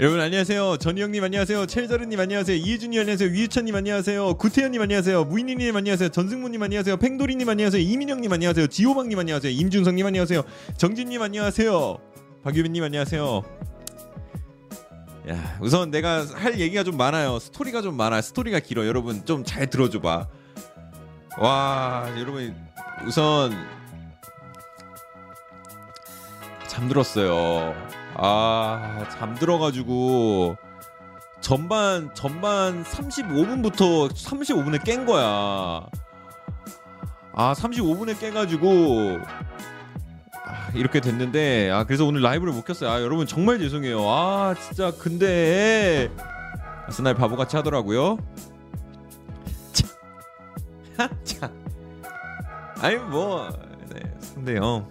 여러분 안녕하세요. 전희영님 안녕하세요. 최자르님 안녕하세요. 이혜준님 안녕하세요. 위유천님 안녕하세요. 구태현님 안녕하세요. 무인이님 안녕하세요. 전승무님 안녕하세요. 팽돌이님 안녕하세요. 이민영님 안녕하세요. 지호방님 안녕하세요. 임준성님 안녕하세요. 정진님 안녕하세요. 박유빈님 안녕하세요. 야 우선 내가 할 얘기가 좀 많아요. 스토리가 좀 많아. 스토리가 길어. 여러분 좀 잘 들어줘봐. 와 여러분 우선 잠들었어요. 아 잠들어가지고 전반 전반 35분부터 35분에 깬 거야. 아 35분에 깨가지고 아, 이렇게 됐는데 아 그래서 오늘 라이브를 못 켰어요. 아 여러분 정말 죄송해요. 아 진짜 근데 아스날 바보같이 하더라고요. 참, 참. 아니 뭐 네, 근데요.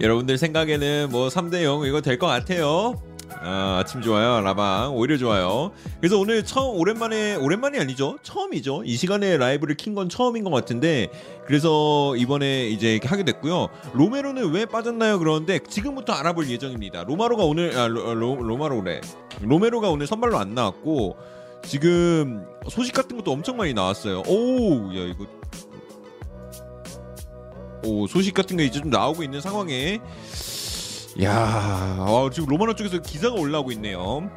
여러분들 생각에는 뭐 3대 0 이거 될 것 같아요. 아, 아침 좋아요 라방. 오히려 좋아요. 그래서 오늘 처음 오랜만에 오랜만이 아니죠? 처음이죠? 이 시간에 라이브를 킨 건 처음인 것 같은데 그래서 이번에 이제 하게 됐고요. 로메로는 왜 빠졌나요? 그러는데 지금부터 알아볼 예정입니다. 로마로가 오늘 아 로, 로, 로마로래. 로메로가 오늘 선발로 안 나왔고 지금 소식 같은 것도 엄청 많이 나왔어요. 오야 이거 오 소식 같은 게 이제 좀 나오고 있는 상황에 야 어, 지금 로마노 쪽에서 기사가 올라오고 있네요.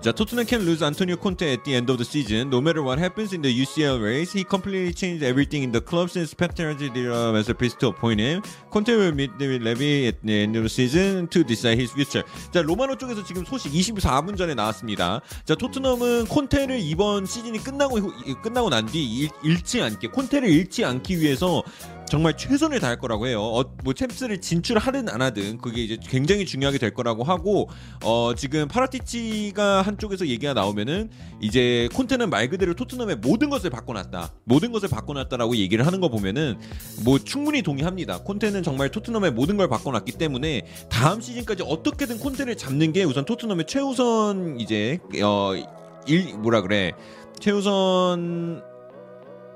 자, 토트넘 can lose Antonio Conte at the end of the season. No matter what happens in the UCL race, he completely changed everything in the club since Pep Guardiola was supposed to appoint him. Conte will meet David Levy at the end of the season to decide his future. 자, 로마노 쪽에서 지금 소식 24분 전에 나왔습니다. 자, 토트넘은 콘테를 이번 시즌이 끝나고 끝나고 난 뒤 잃지 않게 콘테를 잃지 않기 위해서 정말 최선을 다할 거라고 해요. 어, 뭐 챔스를 진출하든 안 하든 그게 이제 굉장히 중요하게 될 거라고 하고 어, 지금 파라티치가 한쪽에서 얘기가 나오면은 이제 콘테는 말 그대로 토트넘의 모든 것을 바꿔놨다. 모든 것을 바꿔놨다라고 얘기를 하는 거 보면은 뭐 충분히 동의합니다. 콘테는 정말 토트넘의 모든 걸 바꿔놨기 때문에 다음 시즌까지 어떻게든 콘테를 잡는 게 우선 토트넘의 최우선 이제 어 일 뭐라 그래 최우선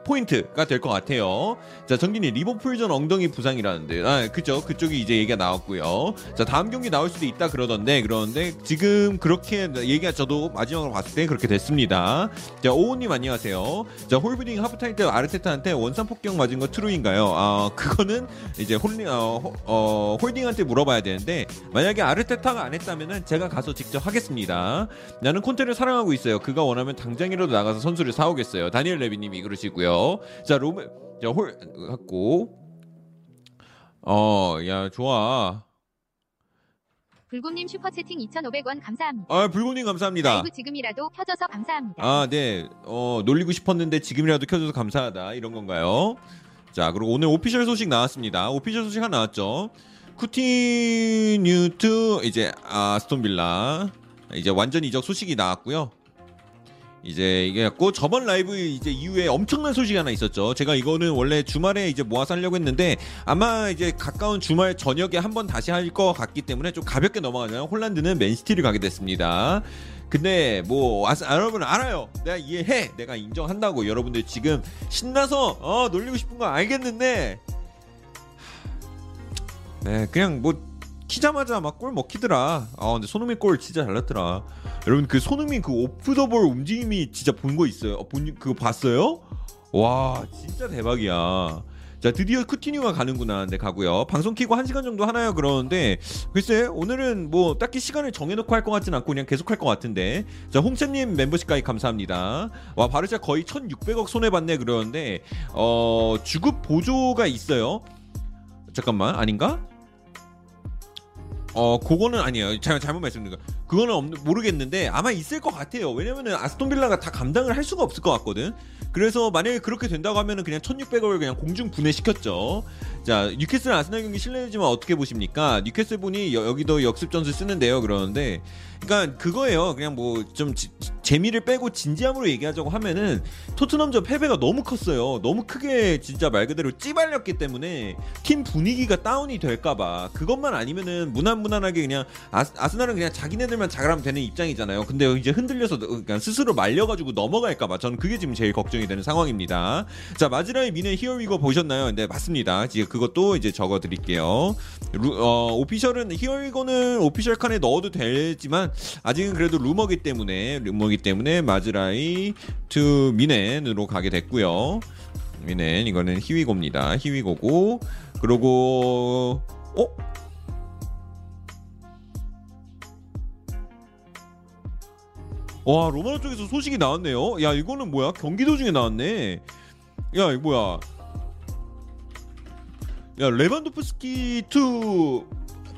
포인트가 될 것 같아요. 자, 정진이 리버풀전 엉덩이 부상이라는데, 아, 그죠? 그쪽이 이제 얘기가 나왔고요. 자, 다음 경기 나올 수도 있다 그러던데, 그런데 지금 그렇게 얘기가 저도 마지막으로 봤을 때 그렇게 됐습니다. 자, 오호님 안녕하세요. 자, 홀딩 하프타임 때 아르테타한테 원산 폭격 맞은 거 true인가요? 아, 그거는 이제 홀링, 어, 어, 홀딩한테 물어봐야 되는데, 만약에 아르테타가 안 했다면은 제가 가서 직접 하겠습니다. 나는 콘테를 사랑하고 있어요. 그가 원하면 당장이라도 나가서 선수를 사오겠어요. 다니엘 레비님이 그러시고요. 자 로메 자홀 갖고. 어 야 좋아. 불곰님 슈퍼채팅 2,500원 감사합니다. 아 불곰님 감사합니다. 라이브 지금이라도 켜져서 감사합니다. 아 네 어 놀리고 싶었는데 지금이라도 켜줘서 감사하다. 이런 건가요? 자 그리고 오늘 오피셜 소식 나왔습니다. 오피셜 소식 하나 나왔죠. 쿠티뉴트 이제 아스톤빌라. 이제 완전 이적 소식이 나왔고요 이제 이게 갖고 저번 라이브 이제 이후에 엄청난 소식이 하나 있었죠. 제가 이거는 원래 주말에 이제 모아서 하려고 했는데 아마 이제 가까운 주말 저녁에 한번 다시 할 것 같기 때문에 좀 가볍게 넘어가잖아요. 홀란드는 맨시티를 가게 됐습니다. 근데 뭐 아, 여러분 알아요. 내가 이해해. 내가 인정한다고 여러분들 지금 신나서 어 놀리고 싶은 거 알겠는데 네 그냥 뭐 키자마자 막 골 먹히더라. 아 근데 손흥민 골 진짜 잘 났더라. 여러분 그 손흥민 그 오프 더 볼 움직임이 진짜 본 거 있어요? 어, 본 그거 봤어요? 와 진짜 대박이야. 자 드디어 쿠티뉴가 가는구나 근데 가고요 방송 키고 1시간 정도 하나요 그러는데 글쎄 오늘은 뭐 딱히 시간을 정해놓고 할 것 같진 않고 그냥 계속 할 것 같은데 자 홍채님 멤버십까지 감사합니다 와 바르샤 거의 1600억 손해봤네 그러는데 어 주급 보조가 있어요 잠깐만 아닌가? 어 그거는 아니에요. 잘, 잘못 말씀드린 거. 그거는 없, 모르겠는데 아마 있을 것 같아요. 왜냐면은 아스톤 빌라가 다 감당을 할 수가 없을 것 같거든. 그래서 만약에 그렇게 된다고 하면은 그냥 1,600억을 그냥 공중 분해시켰죠. 자 뉴캐슬 아스날 경기 실례지만 어떻게 보십니까? 뉴캐슬 분이 여, 기도 역습 전술 쓰는데요. 그러는데, 그러니까 그거예요. 그냥 뭐 좀 재미를 빼고 진지함으로 얘기하자고 하면은 토트넘전 패배가 너무 컸어요. 너무 크게 진짜 말 그대로 찌발렸기 때문에 팀 분위기가 다운이 될까봐 그것만 아니면은 무난무난하게 그냥 아, 아스날은 그냥 자기네들만 잘하면 되는 입장이잖아요. 근데 이제 흔들려서 그러니까 스스로 말려가지고 넘어갈까봐 저는 그게 지금 제일 걱정이 되는 상황입니다. 자 마지라의 미네 히어위거 보셨나요? 네 맞습니다. 이제 그것도 이제 적어드릴게요. 루, 어, official은 here we go는 official 칸에 넣어도 되지만 아직은 그래도 루머기 때문에 루머기 때문에 마즈라위 to 뮌헨으로 가게 됐고요. 뮌헨 이거는 here we go입니다. 히위고고 그리고 어? 와 로마노 쪽에서 소식이 나왔네요. 야 이거는 뭐야? 경기 도 중에 나왔네. 야 이거 뭐야? 야 레반도프스키 to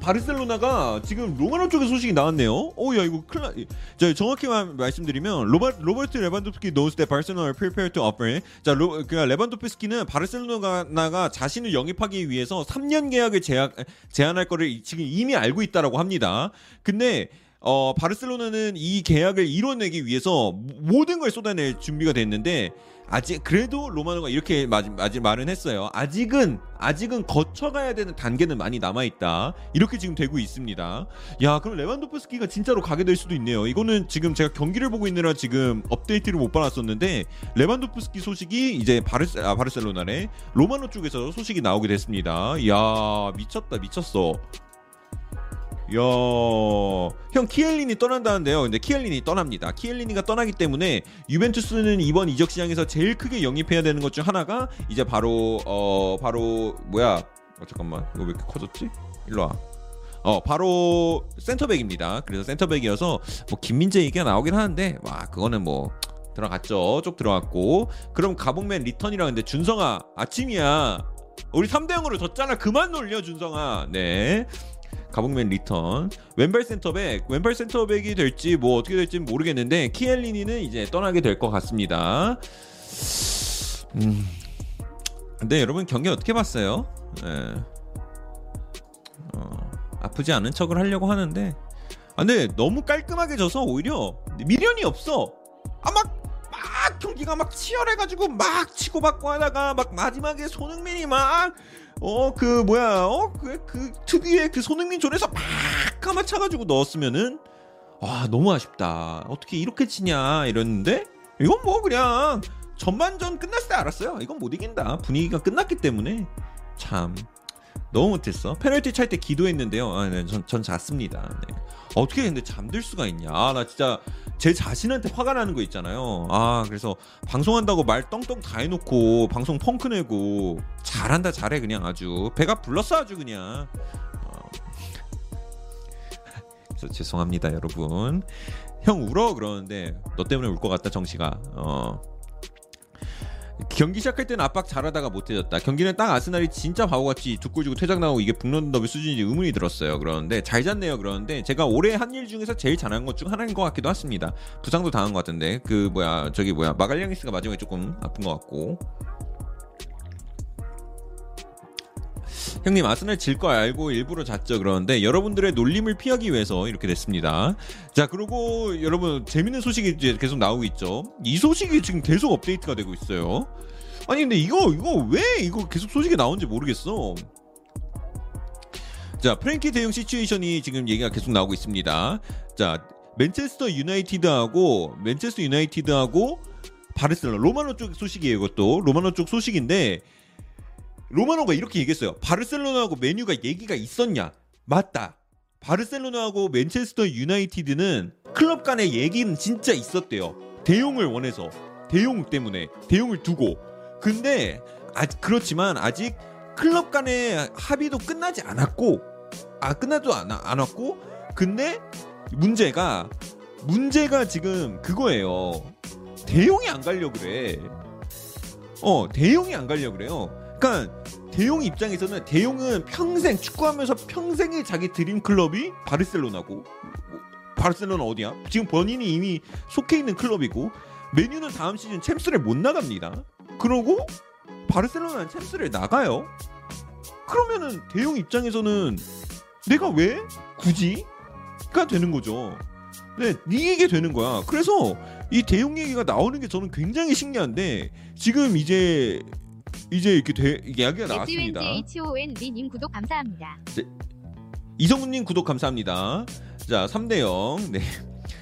바르셀로나가 지금 로마노 쪽에 소식이 나왔네요. 어, 야 이거 클라. 자 정확히 말씀드리면 로바, 로버트 레반도프스키 knows that Barcelona are prepared to offer. 자, 로, 그 레반도프스키는 바르셀로나가 자신을 영입하기 위해서 3년 계약을 제약, 제안할 거를 지금 이미 알고 있다라고 합니다. 근데 어, 바르셀로나는 이 계약을 이뤄내기 위해서 모든 걸 쏟아낼 준비가 됐는데 아직 그래도 로마노가 이렇게 마, 마, 말은 했어요. 아직은 아직은 거쳐가야 되는 단계는 많이 남아 있다. 이렇게 지금 되고 있습니다. 야, 그럼 레반도프스키가 진짜로 가게 될 수도 있네요. 이거는 지금 제가 경기를 보고 있느라 지금 업데이트를 못 받았었는데 레반도프스키 소식이 이제 바르세, 아, 바르셀로나네 로마노 쪽에서 소식이 나오게 됐습니다. 야, 미쳤다, 미쳤어. 야, 형 키엘리니 떠난다는데요. 근데 키엘리니 떠납니다. 키엘리니가 떠나기 때문에 유벤투스는 이번 이적 시장에서 제일 크게 영입해야 되는 것 중 하나가 이제 바로 어 바로 뭐야? 어, 잠깐만 이거 왜 이렇게 커졌지? 일로 와. 어 바로 센터백입니다. 그래서 센터백이어서 뭐 김민재 얘기가 나오긴 하는데 와 그거는 뭐 들어갔죠. 쪽 들어갔고 그럼 가봉맨 return이라 근데 준성아 아침이야. 우리 3대 0으로 졌잖아. 그만 놀려 준성아. 네. 가봉맨 return 왼발 센터백 왼발 센터백이 될지 뭐 어떻게 될지 모르겠는데 키엘리니는 이제 떠나게 될 것 같습니다. 음. 근데 여러분 경기 어떻게 봤어요? 네. 어, 아프지 않은 척을 하려고 하는데 아, 근데 너무 깔끔하게 져서 오히려 미련이 없어. 아 막 막 경기가 막 치열해가지고 막 치고받고 하다가 막 마지막에 손흥민이 막 어 그 뭐야 어그 그 특유의 그 손흥민 존에서 막 까마차가지고 넣었으면은 와 너무 아쉽다 어떻게 이렇게 치냐 이랬는데 이건 뭐 그냥 전반전 끝났을 때 알았어요 이건 못 이긴다 분위기가 끝났기 때문에 참 너무 못했어. 페널티 찰 때 기도했는데요. 아, 네, 전, 전 잤습니다. 네. 어떻게 근데 잠들 수가 있냐. 아, 나 진짜 제 자신한테 화가 나는 거 있잖아요. 아, 그래서 방송한다고 말 떵떵 다 해놓고 방송 펑크 내고 잘한다 잘해 그냥 아주 배가 불렀어 아주 그냥. 어. 그래서 죄송합니다 여러분. 형 울어 그러는데 너 때문에 울 것 같다 정씨가. 어. 경기 시작할 때는 압박 잘하다가 못해졌다. 경기는 딱 아스날이 진짜 바보같이 두 골 주고 퇴장 나오고 이게 북런던 더비 수준인지 의문이 들었어요. 그러는데 잘 잤네요. 그러는데 제가 올해 한 일 중에서 제일 잘한 것 중 하나인 것 같기도 했습니다. 부상도 당한 것 같은데 그 뭐야 저기 뭐야 마갈량이스가 마지막에 조금 아픈 것 같고 형님 아스날 질 거 알고 일부러 잤죠 그러는데 여러분들의 놀림을 피하기 위해서 이렇게 됐습니다. 자 그리고 여러분 재밌는 소식이 이제 계속 나오고 있죠. 이 소식이 지금 계속 업데이트가 되고 있어요. 아니 근데 이거 이거 왜 이거 계속 소식이 나오는지 모르겠어. 자 프랭키 데용 situation이 지금 얘기가 계속 나오고 있습니다. 자 맨체스터 유나이티드하고 맨체스터 유나이티드하고 바르셀로나 로마노 쪽 소식이에요 이것도 로마노 쪽 소식인데 로마노가 이렇게 얘기했어요. 바르셀로나하고 메뉴가 얘기가 있었냐? 맞다. 바르셀로나하고 맨체스터 유나이티드는 클럽 간의 얘기는 진짜 있었대요. 대용을 원해서 대용 때문에 대용을 두고 근데 아 그렇지만 아직 클럽 간의 합의도 끝나지 않았고 아 끝나도 안, 않았고 근데 문제가 문제가 지금 그거예요. 대용이 안 가려 그래. 어 대용이 안 가려 그래요. 그러니까 대용 입장에서는 대용은 평생 축구하면서 평생의 자기 드림 클럽이 바르셀로나고 뭐, 바르셀로나 어디야? 지금 본인이 이미 속해 있는 클럽이고 메뉴는 다음 시즌 챔스를 못 나갑니다. 그러고 바르셀로나는 챔스를 나가요. 그러면은 대용 입장에서는 내가 왜 굳이가 되는 거죠. 네, 네 이게 되는 거야. 그래서 이 대용 얘기가 나오는 게 저는 굉장히 신기한데 지금 이제 이제 이렇게 대, 이야기가 나왔습니다. SUNGHON님 구독 감사합니다. 이성훈님 구독 감사합니다. 자, 3대 0. 네.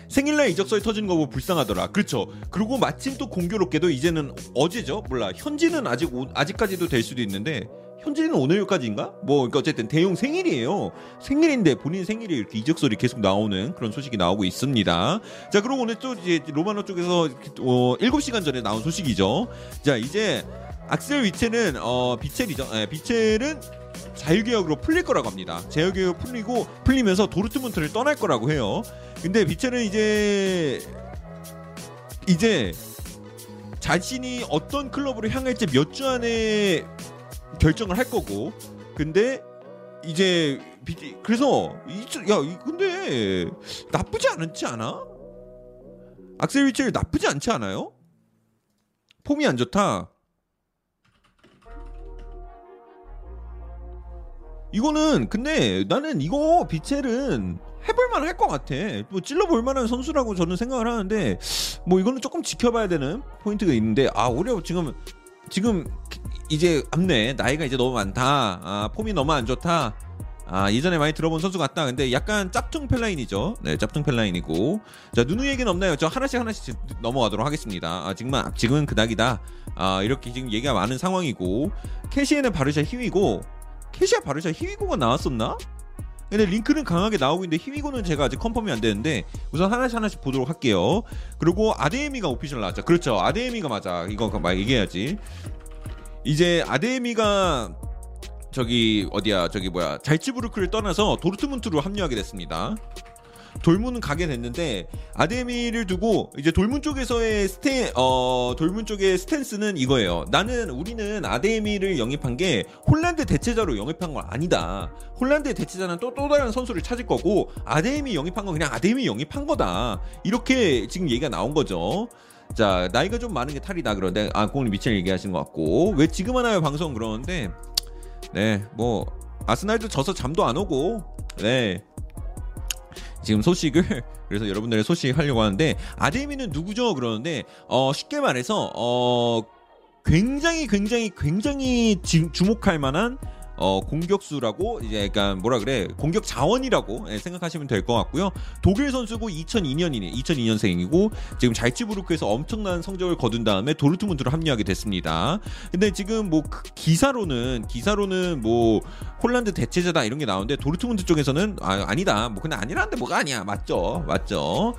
생일날 이적설이 터지는 거 보고 불쌍하더라. 그렇죠. 그리고 마침 또 공교롭게도 이제는 어제죠. 몰라. 현지는 아직 오, 아직까지도 될 수도 있는데 현지는 오늘까지인가? 뭐 그러니까 어쨌든 대용 생일이에요. 생일인데 본인 생일이 이렇게 이적설이 계속 나오는 그런 소식이 나오고 있습니다. 자, 그리고 오늘 또 이제 로마노 쪽에서 어, 7시간 전에 나온 소식이죠. 자, 이제 악셀 위체는 어 비첼이죠. 예, 비첼은 자유개혁으로 풀릴 거라고 합니다. 자유개혁 풀리고 풀리면서 도르트문트를 떠날 거라고 해요. 근데 비첼은 이제 이제 자신이 어떤 클럽으로 향할지 몇 주 안에 결정을 할 거고 근데 이제 비, 그래서 야 근데 나쁘지 않지 않아? 악셀 위첼 나쁘지 않지 않아요? 폼이 안 좋다. 이거는 근데 나는 이거 비첼은 해볼만 할 것 같아. 뭐 찔러볼 만한 선수라고 저는 생각을 하는데 뭐 이거는 조금 지켜봐야 되는 포인트가 있는데 아 오히려 지금 지금 이제 앞내 나이가 이제 너무 많다. 아 폼이 너무 안 좋다. 아 예전에 많이 들어본 선수 같다. 근데 약간 짭퉁 펠라인이죠. 네, 짭퉁 펠라인이고 자 누누 얘기는 없나요? 저 하나씩 하나씩 넘어가도록 하겠습니다. 아 지금은 지금은 그닥이다. 아 이렇게 지금 얘기가 많은 상황이고 캐시에는 바르샤 힘이고 캐시아 바르샤 히위고가 나왔었나? 근데 링크는 강하게 나오고 있는데 히위고는 제가 아직 컨펌이 안 되는데 우선 하나씩 하나씩 보도록 할게요. 그리고 아데미가 official 나왔죠. 그렇죠. 아데미가 맞아. 이거 막 얘기해야지. 이제 아데미가 저기 어디야 저기 뭐야 잘츠부르크를 떠나서 도르트문트로 합류하게 됐습니다. 돌문은 가게 됐는데 아데미를 두고 이제 돌문 쪽에서의 스테 어 돌문 쪽의 스탠스는 이거예요. 나는 우리는 아데미를 영입한 게 홀란드 대체자로 영입한 건 아니다. 홀란드 대체자는 또 또 다른 선수를 찾을 거고 아데미 영입한 건 그냥 아데미 영입한 거다. 이렇게 지금 얘기가 나온 거죠. 자 나이가 좀 많은 게 탈이다 그런데 아 공을 미첼 얘기하시는 것 같고 왜 지금 하나요 방송 그러는데 네 뭐 아스날도 져서 잠도 안 오고 네 지금 소식을 그래서 여러분들의 소식 하려고 하는데 아데미는 누구죠? 그러는데 어 쉽게 말해서 어 굉장히 굉장히 굉장히 주목할 만한 어, 공격수라고 이제 약간 뭐라 그래 공격 자원이라고 예, 생각하시면 될 것 같고요. 독일 선수고 2002년이네 2002년생이고 지금 잘츠부르크에서 엄청난 성적을 거둔 다음에 도르트문트로 합류하게 됐습니다. 근데 지금 뭐그 기사로는 기사로는 뭐 홀란드 대체자다 이런 게 나오는데 도르트문트 쪽에서는 아, 아니다 뭐 그냥 아니라는데 뭐가 아니야 맞죠 맞죠.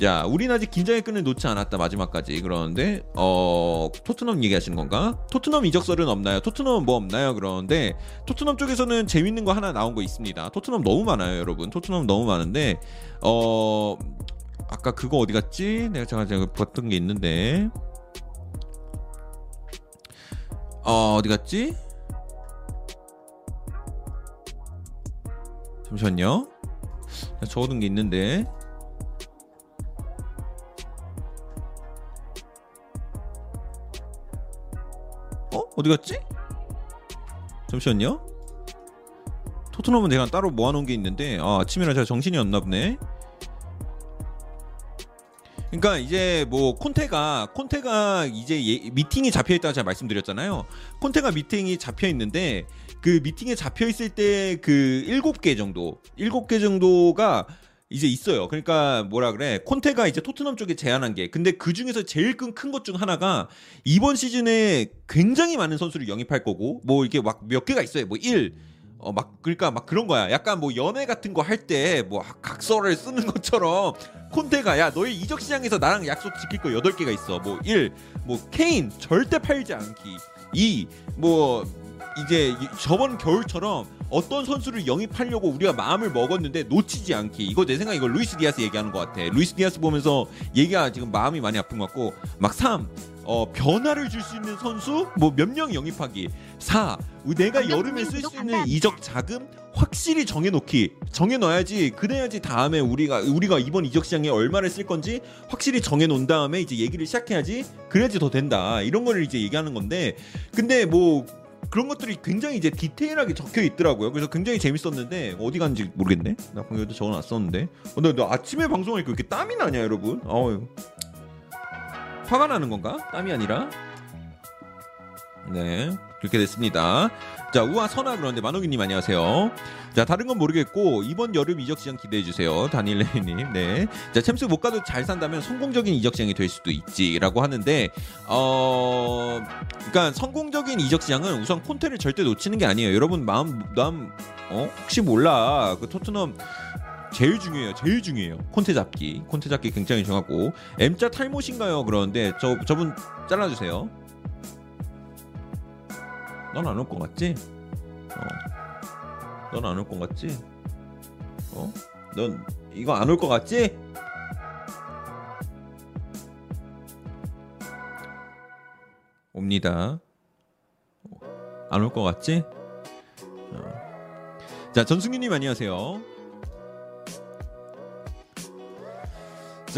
자, 우린 아직 긴장의 끈을 놓지 않았다 마지막까지 그러는데 어 토트넘 얘기하시는 건가? 토트넘 이적설은 없나요? 토트넘 뭐 없나요? 그러는데 토트넘 쪽에서는 재밌는 거 하나 나온 거 있습니다. 토트넘 너무 많아요, 여러분. 토트넘 너무 많은데 어 아까 그거 어디 갔지? 내가 제가 제가 봤던 게 있는데 어 어디 갔지? 잠시만요. 적어둔 게 있는데 어? 어디 갔지? 잠시만요. 토트넘은 내가 따로 모아놓은 게 있는데 아, 아침이라 제가 정신이 없나 보네. 그러니까 이제 뭐 콘테가 콘테가 이제 예, 미팅이 잡혀 있다고 제가 말씀드렸잖아요. 콘테가 미팅이 잡혀 있는데 그 미팅에 잡혀 있을 때 그 일곱 개 정도, 일곱 개 정도가 이제 있어요. 그러니까 뭐라 그래 콘테가 이제 토트넘 쪽에 제안한 게 근데 그 중에서 제일 큰 것 중 하나가 이번 시즌에 굉장히 많은 선수를 영입할 거고 뭐 이게 막 몇 개가 있어요. 뭐 1, 어 막 그러니까 막 그런 거야. 약간 뭐 연애 같은 거 할 때 뭐 각서를 쓰는 것처럼 콘테가 야 너희 이적 시장에서 나랑 약속 지킬 거 8개가 있어. 뭐 1, 뭐 케인 절대 팔지 않기. 2, 뭐 이제 저번 겨울처럼 어떤 선수를 영입하려고 우리가 마음을 먹었는데 놓치지 않기. 이거 내 생각에 이거 루이스 디아스 얘기하는 것 같아. 루이스 디아스 보면서 얘기가 지금 마음이 많이 아픈 것 같고 막 3. 어, 변화를 줄 수 있는 선수 뭐 몇 명 영입하기 4. 내가 여름에 쓸 수 있는 이적 자금 확실히 정해놓기 정해놔야지 그래야지 다음에 우리가 우리가 이번 이적 시장에 얼마를 쓸 건지 확실히 정해놓은 다음에 이제 얘기를 시작해야지 그래야지 더 된다 이런 거를 이제 얘기하는 건데 근데 뭐 그런 것들이 굉장히 이제 디테일하게 적혀 있더라고요. 그래서 굉장히 재밌었는데 어디 간지 모르겠네. 나 방금 적어놨었는데. 근데 너 아침에 방송하니까 이렇게 땀이 나냐, 여러분? 어유. 화가 나는 건가? 땀이 아니라. 네, 그렇게 됐습니다. 자, 우아 선아 그런데 만호기님 안녕하세요. 자, 다른 건 모르겠고 이번 여름 이적 시장 기대해 주세요, 다니엘레님. 네, 자 챔스 못 가도 잘 산다면 성공적인 이적 시장이 될 수도 있지라고 하는데, 어, 그러니까 성공적인 이적 시장은 우선 콘테를 절대 놓치는 게 아니에요. 여러분 마음 마음 어 혹시 몰라 그 토트넘 제일 중요해요. 제일 중요해요. 콘테 잡기. 콘테 잡기 굉장히 중요하고 M자 탈못인가요? 그러는데 저 저분 잘라 주세요. 넌안 올 것 같지? 어. 넌안 올 것 같지? 어? 넌 이거 안 올 것 같지? 옵니다. 안 올 것 같지? 어. 자 전승규님 안녕하세요.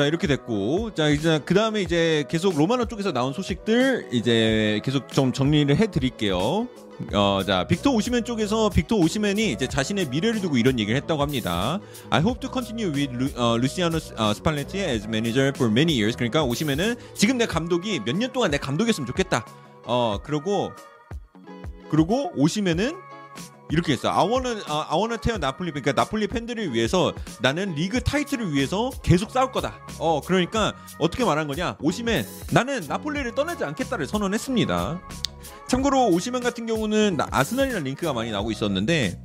자 이렇게 됐고 자 이제 그 다음에 이제 계속 로마노 쪽에서 나온 소식들 이제 계속 좀 정리를 해드릴게요. 어 자 빅터 오시맨 쪽에서 빅터 오시맨이 이제 자신의 미래를 두고 이런 얘기를 했다고 합니다. I hope to continue with Lu, 어, Luciano 어, Spalletti as manager for many years. 그러니까 오시맨은 지금 내 감독이 몇 년 동안 내 감독이었으면 좋겠다. 어 그러고 그리고 오시맨은 이렇게 했어. Uh, I wanna tear 나폴리. 그러니까 나폴리 팬들을 위해서 나는 리그 타이틀을 위해서 계속 싸울 거다. 어, 그러니까 어떻게 말한 거냐? 오시면 나는 나폴리를 떠나지 않겠다를 선언했습니다. 참고로 오시면 같은 경우는 나- 아스날이랑 링크가 많이 나오고 있었는데,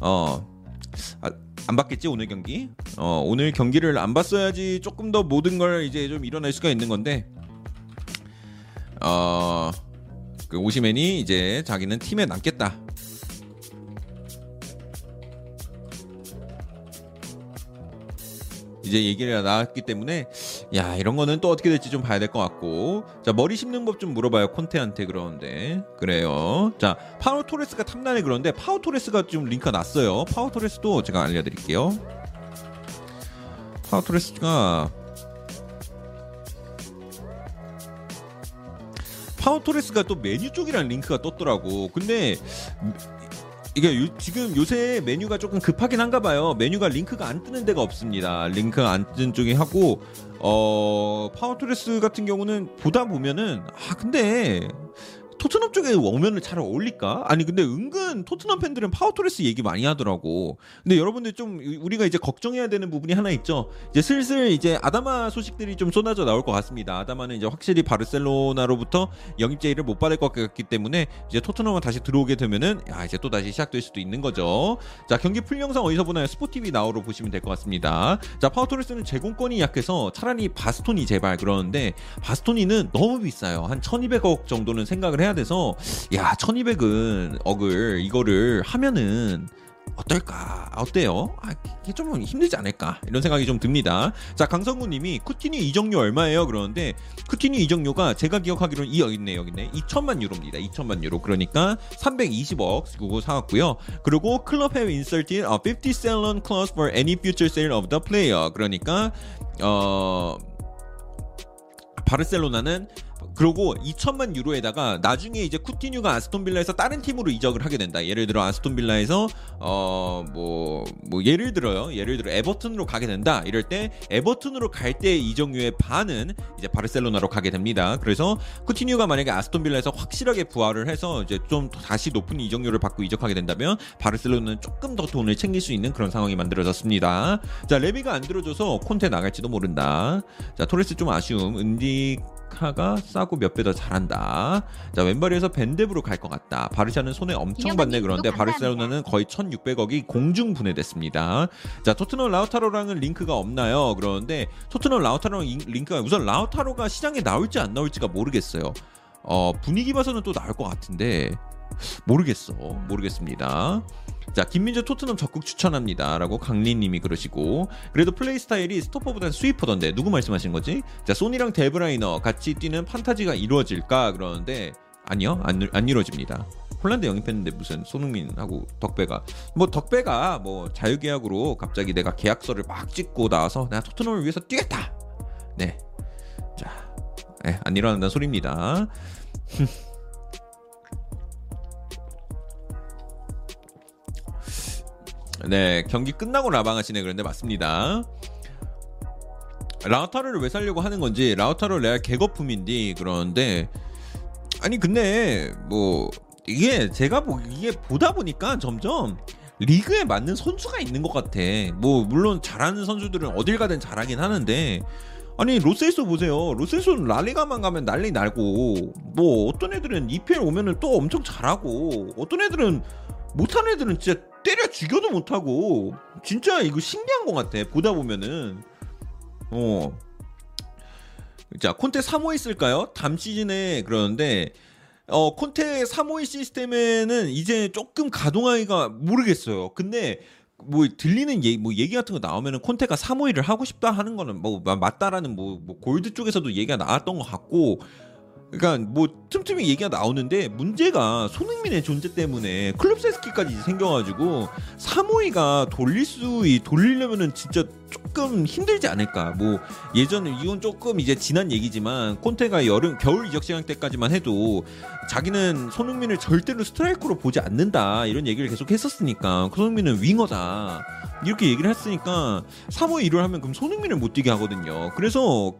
어, 아, 안 봤겠지 오늘 경기. 어, 오늘 경기를 안 봤어야지 조금 더 모든 걸 이제 좀 일어날 수가 있는 건데, 어, 그 오시맨이 이제 자기는 팀에 남겠다. 이제 얘기가 나왔기 때문에 야 이런 거는 또 어떻게 될지 좀 봐야 될 것 같고. 자 머리 심는 법 좀 물어봐요 콘테한테 그러는데. 그래요. 자 파우 토레스가 탐나네 그런데 파우 토레스가 좀 링크가 났어요. 파우 토레스도 제가 알려드릴게요. 파우 토레스가 파우 토레스가 또 맨유 쪽이랑 링크가 떴더라고. 근데 이게 요- 지금 요새 맨유가 조금 급하긴 한가 봐요. 맨유가 링크가 안 뜨는 데가 없습니다. 링크가 안 뜨는 쪽이 하고 어 파우 토레스 같은 경우는 보다 보면은 아 근데 토트넘 쪽에 오면은 잘 어울릴까? 아니 근데 은근 토트넘 팬들은 파우 토레스 얘기 많이 하더라고. 근데 여러분들 좀 우리가 이제 걱정해야 되는 부분이 하나 있죠. 이제 슬슬 이제 아다마 소식들이 좀 쏟아져 나올 것 같습니다. 아다마는 이제 확실히 바르셀로나로부터 영입 제의를 못 받을 것 같기 때문에 이제 토트넘은 다시 들어오게 되면은 야 이제 또 다시 시작될 수도 있는 거죠. 자 경기 full 영상 어디서 보나요? 스포티비 나우로 보시면 될 것 같습니다. 자 파우 토레스는 제공권이 약해서 차라리 바스토니 제발 그러는데 바스토니는 너무 비싸요. 한 1,200억 정도는 생각을 해야 돼서 야 1,200은 억을 이거를 하면은 어떨까? 어때요? 아, 이게 좀 힘들지 않을까? 이런 생각이 좀 듭니다. 자, 강성구 님이 쿠티뉴 이적료 얼마예요? 그러는데 쿠티니 이적료가 제가 기억하기로는 이 여기 있네, 여기 있네. 2천만 유로입니다. 2천만 유로. 그러니까 320억 쓰고 사왔고요. 그리고 클럽 have inserted a 50 salon clause for any future sale of the player. 그러니까 어 바르셀로나는 그리고 2천만 유로에다가 나중에 이제 쿠티뉴가 아스톤빌라에서 다른 팀으로 이적을 하게 된다. 예를 들어 아스톤빌라에서 어뭐뭐 뭐 예를 들어요. 예를 들어 에버튼으로 가게 된다. 이럴 때 에버튼으로 갈 때 이적료의 반은 이제 바르셀로나로 가게 됩니다. 그래서 쿠티뉴가 만약에 아스톤빌라에서 확실하게 부활을 해서 이제 좀 다시 높은 이적료를 받고 이적하게 된다면 바르셀로나는 조금 더 돈을 챙길 수 있는 그런 상황이 만들어졌습니다. 자 레비가 안 들어줘서 콘테 나갈지도 모른다. 자 토레스 좀 아쉬움. 은디카가 싸고 몇 배 더 잘한다. 자 왼발에서 벤데브로 갈 것 같다. 바르샤는 손해 엄청 봤네 그런데. 바르셀로나는 거의 1,600억이 공중 분해됐습니다. 자 토트넘 라우타로랑은 링크가 없나요? 그러는데 토트넘 라우타로랑 인- 링크가 우선 라우타로가 시장에 나올지 안 나올지가 모르겠어요. 어 분위기 봐서는 또 나올 것 같은데 모르겠어 모르겠습니다. 자 김민재 토트넘 적극 추천합니다 라고 강린님이 그러시고 그래도 플레이 스타일이 스토퍼보다는 스위퍼던데 누구 말씀하시는 거지? 자 소니랑 데브라이너 같이 뛰는 판타지가 이루어질까 그러는데 아니요 안, 안 이루어집니다. 홀란드 영입했는데 무슨 손흥민하고 덕배가 뭐 덕배가 뭐 자유계약으로 갑자기 내가 계약서를 막 찍고 나와서 내가 토트넘을 위해서 뛰겠다. 네, 자, 네, 안 일어난다는 소리입니다. 네, 경기 끝나고 라방하시네 그런데 맞습니다. 라우타로를 왜 살려고 하는 건지 라우타로 레알 개거품인데 그러는데 아니 근데 뭐 이게 제가 뭐 이게 보다 보니까 점점 리그에 맞는 선수가 있는 것 같아. 뭐 물론 잘하는 선수들은 어딜 가든 잘하긴 하는데 아니 로셀소 보세요. 로셀소는 라리가만 가면 난리 나고 뭐 어떤 애들은 EPL 오면은 또 엄청 잘하고 어떤 애들은 못하는 애들은 진짜 때려 죽여도 못하고 진짜 이거 신기한 것 같아. 보다 보면은 어. 자 콘테 3호 있을까요? 다음 시즌에 그러는데 어 콘테 3호의 시스템에는 이제 조금 가동하기가 모르겠어요. 근데 뭐 들리는 얘기, 뭐 얘기 같은 거 나오면은 콘테가 3호이를 하고 싶다 하는 거는 뭐 맞다라는 뭐, 뭐 골드 쪽에서도 얘기가 나왔던 것 같고 그러니까 뭐 틈틈이 얘기가 나오는데 문제가 손흥민의 존재 때문에 클럽 세스키까지 생겨가지고 3호이가 돌릴 수 돌리려면은 진짜 조금 힘들지 않을까. 뭐 예전에 이건 조금 이제 지난 얘기지만 콘테가 여름 겨울 이적 시장 때까지만 해도 자기는 손흥민을 절대로 스트라이커로 보지 않는다 이런 얘기를 계속 했었으니까 손흥민은 윙어다 이렇게 얘기를 했으니까 3호 일을 하면 그럼 손흥민을 못 뛰게 하거든요. 그래서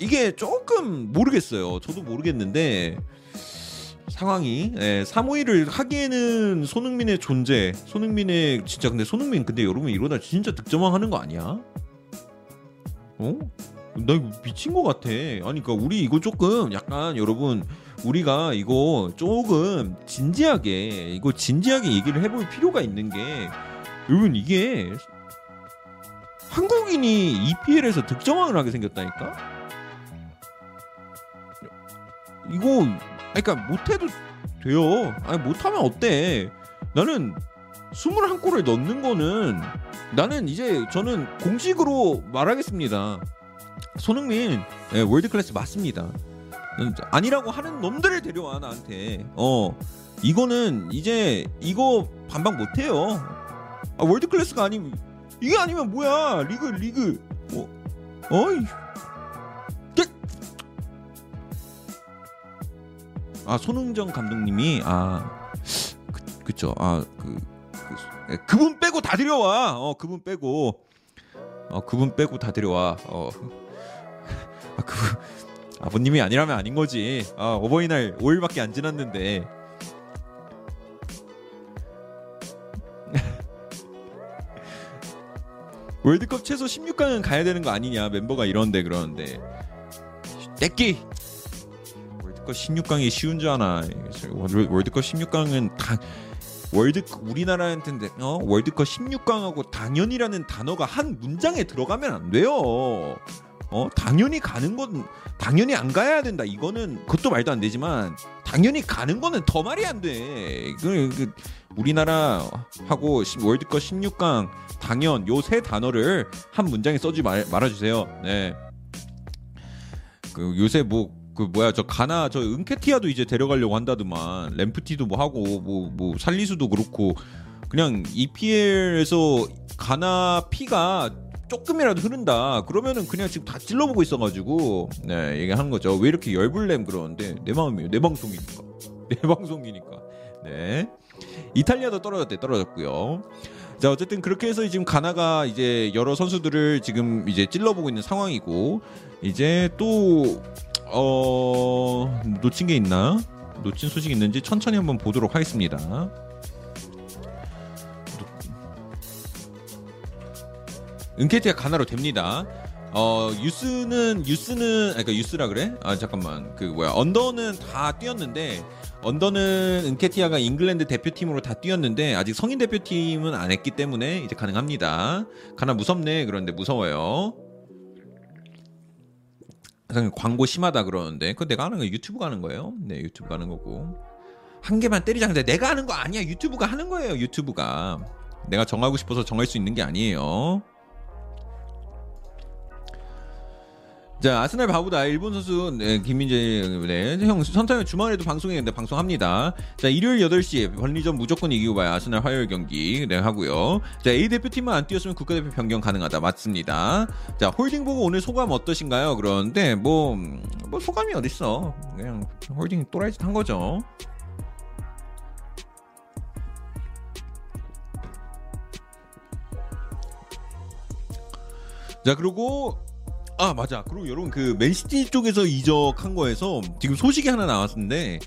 이게 조금 모르겠어요. 저도 모르겠는데 상황이 예, 3호일을 하기에는 손흥민의 존재, 손흥민의 진짜 근데 손흥민 근데 여러분 이러다 진짜 득점왕 하는 거 아니야? 어? 나 이거 미친 것 같아. 아니 그러니까 우리 이거 조금 약간 여러분 우리가 이거 조금 진지하게 이거 진지하게 얘기를 해볼 필요가 있는 게 여러분 이게 한국인이 EPL에서 득점왕을 하게 생겼다니까? 이거 그러니까 못해도 돼요. 아니 못하면 어때? 나는 21골을 넣는 거는 나는 이제 저는 공식으로 말하겠습니다. 손흥민 네, 월드 클래스 맞습니다. 아니라고 하는 놈들을 데려와 나한테. 어 이거는 이제 이거 반박 못해요. 아, 월드 클래스가 아니면 이게 아니면 뭐야 리그 리그 어 어이 아 손흥정 감독님이 아 그, 그쵸. 아그 그, 그, 분 빼고 다 들여와. 어 그분 빼고. 어 그분 빼고 다 들여와. 어. 아, 그 아버님이 아니라면 아닌 거지. 아 어버이날 5일밖에 안 지났는데. 월드컵 최소 16강은 가야 되는 거 아니냐 멤버가 이런데 그러는데. 떼끼 월드컵 16강이 쉬운 줄 아나. 월드컵 16강은 다 월드 우리나라한테 어 월드컵 16강하고 당연이라는 단어가 한 문장에 들어가면 안 돼요. 어 당연히 가는 건 당연히 안 가야 된다. 이거는 그것도 말도 안 되지만 당연히 가는 거는 더 말이 안 돼. 그, 그 우리나라 하고 월드컵 16강 당연 요 세 단어를 한 문장에 써지 말, 말아주세요. 네. 그 요새 뭐 그 뭐야 저 가나 저 은케티아도 이제 데려가려고 한다더만. 램프티도 뭐 하고 뭐뭐 뭐 살리수도 그렇고. 그냥 EPL에서 가나 피가 조금이라도 흐른다. 그러면은 그냥 지금 다 찔러보고 있어가지고. 네 얘기하는 거죠. 왜 이렇게 열불냄 그러는데 내 마음이에요. 내 방송이니까. 내 방송이니까. 네. 이탈리아도 떨어졌대 떨어졌고요. 자 어쨌든 그렇게 해서 지금 가나가 이제 여러 선수들을 지금 이제 찔러보고 있는 상황이고. 이제 또 어 놓친 게 있나? 놓친 소식 있는지 천천히 한번 보도록 하겠습니다. 은케티가 가나로 됩니다. 어 유스는 유스는 아까 그러니까 유스라 그래? 아 잠깐만 그 뭐야 언더는 다 뛰었는데 언더는 은케티아가 잉글랜드 대표팀으로 다 뛰었는데 아직 성인 대표팀은 안 했기 때문에 이제 가능합니다. 가나 무섭네 그런데 무서워요. 광고 심하다 그러는데 그 내가 하는 거 유튜브 가는 거예요. 네 유튜브 가는 거고. 한 개만 때리자 근데 내가 하는 거 아니야. 유튜브가 하는 거예요 유튜브가. 내가 정하고 싶어서 정할 수 있는 게 아니에요. 자 아스날 바보다 일본 선수 네, 김민재 네, 형 선타면 주말에도 방송했는데 방송합니다. 자 일요일 8시에 번리전 무조건 이기고 봐요. 아스날 화요일 경기 네 하고요. 자 A 대표팀만 안 뛰었으면 국가대표 변경 가능하다 맞습니다. 자 홀딩 보고 오늘 소감 어떠신가요? 그러는데 뭐뭐 뭐 소감이 어딨어 그냥 홀딩 또라이짓 한 거죠. 자 그리고 아 맞아. 그리고 여러분 그 맨시티 쪽에서 이적한 거에서 지금 소식이 하나 나왔는데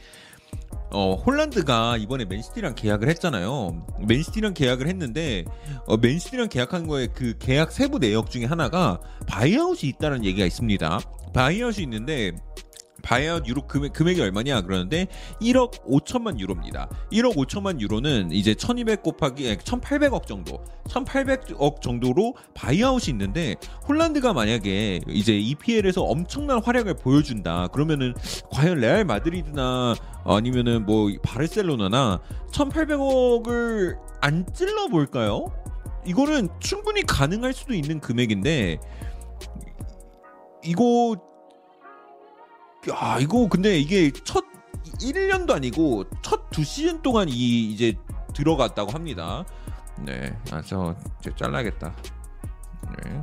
어 홀란드가 이번에 맨시티랑 계약을 했잖아요. 맨시티랑 계약을 했는데 어, 맨시티랑 계약한 거에 그 계약 세부 내역 중에 하나가 buyout이 있다는 얘기가 있습니다. buyout이 있는데 buyout 유로 금액, 금액이 얼마냐 그러는데 1억 5천만 유로입니다. 1억 5천만 유로는 이제 1200 곱하기 1800억 정도 1800억 정도로 buyout이 있는데 홀란드가 만약에 이제 EPL에서 엄청난 활약을 보여준다 그러면은 과연 레알 마드리드나 아니면은 뭐 바르셀로나나 1800억을 안 찔러 볼까요? 이거는 충분히 가능할 수도 있는 금액인데 이거 야 이거 근데 이게 첫 1년도 아니고 첫 두 시즌 동안 이 이제 들어갔다고 합니다. 네, 아저 잘라야겠다. 네.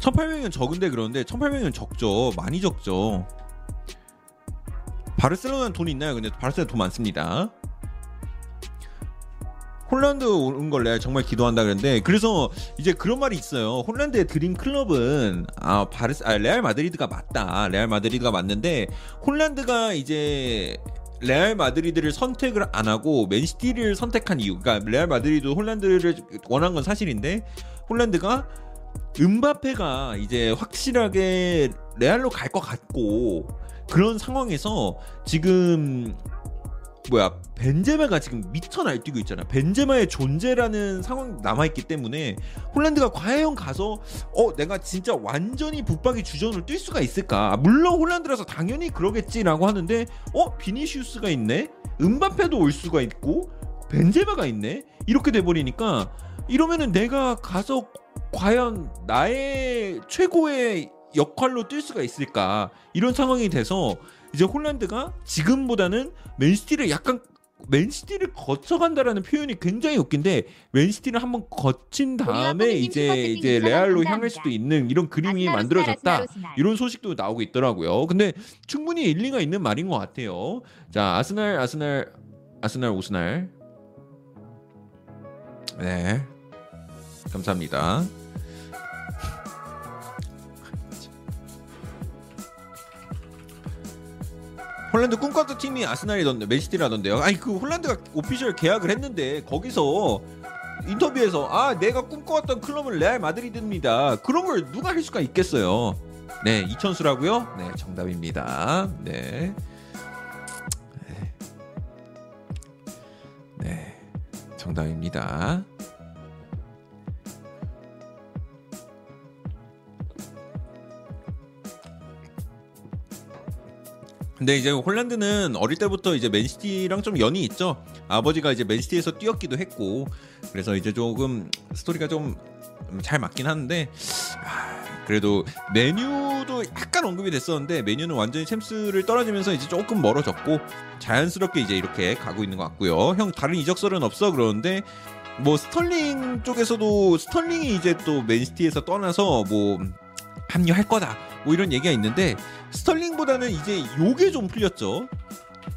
1800은 적은데 그런데 1800은 적죠. 많이 적죠. 바르셀로나는 돈 있나요? 근데 바르셀로나 돈 많습니다. 홀란드 오는 걸 내가 정말 기도한다 그랬는데 그래서 이제 그런 말이 있어요. 홀란드의 dream club은 아 바르스 아 레알 마드리드가 맞다. 레알 마드리드가 맞는데 홀란드가 이제 레알 마드리드를 선택을 안 하고 맨시티를 선택한 이유. 그러니까 레알 마드리드 홀란드를 원한 건 사실인데 홀란드가 음바페가 이제 확실하게 레알로 갈 것 같고 그런 상황에서 지금 뭐야 벤제마가 지금 미쳐 날뛰고 있잖아. 벤제마의 존재라는 상황 남아 있기 때문에 홀란드가 과연 가서 어 내가 진짜 완전히 붙박이 주전으로 뛸 수가 있을까? 물론 홀란드라서 당연히 그러겠지라고 하는데 어 비니시우스가 있네. 음바페도 올 수가 있고 벤제마가 있네. 이렇게 돼 버리니까 이러면은 내가 가서 과연 나의 최고의 역할로 뛸 수가 있을까? 이런 상황이 돼서 이제 홀란드가 지금보다는 맨시티를 약간 맨시티를 거쳐간다라는 표현이 굉장히 웃긴데 맨시티를 한번 거친 다음에 이제 이제 레알로 향할 수도 있는 이런 그림이 만들어졌다 이런 소식도 나오고 있더라고요. 근데 충분히 일리가 있는 말인 것 같아요. 자 아스날 아스날 아스날 오스날 네 감사합니다. 홀란드 꿈꿨던 팀이 아스날이던데 맨시티라던데요. 아니 그 홀란드가 오피셜 계약을 했는데 거기서 인터뷰에서 아 내가 꿈꿔왔던 클럽은 레알 마드리드입니다. 그런 걸 누가 할 수가 있겠어요. 네 이천수라고요? 네 정답입니다. 네. 네, 네 정답입니다. 근데 이제 홀란드는 어릴 때부터 이제 맨시티랑 좀 연이 있죠. 아버지가 이제 맨시티에서 뛰었기도 했고 그래서 이제 조금 스토리가 좀 잘 맞긴 하는데 아, 그래도 맨유도 약간 언급이 됐었는데 맨유는 완전히 챔스를 떨어지면서 이제 조금 멀어졌고 자연스럽게 이제 이렇게 가고 있는 것 같고요. 형 다른 이적설은 없어 그러는데 뭐 스털링 쪽에서도 스털링이 이제 또 맨시티에서 떠나서 뭐 합류할 거다 뭐 이런 얘기가 있는데 스털링보다는 이제 요게 좀 풀렸죠.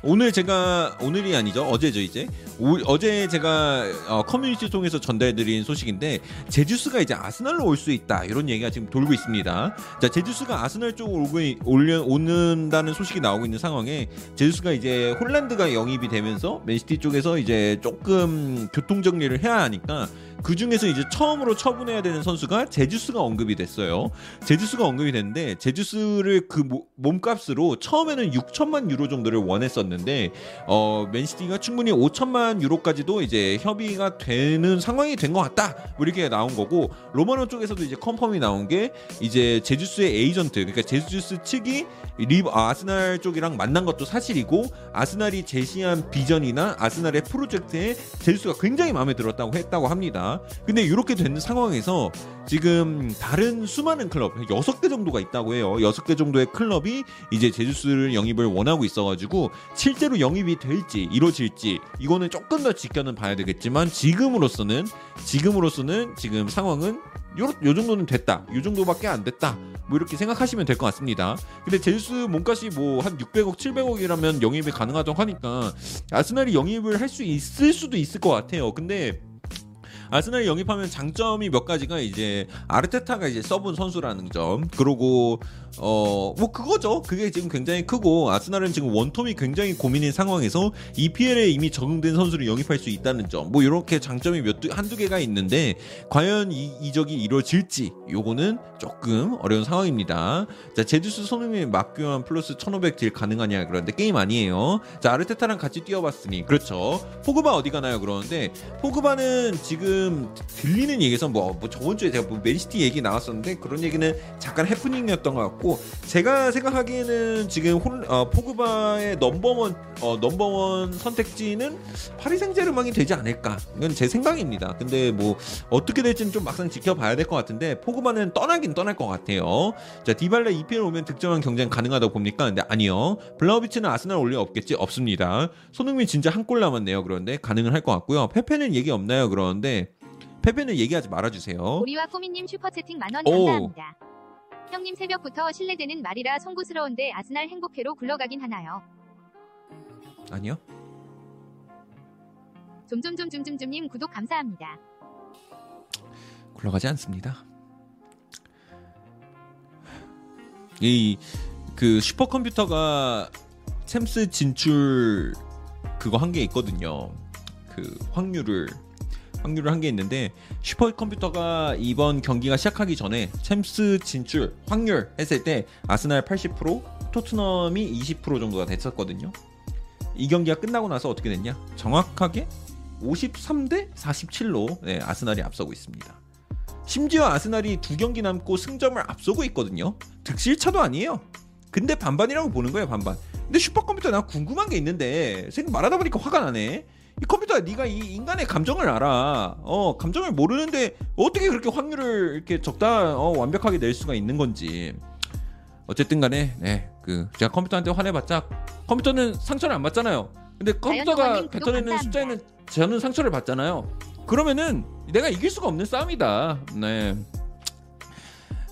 오늘 제가 오늘이 아니죠 어제죠 이제 오, 어제 제가 어, 커뮤니티 통해서 전달해드린 소식인데 제주스가 이제 아스날로 올 수 있다 이런 얘기가 지금 돌고 있습니다. 자 제주스가 아스날 쪽으로 올려 오는다는 소식이 나오고 있는 상황에 제주스가 이제 홀란드가 영입이 되면서 맨시티 쪽에서 이제 조금 교통 정리를 해야 하니까 그 중에서 이제 처음으로 처분해야 되는 선수가 제주스가 언급이 됐어요. 제주스가 언급이 됐는데 제주스를 그 몸값으로 처음에는 6천만 유로 정도를 원했었는데 어 맨시티가 충분히 5천만 유로까지도 이제 협의가 되는 상황이 된 것 같다. 뭐 이렇게 나온 거고 로마노 쪽에서도 이제 confirm이 나온 게 이제 제주스의 에이전트 그러니까 제주스 측이 리 아, 아스날 쪽이랑 만난 것도 사실이고 아스날이 제시한 비전이나 아스날의 프로젝트에 제주스가 굉장히 마음에 들었다고 했다고 합니다. 근데 이렇게 된 상황에서 지금 다른 수많은 클럽 6개 정도가 있다고 해요. 6개 정도의 클럽이 이제 제주스를 영입을 원하고 있어가지고 실제로 영입이 될지 이루어질지 이거는 조금 더 지켜는 봐야 되겠지만 지금으로서는 지금으로서는 지금 상황은 요, 요 정도는 됐다. 요 정도밖에 안 됐다. 뭐 이렇게 생각하시면 될 것 같습니다. 근데 제주스 몸값이 뭐 한 600억, 700억이라면 영입이 가능하다고 하니까 아스날이 영입을 할 수 있을 수도 있을 것 같아요. 근데 아스날이 영입하면 장점이 몇 가지가 이제 아르테타가 이제 써본 선수라는 점. 그리고 어 뭐 그거죠. 그게 지금 굉장히 크고 아스날은 지금 원톱이 굉장히 고민인 상황에서 EPL에 이미 적응된 선수를 영입할 수 있다는 점. 뭐 이렇게 장점이 몇 한두 개가 있는데 과연 이 이적이 이루어질지 요거는 조금 어려운 상황입니다. 자 제주스 손흥민 막교환 플러스 1500 deal 가능하냐 그런데 게임 아니에요. 자 아르테타랑 같이 뛰어봤으니 그렇죠. 포그바 어디 가나요? 그러는데 포그바는 지금 들리는 얘기에서 뭐, 뭐 저번 주에 제가 뭐 맨시티 얘기 나왔었는데 그런 얘기는 잠깐 해프닝이었던 것 같고 제가 생각하기에는 지금 혼, 어, 포그바의 넘버원 어, 넘버원 선택지는 파리 생제르맹이 되지 않을까. 이건 제 생각입니다. 근데 뭐 어떻게 될지는 좀 막상 지켜봐야 될 것 같은데 포그바는 떠나긴 떠날 것 같아요. 자 디발라 EPL 오면 득점왕 경쟁 가능하다고 봅니까? 근데 아니요. 블라호비치는 아스날 올리 없겠지? 없습니다. 손흥민 진짜 한 골 남았네요. 그런데 가능은 할 것 같고요. 페페는 얘기 없나요? 그러는데 페페는 얘기하지 말아주세요. 우리와 꼬미님 슈퍼채팅 만원 오. 감사합니다. 형님 새벽부터 실례되는 말이라 송구스러운데 아스날 행복회로 굴러가긴 하나요? 아니요 좀좀좀좀좀좀님 구독 감사합니다. 굴러가지 않습니다. 이 그 슈퍼컴퓨터가 챔스 진출 그거 한 게 있거든요. 그 확률을 확률을 한 게 있는데 슈퍼컴퓨터가 이번 경기가 시작하기 전에 챔스 진출 확률 했을 때 아스날 80% 토트넘이 20% 정도가 됐었거든요. 이 경기가 끝나고 나서 어떻게 됐냐? 정확하게 53대 47로 네, 아스날이 앞서고 있습니다. 심지어 아스날이 두 경기 남고 승점을 앞서고 있거든요. 득실차도 아니에요. 근데 반반이라고 보는 거예요, 반반. 근데 슈퍼컴퓨터 나 궁금한 게 있는데 생각 말하다 보니까 화가 나네. 이 컴퓨터야 네가 이 인간의 감정을 알아. 어, 감정을 모르는데 어떻게 그렇게 확률을 이렇게 적다 어, 완벽하게 낼 수가 있는 건지. 어쨌든 간에 네, 그 제가 컴퓨터한테 화내봤자 컴퓨터는 상처를 안 받잖아요. 근데 컴퓨터가 뱉어내는. 숫자에는 저는 상처를 받잖아요. 그러면은 내가 이길 수가 없는 싸움이다. 네.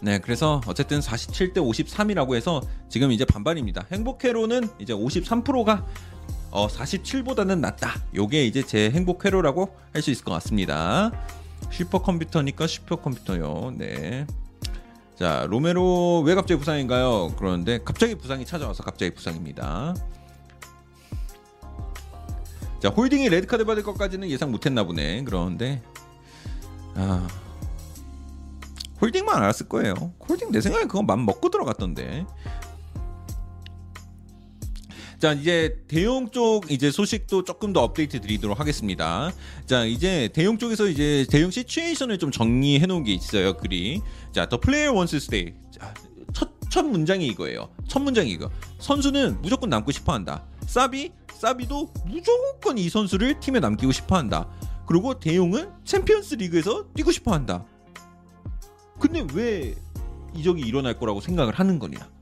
네, 그래서 어쨌든 47대 53이라고 해서 지금 이제 반반입니다. 행복회로는 이제 53%가 어 47보다는 낫다. 요게 이제 제 행복 회로라고 할 수 있을 것 같습니다. 슈퍼컴퓨터니까 슈퍼컴퓨터요. 네. 자, 로메로 왜 갑자기 부상인가요? 그러는데 갑자기 부상이 찾아와서 갑자기 부상입니다. 자, 홀딩이 레드카드 받을 것까지는 예상 못했나 보네. 그러는데 아 홀딩만 알았을 거예요. 홀딩 내 생각에 그건 맘 먹고 들어갔던데. 자 이제 데용 쪽 이제 소식도 조금 더 업데이트 드리도록 하겠습니다. 자 이제 데용 쪽에서 이제 데용 situation을 좀 정리해 놓은 게 있어요 글이. 자 wants to stay. 자, 첫, 첫 문장이 이거예요. 첫 문장이 이거. 선수는 무조건 남고 싶어 한다. 사비 사비도 무조건 이 선수를 팀에 남기고 싶어 한다. 그리고 데용은 챔피언스 리그에서 뛰고 싶어 한다. 근데 왜 이적이 일어날 거라고 생각을 하는 거냐?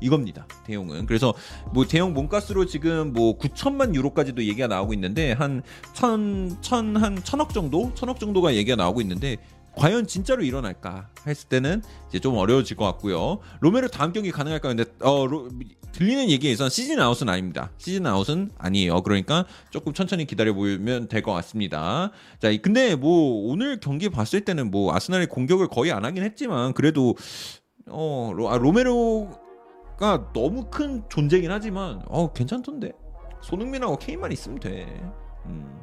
이겁니다. 데용은 그래서 뭐 데용 몸값으로 지금 뭐 9천만 유로까지도 얘기가 나오고 있는데 한 천 천 한 천억 정도 천억 정도가 얘기가 나오고 있는데 과연 진짜로 일어날까 했을 때는 이제 좀 어려워질 것 같고요. 로메로 다음 경기 가능할까 근데 어 로- 들리는 얘기에선 시즌 아웃은 아닙니다. 시즌 아웃은 아니에요. 그러니까 조금 천천히 기다려 보면 될 것 같습니다. 자, 이- 근데 뭐 오늘 경기 봤을 때는 뭐 아스날이 공격을 거의 안 하긴 했지만 그래도 어 로, 아, 로메로 가 너무 큰 존재긴 하지만 어 괜찮던데? 손흥민하고 케인만 있으면 돼. 음.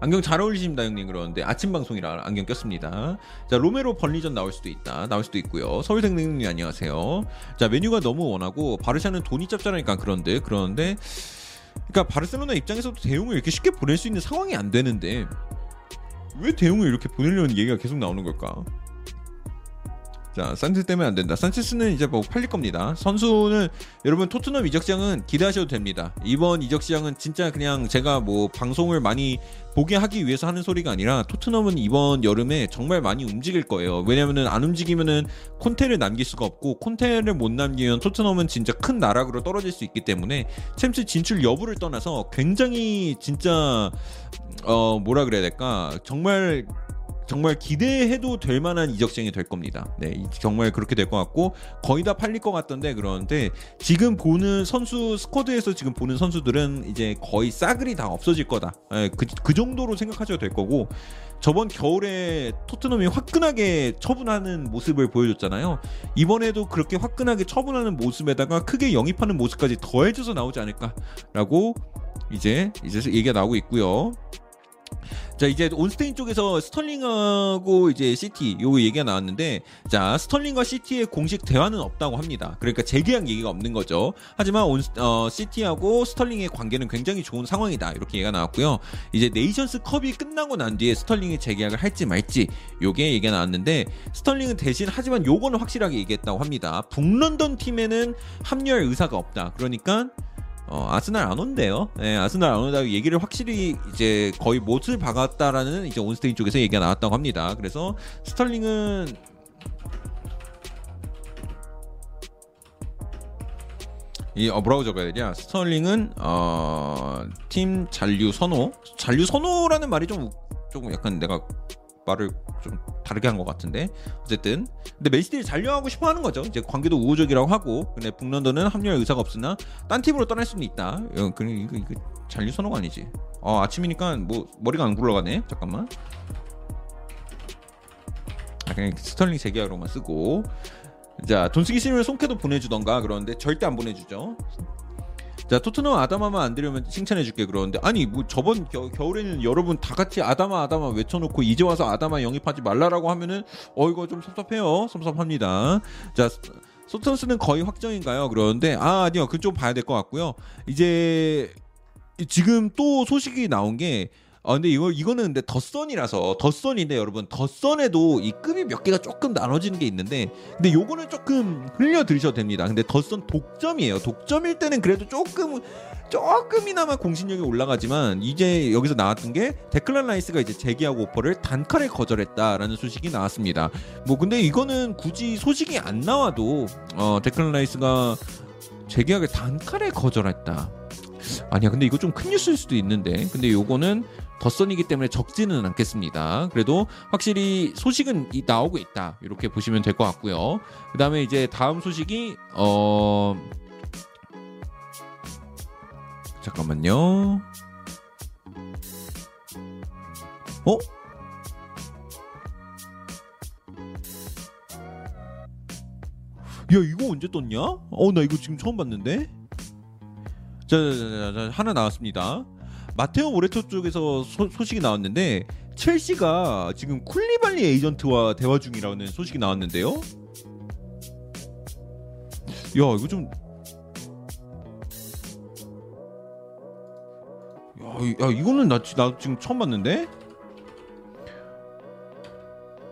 안경 잘 어울리십니다 형님. 그러는데 아침 방송이라 안경 꼈습니다. 자 로메로 번리전 나올 수도 있다. 나올 수도 있고요. 서울생님님 안녕하세요. 자 메뉴가 너무 원하고 바르샤는 돈이 짭짤하니까 그런데 그러는데 그러니까 바르셀로나 입장에서도 대용을 이렇게 쉽게 보낼 수 있는 상황이 안 되는데 왜 대용을 이렇게 보내려는 얘기가 계속 나오는 걸까 자 산체스 때문에 안 된다. 산체스는 이제 뭐 팔릴 겁니다. 선수는 여러분 토트넘 이적 시장은 기대하셔도 됩니다. 이번 이적 시장은 진짜 그냥 제가 뭐 방송을 많이 보게 하기 위해서 하는 소리가 아니라 토트넘은 이번 여름에 정말 많이 움직일 거예요. 왜냐면은 안 움직이면은 콘테를 남길 수가 없고 콘테를 못 남기면 토트넘은 진짜 큰 나락으로 떨어질 수 있기 때문에 챔스 진출 여부를 떠나서 굉장히 진짜 어 뭐라 그래야 될까? 정말 정말 기대해도 될 만한 이적쟁이 될 겁니다. 네, 이- 정말 그렇게 될 것 같고 거의 다 팔릴 것 같던데 그러는데 지금 보는 선수 스쿼드에서 지금 보는 선수들은 이제 거의 싸그리 다 없어질 거다. 예, 그, 그 정도로 생각하셔도 될 거고 저번 겨울에 토트넘이 화끈하게 처분하는 모습을 보여줬잖아요. 이번에도 그렇게 화끈하게 처분하는 모습에다가 크게 영입하는 모습까지 더해져서 나오지 않을까라고 이제 이제 얘기가 나오고 있고요. 자 이제 온스테인 쪽에서 스털링하고 이제 시티 요 얘기가 나왔는데 자 스털링과 시티의 공식 대화는 없다고 합니다. 그러니까 재계약 얘기가 없는 거죠. 하지만 온 어, 시티하고 스털링의 관계는 굉장히 좋은 상황이다 이렇게 얘기가 나왔고요. 이제 네이션스 컵이 끝나고 난 뒤에 스털링이 재계약을 할지 말지 요게 얘기가 나왔는데 스털링은 대신 하지만 요거는 확실하게 얘기했다고 합니다. 북런던 팀에는 합류할 의사가 없다. 그러니까 어, 아스날 안 온대요. 예, 아스날 안 온다고 얘기를 확실히 이제 거의 못을 박았다라는 이제 온스테인 쪽에서 얘기가 나왔다고 합니다. 그래서 스털링은 이 어, 뭐라고 적어야 되냐? 스털링은 어, 팀 잔류 선호, 잔류 선호라는 말이 좀 조금 약간 내가 말을 좀 다르게 한 것 같은데 어쨌든 근데 맨시티를 잔류하고 싶어 하는 거죠. 이제 관계도 우호적이라고 하고 근데 북런던은 합류할 의사가 없으나 딴 팀으로 떠날 수는 있다. 어, 그 이거, 이거 잔류 선호가 아니지. 어, 아침이니까 뭐 머리가 안 굴러가네. 잠깐만. 아, 그냥 스털링 재계약으로만 쓰고 자 돈 쓰기 싫으면 손캐도 보내주던가 그러는데 절대 안 보내주죠. 자 토트넘 아다마만 안 들이면 칭찬해줄게 그러는데 아니 뭐 저번 겨, 겨울에는 여러분 다 같이 아다마 아다마 외쳐놓고 이제 와서 아다마 영입하지 말라라고 하면은 어 이거 좀 섭섭해요. 섭섭합니다. 자 소턴스는 거의 확정인가요? 그러는데 아 아니요. 그쪽 봐야 될 것 같고요. 이제 지금 또 소식이 나온 게 아 근데 이거 이거는 근데 더선이라서 더선인데 여러분 더선에도 이 급이 몇 개가 조금 나눠지는 게 있는데 근데 요거는 조금 흘려 들으셔도 됩니다. 근데 더선 독점이에요. 독점일 때는 그래도 조금 조금이나마 공신력이 올라가지만 이제 여기서 나왔던 게 데클란 라이스가 이제 재계약 오퍼를 단칼에 거절했다라는 소식이 나왔습니다. 뭐 근데 이거는 굳이 소식이 안 나와도 어 데클란 라이스가 재계약을 단칼에 거절했다. 아니야 근데 이거 좀 큰 뉴스일 수도 있는데 근데 요거는 더선이기 때문에 적지는 않겠습니다. 그래도 확실히 소식은 이- 나오고 있다. 이렇게 보시면 될 것 같고요. 그 다음에 이제 다음 소식이 어 잠깐만요. 어? 야 이거 언제 떴냐? 어 나 이거 지금 처음 봤는데. 자, 자, 자, 자, 하나 나왔습니다. 마테오 모레토 쪽에서 소, 소식이 나왔는데 첼시가 지금 쿨리발리 에이전트와 대화 중이라는 소식이 나왔는데요. 야 이거 좀. 야, 이- 야 이거는 나, 지- 나 지금 처음 봤는데.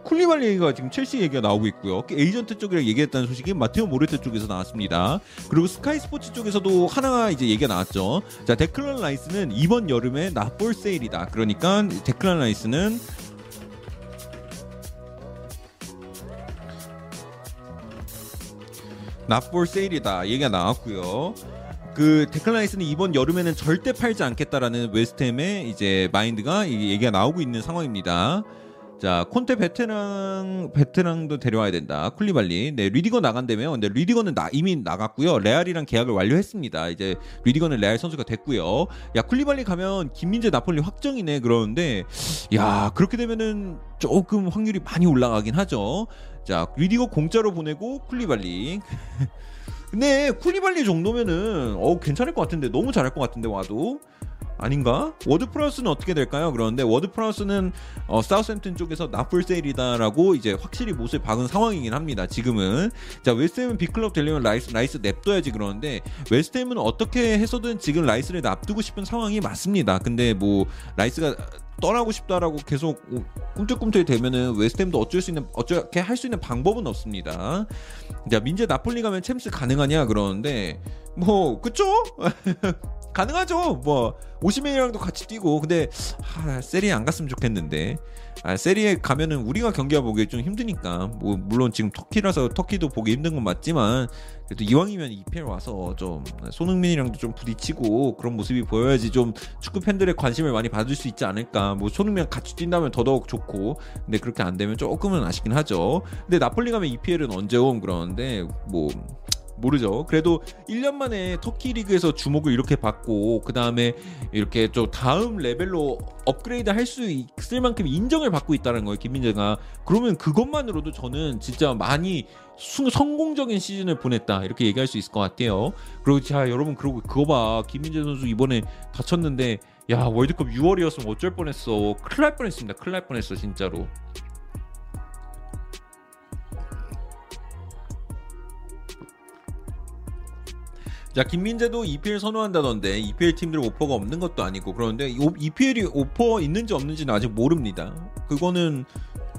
쿨리발리 얘기가 지금 첼시 얘기가 나오고 있고요. 에이전트 쪽이랑 얘기했다는 소식이 마테오 모레토 쪽에서 나왔습니다. 그리고 스카이 스포츠 쪽에서도 하나가 이제 얘기가 나왔죠. 자, 데클란 라이스는 이번 여름에 not for sale이다. 그러니까 데클란 라이스는 not for sale이다. 얘기가 나왔고요. 그 데클란 라이스는 이번 여름에는 절대 팔지 않겠다라는 웨스트햄의 이제 마인드가 이 얘기가 나오고 있는 상황입니다. 자 콘테 베테랑 베테랑도 데려와야 된다. 쿨리발리. 네 리디거 나간다며. 근데 리디거는 나, 이미 나갔고요. 레알이랑 계약을 완료했습니다. 이제 리디거는 레알 선수가 됐고요. 야 쿨리발리 가면 김민재 나폴리 확정이네 그러는데 야 그렇게 되면은 조금 확률이 많이 올라가긴 하죠. 자 리디거 공짜로 보내고 쿨리발리. 근데 쿨리발리 정도면은 어 괜찮을 것 같은데. 너무 잘할 것 같은데 와도 아닌가? 워드 프라우스는 어떻게 될까요? 그런데 워드 프라우스는 어, 사우스햄튼 쪽에서 not for sale이다라고 이제 확실히 못을 박은 상황이긴 합니다. 지금은 자 웨스트햄은 big club 되려면 라이스 라이스 냅둬야지 그러는데 웨스트햄은 어떻게 해서든 지금 라이스를 납두고 싶은 상황이 맞습니다. 근데 뭐 라이스가 떠나고 싶다라고 계속 꿈틀꿈틀 되면은 웨스트햄도 어쩔 수 있는 어떻게 할 수 있는 방법은 없습니다. 자 민재 나폴리 가면 챔스 가능하냐 그러는데 뭐 그쵸? 가능하죠. 뭐 오시맨이랑도 같이 뛰고. 근데 아, 세리에 안 갔으면 좋겠는데. 아, 세리에 가면은 우리가 경기가 보기 좀 힘드니까. 뭐 물론 지금 터키라서 터키도 보기 힘든 건 맞지만 그래도 이왕이면 EPL 와서 좀 손흥민이랑도 좀 부딪히고 그런 모습이 보여야지 좀 축구 팬들의 관심을 많이 받을 수 있지 않을까. 뭐 손흥민 같이 뛴다면 더더욱 좋고. 근데 그렇게 안 되면 조금은 아쉽긴 하죠. 근데 나폴리 가면 EPL은 언제 옴 그러는데 뭐 모르죠. 그래도 1년 만에 터키 리그에서 주목을 이렇게 받고 그 다음에 이렇게 좀 다음 레벨로 업그레이드 할 수 있을 만큼 인정을 받고 있다는 거예요. 김민재가 그러면 그것만으로도 저는 진짜 많이 수, 성공적인 시즌을 보냈다 이렇게 얘기할 수 있을 것 같아요. 그리고 자 여러분 그러고 그거 봐 김민재 선수 이번에 다쳤는데 야 월드컵 6월이었으면 어쩔 뻔했어. 큰일 날 뻔했습니다. 큰일 날 뻔했어 진짜로. 자 김민재도 EPL 선호한다던데 EPL 팀들 오퍼가 없는 것도 아니고 그런데 EPL이 오퍼 있는지 없는지는 아직 모릅니다. 그거는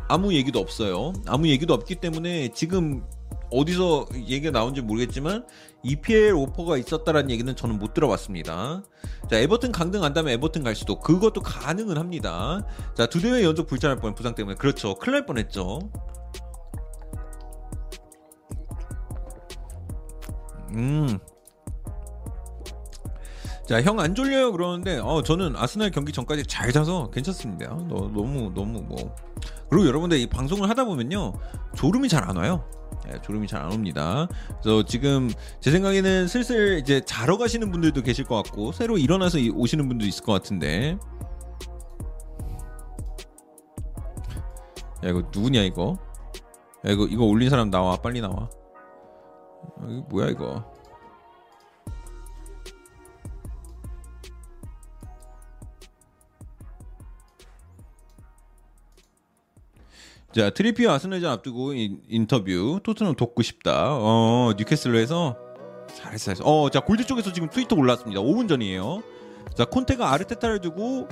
아무 얘기도 없어요. 아무 얘기도 없기 때문에 지금 어디서 얘기가 나온지 모르겠지만 EPL 오퍼가 있었다라는 얘기는 저는 못 들어봤습니다. 자 에버튼 강등 안다면 에버튼 갈 수도 그것도 가능은 합니다. 자두 대회 연속 불참할 뻔 부상 때문에 그렇죠. 큰일 날 뻔했죠. 음 자, 형 안 졸려요 그러는데 어 저는 아스날 경기 전까지 잘 자서 괜찮습니다. 너, 너무 너무 뭐 그리고 여러분들 이 방송을 하다 보면요 졸음이 잘 안 와요. 네, 졸음이 잘 안 옵니다. 그래서 지금 제 생각에는 슬슬 이제 자러 가시는 분들도 계실 것 같고 새로 일어나서 오시는 분도 있을 것 같은데 야 이거 누구냐 이거 야 이거 이거 올린 사람 나와 빨리 나와 이거 뭐야 이거 자 트리피어 아스널전 앞두고 인, 인터뷰 토트넘 돕고 싶다. 어 뉴캐슬로 해서 잘했어. 잘했어. 어자 골드 쪽에서 지금 트위터 올랐습니다. 5분 전이에요. 자 콘테가 아르테타를 두고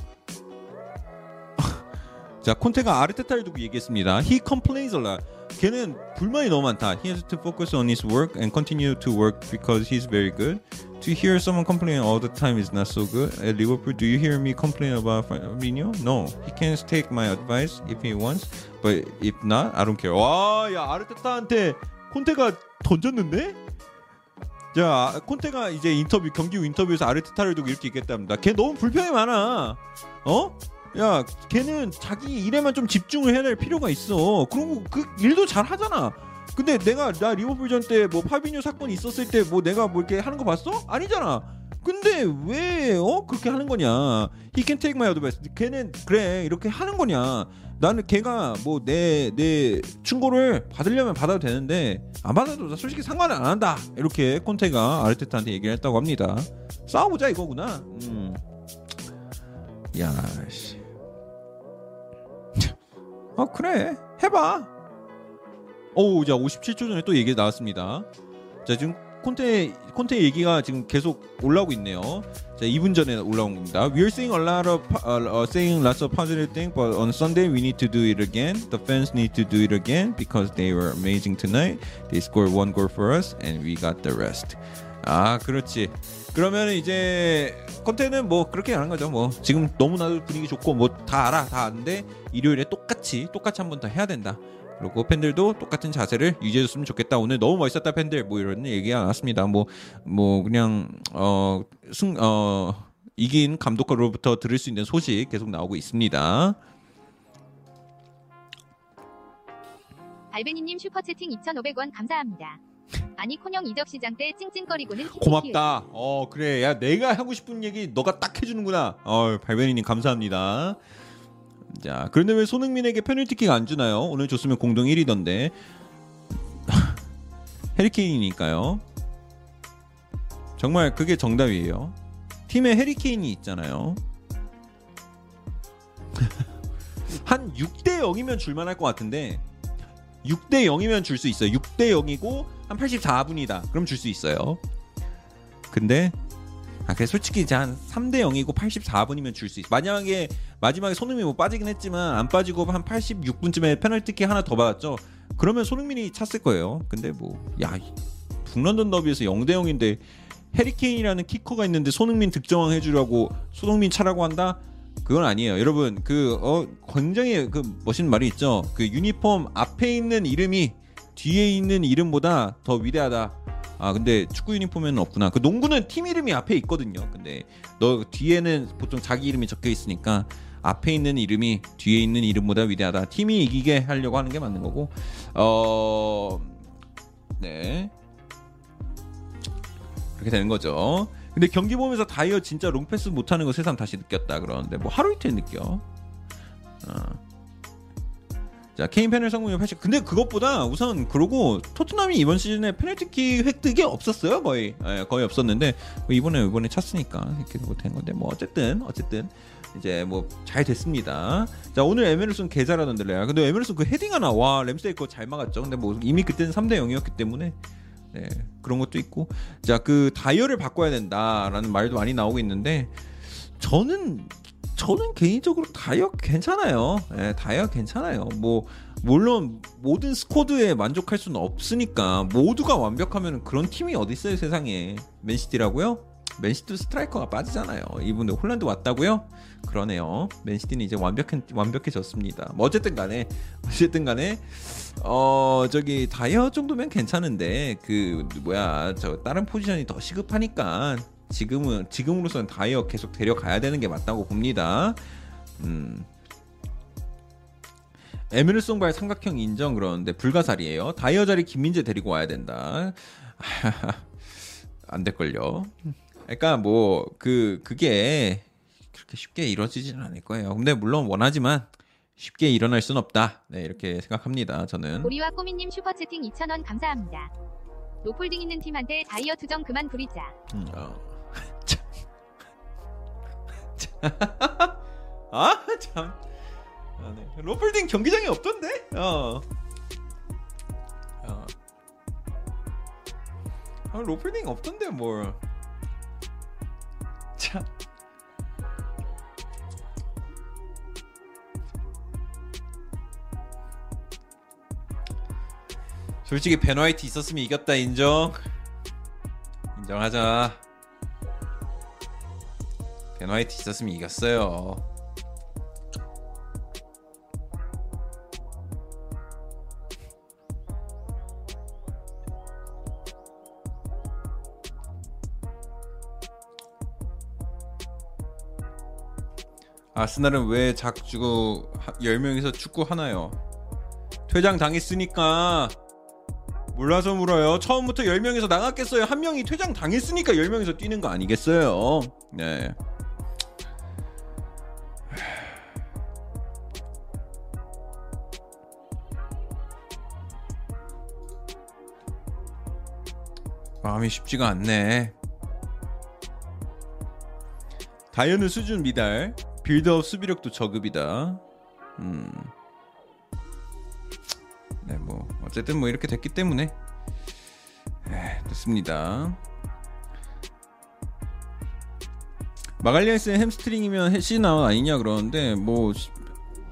자 콘테가 아르테타를 두고 얘기했습니다. He complains a lot. 걔는 불만이 너무 많다. He has to focus on his work and continue to work because he's very good. To hear someone complain all the time is not so good. At Liverpool, do you hear me complain about Fabinho? No. He can take my advice if he wants, but if not, I don't care. 와, 야 아르테타한테 콘테가 던졌는데? 자, 콘테가 이제 인터뷰 경기 후 인터뷰에서 아르테타를 두고 이렇게 얘기했답니다. 걔 너무 불평이 많아. 어? 야, 걔는 자기 일에만 좀 집중을 해야 될 필요가 있어. 그리고 그 일도 잘 하잖아. 근데 내가 나 리버풀전 때 뭐 파비뉴 사건 있었을 때 뭐 내가 뭐 이렇게 하는 거 봤어? 아니잖아. 근데 왜 어? 그렇게 하는 거냐? He can take my advice. 걔는 그래 이렇게 하는 거냐? 나는 걔가 뭐 내 내 충고를 받으려면 받아도 되는데 안 받아도 솔직히 상관은 안 한다. 이렇게 콘테가 아르테타한테 얘기를 했다고 합니다. 싸워보자 이거구나. 음. 야 씨. 어 그래 해봐. 오, 자 57초 전에 또 얘기 나왔습니다. 자 지금 콘테 콘테 얘기가 지금 계속 올라오고 있네요. 자 2분 전에 올라온 겁니다. We're seeing a lot of uh, saying lots of positive things, but on Sunday we need to do it again. The fans need to do it again because they were amazing tonight. They scored one goal for us, and we got the rest. 아 그렇지. 그러면 이제 콘테는 뭐 그렇게 하는 거죠. 뭐 지금 너무나도 분위기 좋고 뭐 다 알아 다 아는데 일요일에 똑같이 똑같이 한번 더 해야 된다. 그리고 팬들도 똑같은 자세를 유지해줬으면 좋겠다. 오늘 너무 멋있었다 팬들 뭐 이런 얘기가 나왔습니다. 뭐뭐 뭐 그냥 어승 어, 이긴 감독으로부터 들을 수 있는 소식 계속 나오고 있습니다. 알베니님 슈퍼채팅 2,500원 감사합니다. 아니 콘형 이적 시장 때 찡찡거리고는 고맙다. 어 그래 야 내가 하고 싶은 얘기 너가 딱 해주는구나. 어 발베니님 감사합니다. 자, 그런데 왜 손흥민에게 페널티킥 안 주나요? 오늘 줬으면 공동 1위던데. 해리케인이니까요. 정말 그게 정답이에요. 팀에 해리케인이 있잖아요. 한 6대 0이면 줄만할 것 같은데 6대 0이면 줄 수 있어요. 6대 0이고 한 84분이다. 그럼 줄 수 있어요. 근데 아, 그래 솔직히 이제 한 3대 0이고 84분이면 줄 수 있어. 만약에 마지막에 손흥민이 뭐 빠지긴 했지만 안 빠지고 한 86분쯤에 페널티킥 하나 더 받았죠. 그러면 손흥민이 찼을 거예요. 근데 뭐 야 북런던 더비에서 0대 0인데 해리케인이라는 키커가 있는데 손흥민 득점 해주라고 손흥민 차라고 한다? 그건 아니에요. 여러분 그 어, 굉장히 그 멋있는 말이 있죠. 그 유니폼 앞에 있는 이름이 뒤에 있는 이름보다 더 위대하다. 아 근데 축구 유니폼에는 없구나. 그 농구는 팀 이름이 앞에 있거든요. 근데 너 뒤에는 보통 자기 이름이 적혀 있으니까 앞에 있는 이름이 뒤에 있는 이름보다 위대하다. 팀이 이기게 하려고 하는 게 맞는 거고. 어 네. 그렇게 되는 거죠. 근데 경기 보면서 다이어 진짜 롱패스 못하는 거 세상 다시 느꼈다 그러는데 뭐 하루 이틀 느껴. 어. 자 케인 페널 성공률 80. 근데 그것보다 우선 그러고 토트넘이 이번 시즌에 페널티킥 획득이 없었어요 거의 예, 거의 없었는데 뭐 이번에 이번에 찼으니까 이렇게 된 건데 뭐 어쨌든 어쨌든 이제 뭐 잘 됐습니다. 자 오늘 에메르슨 개 잘하던데 레알. 근데 에메르슨 그 헤딩 하나 와 램스데일 거 잘 막았죠. 근데 뭐 이미 그때는 3대 0이었기 때문에 네, 그런 것도 있고 자 그 다이어를 바꿔야 된다라는 말도 많이 나오고 있는데 저는 저는 개인적으로 다이어 괜찮아요. 예, 다이어 괜찮아요. 뭐 물론 모든 squad에 만족할 수는 없으니까 모두가 완벽하면 그런 팀이 어디 있어요 세상에 맨시티라고요? 맨시티 스트라이커가 빠지잖아요. 이분들 홀란드 왔다고요? 그러네요. 맨시티는 이제 완벽한 완벽해졌습니다. 뭐 어쨌든 간에 어쨌든 간에 어 저기 다이어 정도면 괜찮은데 그 뭐야 저 다른 포지션이 더 시급하니까 지금은 지금으로서는 다이어 계속 데려가야 되는 게 맞다고 봅니다. 음. 에메르송발 삼각형 인정 그러는데 불가사리예요. 다이어 자리 김민재 데리고 와야 된다. 안 될걸요. 그러니까 뭐 그 그게 그렇게 쉽게 이루어지지는 않을 거예요. 근데 물론 원하지만 쉽게 일어날 순 없다. 네 이렇게 생각합니다. 저는. 우리와 꼬미님 슈퍼채팅 2,000원 감사합니다. 롭 홀딩 있는 팀한테 다이어 투정 그만 부리자. 음, 어. 참. 아 참. 아, 네. 롭 홀딩 경기장에 없던데? 어. 어. 아, 롭 홀딩 없던데 뭘. 참. 솔직히 베너화이트 있었으면 이겼다 인정. 인정하자. 베너화이트 있었으면 이겼어요. 아스날은 왜 작주 10명이서 축구 하나요? 퇴장 당했으니까 몰라서 물어요. 처음부터 10명에서 나갔겠어요. 한 명이 퇴장 당했으니까 10명에서 뛰는 거 아니겠어요? 네. 마음이 쉽지가 않네. 다이어는 수준 미달, 빌드업 수비력도 저급이다. 음. 네, 뭐 어쨌든 뭐 이렇게 됐기 때문에 에, 됐습니다. 마갈리아스의 hamstring이면 시즌 아웃 아니냐 그러는데 뭐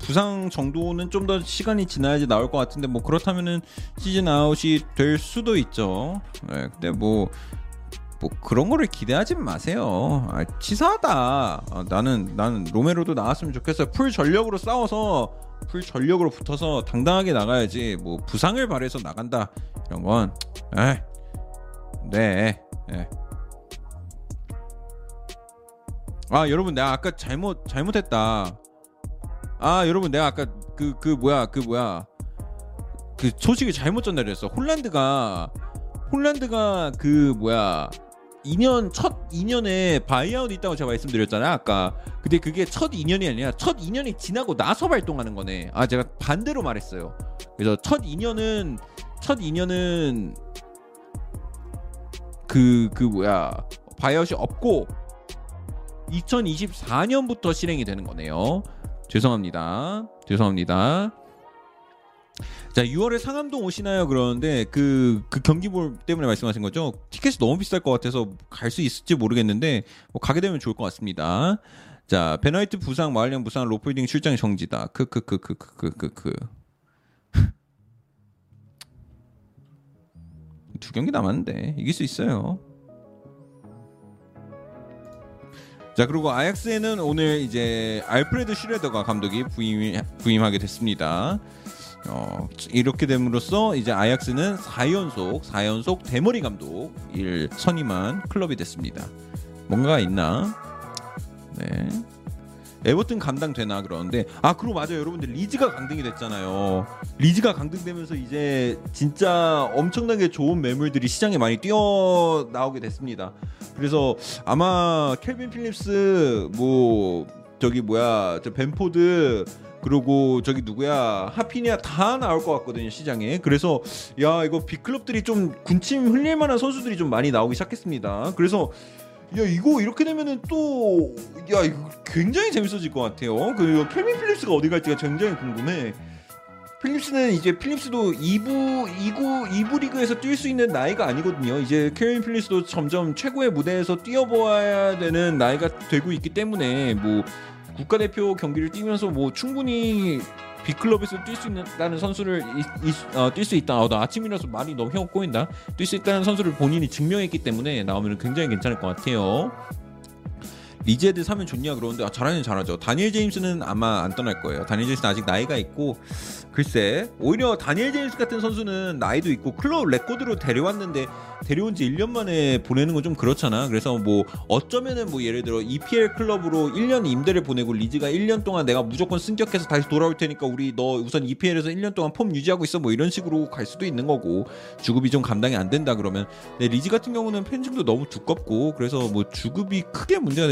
부상 정도는 좀 더 시간이 지나야지 나올 것 같은데 뭐 그렇다면은 시즌 아웃이 될 수도 있죠. 네, 근데 뭐. 뭐 그런 거를 기대하지 마세요. 아, 치사하다. 아, 나는 나는 로메로도 나왔으면 좋겠어요. 풀 전력으로 싸워서 풀 전력으로 붙어서 당당하게 나가야지. 뭐 부상을 바래서 나간다 이런 건, 에, 네, 예. 아 여러분 내가 아까 잘못 잘못했다. 아 여러분 내가 아까 그그 그 뭐야 그 뭐야. 그 소식을 잘못 전달했어. 홀란드가 홀란드가 그 뭐야. 2년 첫 2년에 buyout 있다고 제가 말씀드렸잖아요 아까. 근데 그게 첫 2년이 아니라 첫 2년이 지나고 나서 발동하는 거네. 아 제가 반대로 말했어요. 그래서 첫 2년은 첫 2년은 그그 그 뭐야. 바이아웃이 없고 2024년부터 실행이 되는 거네요 죄송합니다 죄송합니다 자, 6월에 상암동 오시나요? 그러는데 그, 그 경기 볼 때문에 말씀하신 거죠? 티켓이 너무 비쌀 것 같아서 갈 수 있을지 모르겠는데 뭐 가게 되면 좋을 것 같습니다. 자, 베너이트 부상, 마을령 부상, 로폴딩 출장 정지다. 크크크크크크크. 두 경기 남았는데 이길 수 있어요. 자 그리고 아약스에는 오늘 이제 알프레드 슈레더가 감독이 부임 부임하게 됐습니다. 어, 이렇게 됨으로써 이제 아약스는 4연속 4연속 대머리 감독을 선임한 클럽이 됐습니다. 뭔가 있나? 네. 에버튼 감당되나 그러는데 아 그리고 맞아요. 여러분들 리즈가 강등이 됐잖아요. 리즈가 강등되면서 이제 진짜 엄청나게 좋은 매물들이 시장에 많이 뛰어 나오게 됐습니다. 그래서 아마 켈빈 필립스 뭐 저기 뭐야 저 뱀포드 그리고 저기 누구야 하피니아 다 나올 것 같거든요 시장에. 그래서 야 이거 big club들이 좀 군침 흘릴 만한 선수들이 좀 많이 나오기 시작했습니다. 그래서 야 이거 이렇게 되면은 또야 이거 굉장히 재밌어질 것 같아요. 그 켈빈 필립스가 어디 갈지가 굉장히 궁금해. 필립스는 이제 필립스도 2부 2구 2부 리그에서 뛸 수 있는 나이가 아니거든요. 이제 켈빈 필립스도 점점 최고의 무대에서 뛰어보아야 되는 나이가 되고 있기 때문에 뭐 국가대표 경기를 뛰면서 뭐 충분히 빅클럽에서 뛸 수 있다는 선수를 어, 뛸수 있다. 어, 나 아침이라서 말이 너무 혀가 꼬인다. 뛸 수 있다는 선수를 본인이 증명했기 때문에 나오면 굉장히 괜찮을 것 같아요. 리즈 애들 사면 좋냐 그러는데 아, 잘하는 잘하죠. 다니엘 제임스는 아마 안 떠날 거예요. 다니엘 제임스는 아직 나이가 있고 글쎄 오히려 다니엘 제임스 같은 선수는 나이도 있고 클럽 레코드로 데려왔는데 데려온 지 1년 만에 보내는 건 좀 그렇잖아. 그래서 뭐 어쩌면은 뭐 예를 들어 EPL 클럽으로 1년 임대를 보내고 리즈가 1년 동안 내가 무조건 승격해서 다시 돌아올 테니까 우리 너 우선 EPL에서 1년 동안 폼 유지하고 있어 뭐 이런 식으로 갈 수도 있는 거고 주급이 좀 감당이 안 된다 그러면 네, 리즈 같은 경우는 펜싱도 너무 두껍고 그래서 뭐 주급이 크게 문제가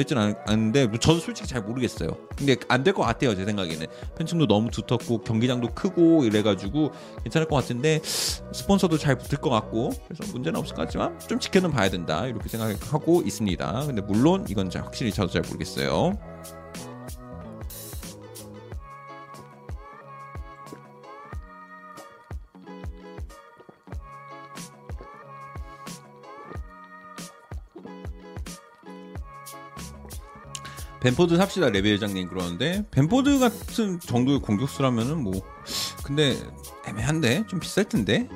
않는데 뭐 저도 솔직히 잘 모르겠어요. 근데 안 될 것 같아요 제 생각에는 펜싱도 너무 두텁고 경기장도 크고 이래가지고 괜찮을 것 같은데 스폰서도 잘 붙을 것 같고 그래서 문제는 없을 것 같지만 좀 지켜는 봐야 된다 이렇게 생각하고 있습니다. 근데 물론 이건 확실히 저도 잘 모르겠어요. 뱀포드 삽시다 레비 회장님 그러는데 뱀포드 같은 정도의 공격수라면은 뭐 근데 애매한데 좀 비쌀 텐데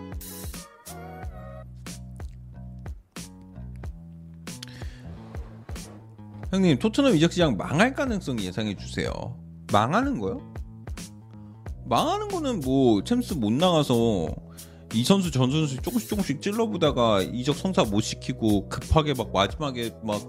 형님 토트넘 이적 시장 망할 가능성이 예상해 주세요. 망하는 거요? 망하는 거는 뭐 챔스 못 나가서 이 선수 전 선수 조금씩 조금씩 찔러보다가 이적 성사 못 시키고 급하게 막 마지막에 막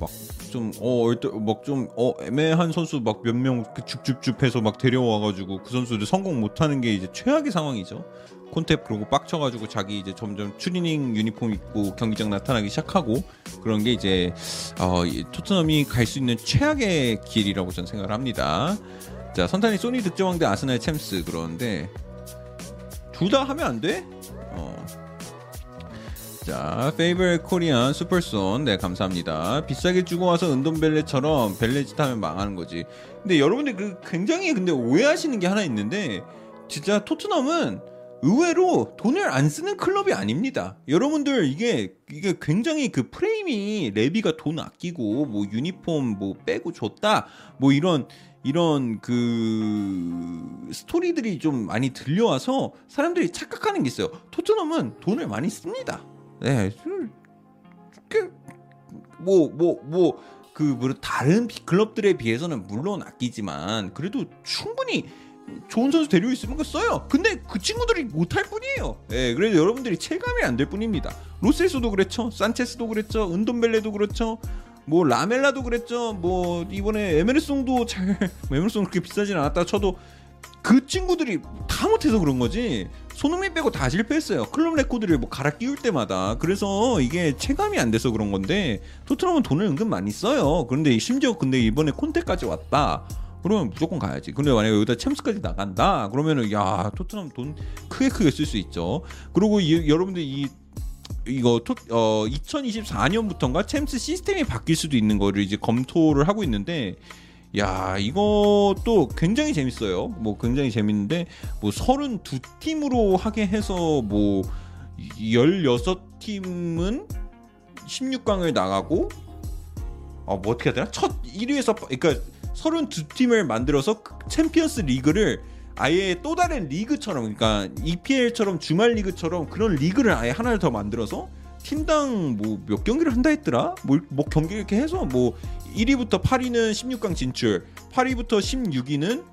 막 좀어막좀 어, 애매한 선수 막 몇명 줍줍줍해서 막 데려와가지고 그 선수들 성공 못하는 게 이제 최악의 상황이죠. 콘탭 그러고 빡쳐가지고 자기 이제 점점 추리닝 유니폼 입고 경기장 나타나기 시작하고 그런 게 이제 어, 토트넘이 갈 수 있는 최악의 길이라고 저는 생각을 합니다. 자 선탄이 소니 득점왕 대 아스날 챔스 그러는데 둘 다 하면 안 돼? 어. 자, 페이버 코리안 슈퍼손. 네, 감사합니다. 비싸게 주고 와서 은돈벨레처럼 벨레짓 하면 망하는 거지. 근데 여러분들 그 굉장히 근데 오해하시는 게 하나 있는데 진짜 토트넘은 의외로 돈을 안 쓰는 클럽이 아닙니다. 여러분들 이게 이게 굉장히 그 프레임이 레비가 돈 아끼고 뭐 유니폼 뭐 빼고 줬다 뭐 이런 이런 그 스토리들이 좀 많이 들려와서 사람들이 착각하는 게 있어요. 토트넘은 돈을 많이 씁니다. 네, 뭐 뭐 뭐 그 뭐 다른 클럽들에 비해서는 물론 아끼지만 그래도 충분히 좋은 선수 데리고 있으면 그 써요. 근데 그 친구들이 못할 뿐이에요. 예, 그래서 여러분들이 체감이 안 될 뿐입니다. 로세스도 그랬죠. 산체스도 그랬죠. 은돈벨레도 그렇죠. 뭐 라멜라도 그랬죠. 뭐 이번에 에메르송도 잘 에메르송 그렇게 비싸진 않았다 쳐도 그 친구들이 다 못해서 그런 거지. 손흥민 빼고 다 실패했어요. 클럽 레코드를 뭐 갈아 끼울 때마다. 그래서 이게 체감이 안 돼서 그런 건데 토트넘은 돈을 은근 많이 써요. 그런데 심지어 근데 이번에 콘테까지 왔다. 그러면 무조건 가야지. 근데 만약에 여기다 챔스까지 나간다. 그러면은 야 토트넘 돈 크게 크게 쓸 수 있죠. 그리고 이, 여러분들 이 이거 토, 어 2024년부터인가 챔스 시스템이 바뀔 수도 있는 거를 이제 검토를 하고 있는데 야 이것도 굉장히 재밌어요. 뭐 굉장히 재밌는데 뭐 32팀으로 하게 해서 뭐 16팀은 16강을 나가고 어 뭐 어떻게 해야 되나? 첫 1위에서 그러니까 32팀을 만들어서 그 챔피언스 리그를 아예 또 다른 리그처럼 그러니까 EPL처럼 주말 리그처럼 그런 리그를 아예 하나를 더 만들어서 팀당 뭐 몇 경기를 한다 했더라? 뭐, 뭐 경기 이렇게 해서 뭐 1위부터 8위는 16강 진출, 8위부터 16위는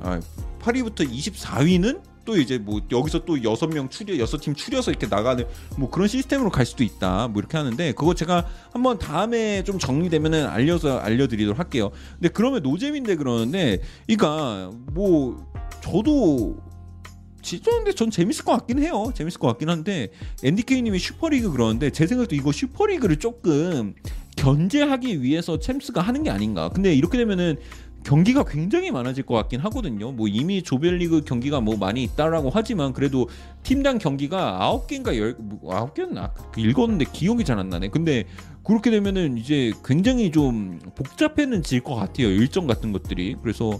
아 8위부터 24위는 또 이제 뭐 여기서 또 여섯 명 추려 여섯 팀 추려서 이렇게 나가는 뭐 그런 시스템으로 갈 수도 있다 뭐 이렇게 하는데 그거 제가 한번 다음에 좀 정리되면은 알려서 알려드리도록 할게요. 근데 그러면 노잼인데 그러는데 그러니까 뭐 저도 진짜인데 전 재밌을 것 같긴 해요. 재밌을 것 같긴 한데 NDK님이 슈퍼리그 그러는데 제 생각도 이거 슈퍼리그를 조금 견제하기 위해서 챔스가 하는 게 아닌가. 근데 이렇게 되면은 경기가 굉장히 많아질 것 같긴 하거든요. 뭐 이미 조별리그 경기가 뭐 많이 있다라고 하지만 그래도 팀당 경기가 아홉 개인가 열뭐 아홉 개는 아, 읽었는데 기억이 잘 안 나네. 근데 그렇게 되면은 이제 굉장히 좀 복잡해는 질 것 같아요. 일정 같은 것들이. 그래서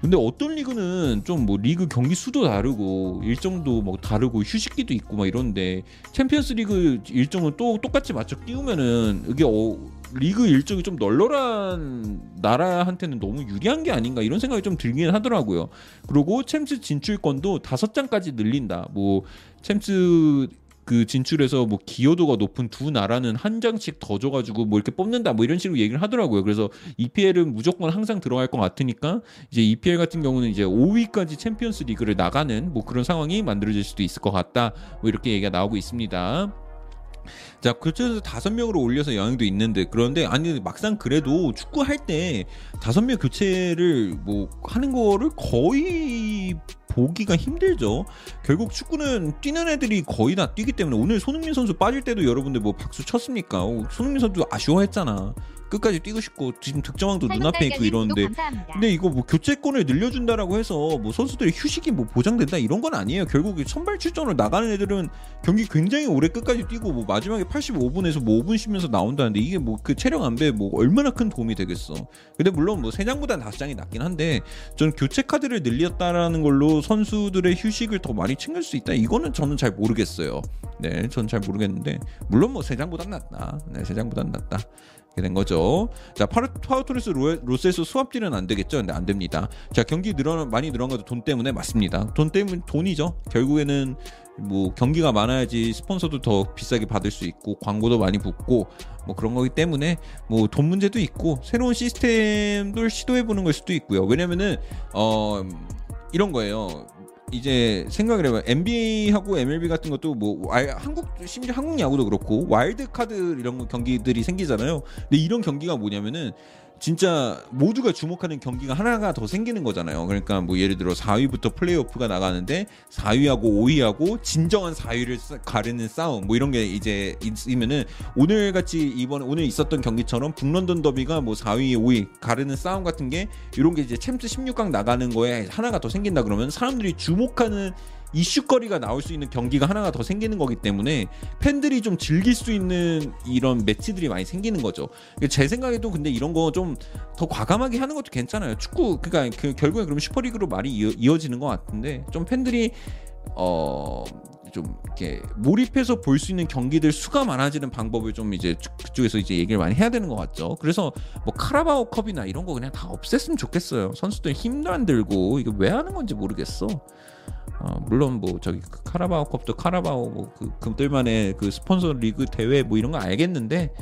근데 어떤 리그는 좀 뭐 리그 경기 수도 다르고 일정도 뭐 다르고 휴식기도 있고 막 이런데 챔피언스 리그 일정은 또 똑같이 맞춰 끼우면은 이게 어, 리그 일정이 좀 널널한 나라한테는 너무 유리한 게 아닌가 이런 생각이 좀 들긴 하더라고요. 그리고 챔스 진출권도 다섯 장까지 늘린다. 뭐 챔스 그 진출해서 뭐 기여도가 높은 두 나라는 한 장씩 더 줘가지고 뭐 이렇게 뽑는다 뭐 이런 식으로 얘기를 하더라고요. 그래서 EPL은 무조건 항상 들어갈 것 같으니까 이제 EPL 같은 경우는 이제 5위까지 챔피언스 리그를 나가는 뭐 그런 상황이 만들어질 수도 있을 것 같다. 뭐 이렇게 얘기가 나오고 있습니다. 자 교체해서 다섯 명으로 올려서 영향도 있는데 그런데 아니 막상 그래도 축구 할 때 다섯 명 교체를 뭐 하는 거를 거의 보기가 힘들죠. 결국 축구는 뛰는 애들이 거의 다 뛰기 때문에 오늘 손흥민 선수 빠질 때도 여러분들 뭐 박수 쳤습니까? 어, 손흥민 선수 아쉬워했잖아. 끝까지 뛰고 싶고 지금 득점왕도 눈앞에 있고 이러는데 근데 이거 뭐 교체권을 늘려준다라고 해서 뭐 선수들의 휴식이 뭐 보장된다 이런 건 아니에요. 결국 선발 출전을 나가는 애들은 경기 굉장히 오래 끝까지 뛰고 뭐 마지막에 85분에서 뭐 5분 쉬면서 나온다는데 이게 뭐 그 체력 안배 뭐 얼마나 큰 도움이 되겠어. 근데 물론 뭐 세 장보다 다섯 장이 낫긴 한데 저는 교체 카드를 늘렸다라는 걸로 선수들의 휴식을 더 많이 챙길 수 있다. 이거는 저는 잘 모르겠어요. 네, 저는 잘 모르겠는데 물론 뭐 세 장보다 낫다. 네, 세 장보다 낫다. 된 거죠. 자, 파르, 파우 토레스 로셀소 스왑딜은 안 되겠죠? 근데 안 됩니다. 자, 경기 늘어 많이 늘어난 것도 돈 때문에 맞습니다. 돈 때문 돈이죠. 결국에는 뭐 경기가 많아야지 스폰서도 더 비싸게 받을 수 있고 광고도 많이 붙고 뭐 그런 거기 때문에 뭐 돈 문제도 있고 새로운 시스템들 시도해 보는 걸 수도 있고요. 왜냐면은 어 이런 거예요. 이제 생각을 해봐 NBA하고 MLB 같은 것도 뭐 한국 심지어 한국 야구도 그렇고 와일드 카드 이런 경기들이 생기잖아요. 근데 이런 경기가 뭐냐면은 진짜 모두가 주목하는 경기가 하나가 더 생기는 거잖아요. 그러니까 뭐 예를 들어 4위부터 플레이오프가 나가는데 4위하고 5위하고 진정한 4위를 가르는 싸움 뭐 이런 게 이제 있으면은 오늘 같이 이번 오늘 있었던 경기처럼 북런던 더비가 뭐 4위, 5위 가르는 싸움 같은 게 이런 게 이제 챔스 16강 나가는 거에 하나가 더 생긴다 그러면 사람들이 주목하는 이슈거리가 나올 수 있는 경기가 하나가 더 생기는 거기 때문에 팬들이 좀 즐길 수 있는 이런 매치들이 많이 생기는 거죠. 제 생각에도 근데 이런 거 좀 더 과감하게 하는 것도 괜찮아요. 축구 그러니까 그 결국에 그럼 슈퍼리그로 말이 이어, 지는 것 같은데 좀 팬들이 어. 좀 이렇게 몰입해서 볼 수 있는 경기들 수가 많아지는 방법을 좀 이제 그쪽에서 이제 얘기를 많이 해야 되는 것 같죠. 그래서 뭐 카라바오 컵이나 이런 거 그냥 다 없앴으면 좋겠어요. 선수들 힘도 안 들고 이게 왜 하는 건지 모르겠어. 어, 물론 뭐 저기 그 카라바오컵도 카라바오 뭐그 그들만의 그 스폰서 리그 대회 뭐 이런 거 알겠는데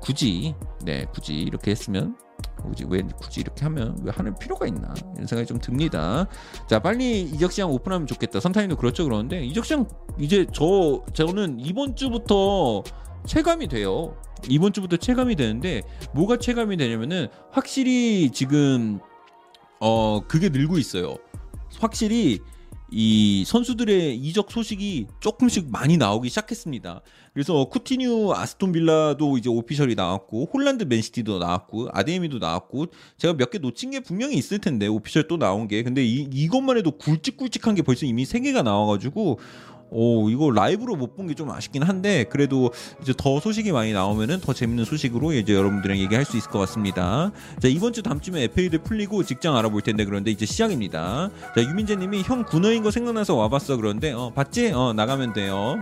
굳이 네 굳이 이렇게 했으면 굳이 왜 굳이 이렇게 하면 왜 하는 필요가 있나 이런 생각이 좀 듭니다. 자 빨리 이적 시장 오픈하면 좋겠다. 선타임도 그렇죠 그러는데 이적 시장 이제 저 저는 이번 주부터 체감이 돼요. 이번 주부터 체감이 되는데 뭐가 체감이 되냐면은 확실히 지금 어 그게 늘고 있어요. 확실히 이 선수들의 이적 소식이 조금씩 많이 나오기 시작했습니다. 그래서 쿠티뉴 아스톤 빌라도 이제 오피셜이 나왔고 홀란드 맨시티도 나왔고 아데미도 나왔고 제가 몇 개 놓친 게 분명히 있을 텐데 오피셜 또 나온 게 근데 이, 이것만 해도 굵직굵직한 게 벌써 이미 세 개가 나와가지고 오 이거 라이브로 못 본 게 좀 아쉽긴 한데 그래도 이제 더 소식이 많이 나오면은 더 재밌는 소식으로 이제 여러분들이랑 얘기할 수 있을 것 같습니다. 자 이번 주 다음 주면 FA도 풀리고 직장 알아볼 텐데 그런데 이제 시작입니다. 자 유민재님이 형 군어인 거 생각나서 와봤어 그런데 어 봤지? 어 나가면 돼요.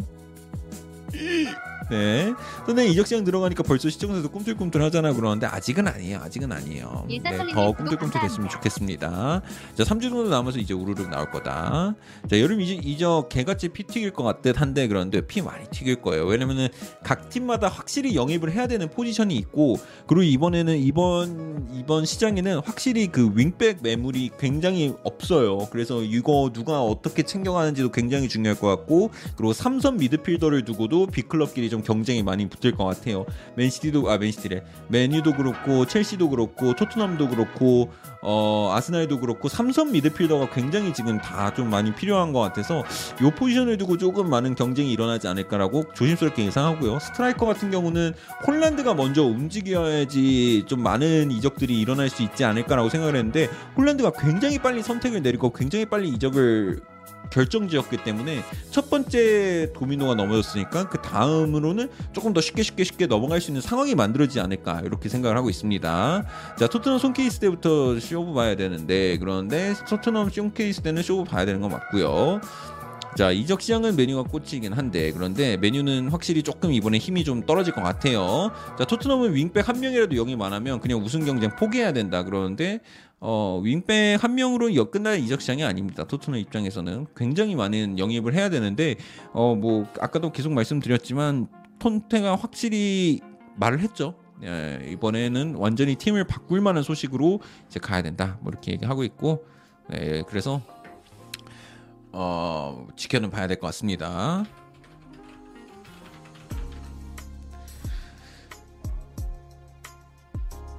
네. 근데 이적 시장 들어가니까 벌써 시청자도 꿈틀꿈틀 하잖아 그러는데 아직은 아니에요. 아직은 아니에요. 일사 네, 더 꿈틀꿈틀 됐으면. 좋겠습니다. 자, 3주 정도 남아서 이제 우르르 나올 거다. 자, 여름 이적, 이적 개같이 피 튀길 것 같듯 한데 그런데 피 많이 튀길 거예요. 왜냐면은 각 팀마다 확실히 영입을 해야 되는 포지션이 있고 그리고 이번에는 이번 이번 시장에는 확실히 그 윙백 매물이 굉장히 없어요. 그래서 이거 누가 어떻게 챙겨가는지도 굉장히 중요할 것 같고 그리고 삼선 미드필더를 두고도 빅클럽끼리 좀 경쟁이 많이 붙을 것 같아요. 맨시티도 아 맨시티래 맨유도 그렇고 첼시도 그렇고 토트넘도 그렇고 어 아스날도 그렇고 삼선 미드필더가 굉장히 지금 다 좀 많이 필요한 것 같아서 요 포지션을 두고 조금 많은 경쟁이 일어나지 않을까라고 조심스럽게 예상하고요. 스트라이커 같은 경우는 홀란드가 먼저 움직여야지 좀 많은 이적들이 일어날 수 있지 않을까라고 생각을 했는데 홀란드가 굉장히 빨리 선택을 내리고 굉장히 빨리 이적을 결정지었기 때문에 첫 번째 도미노가 넘어졌으니까 그 다음으로는 조금 더 쉽게 쉽게 쉽게 넘어갈 수 있는 상황이 만들어지지 않을까 이렇게 생각을 하고 있습니다. 자 토트넘 손케 있을 때부터 쇼부 봐야 되는데 그런데 토트넘 손케 있을 때는 쇼부 봐야 되는 건 맞고요. 자 이적 시장은 맨유가 꽂히긴 한데 그런데 맨유는 확실히 조금 이번에 힘이 좀 떨어질 것 같아요. 자 토트넘은 윙백 한 명이라도 영입 안 하면 그냥 우승 경쟁 포기해야 된다 그러는데 어 윙백 한 명으로 역끝날 이적 시장이 아닙니다. 토트넘 입장에서는 굉장히 많은 영입을 해야 되는데 어 뭐 아까도 계속 말씀드렸지만 톤테가 확실히 말을 했죠. 예, 이번에는 완전히 팀을 바꿀 만한 소식으로 이제 가야 된다. 뭐 이렇게 얘기하고 있고 네, 그래서 어, 지켜는 봐야 될 것 같습니다.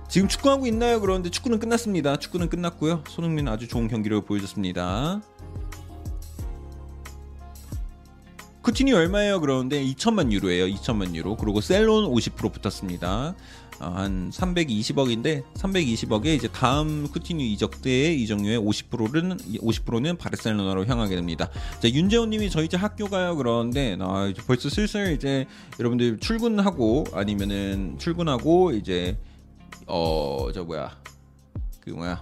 지금 축구하고 있나요? 그런데 축구는 끝났습니다. 축구는 끝났고요. 손흥민 아주 좋은 경기를 보여줬습니다. 쿠티니 얼마예요? 그러는데 2천만 유로예요. 2천만 유로. 그리고 셀론 50% 붙었습니다. 어, 한 320억인데 320억에 이제 다음 쿠티니 이적 때의 이적료의 50%는 50%는 바르셀로나로 향하게 됩니다. 자, 윤재훈님이 저 이제 학교 가요 그러는데 아, 이제 벌써 슬슬 이제 여러분들 출근하고 아니면은 출근하고 이제 어 저 뭐야 그 뭐야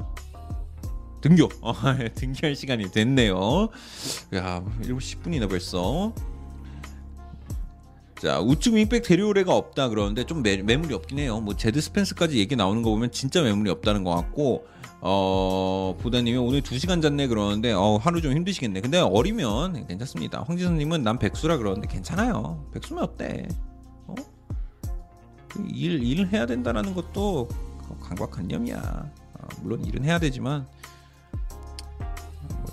등교 어, 등교할 시간이 됐네요. 야 7시 10분이나 벌써. 자 우측 윙백 데리오레가 없다 그러는데 좀 매, 매물이 없긴 해요. 뭐 제드 스펜스까지 얘기 나오는 거 보면 진짜 매물이 없다는 것 같고 어 보다님이 오늘 2 시간 잤네 그러는데 어 하루 좀 힘드시겠네. 근데 어리면 괜찮습니다. 황지선님은 난 백수라 그러는데 괜찮아요. 백수면 어때? 어? 그일 일을 해야 된다라는 것도 강박관념이야. 어, 물론 일은 해야 되지만 뭐,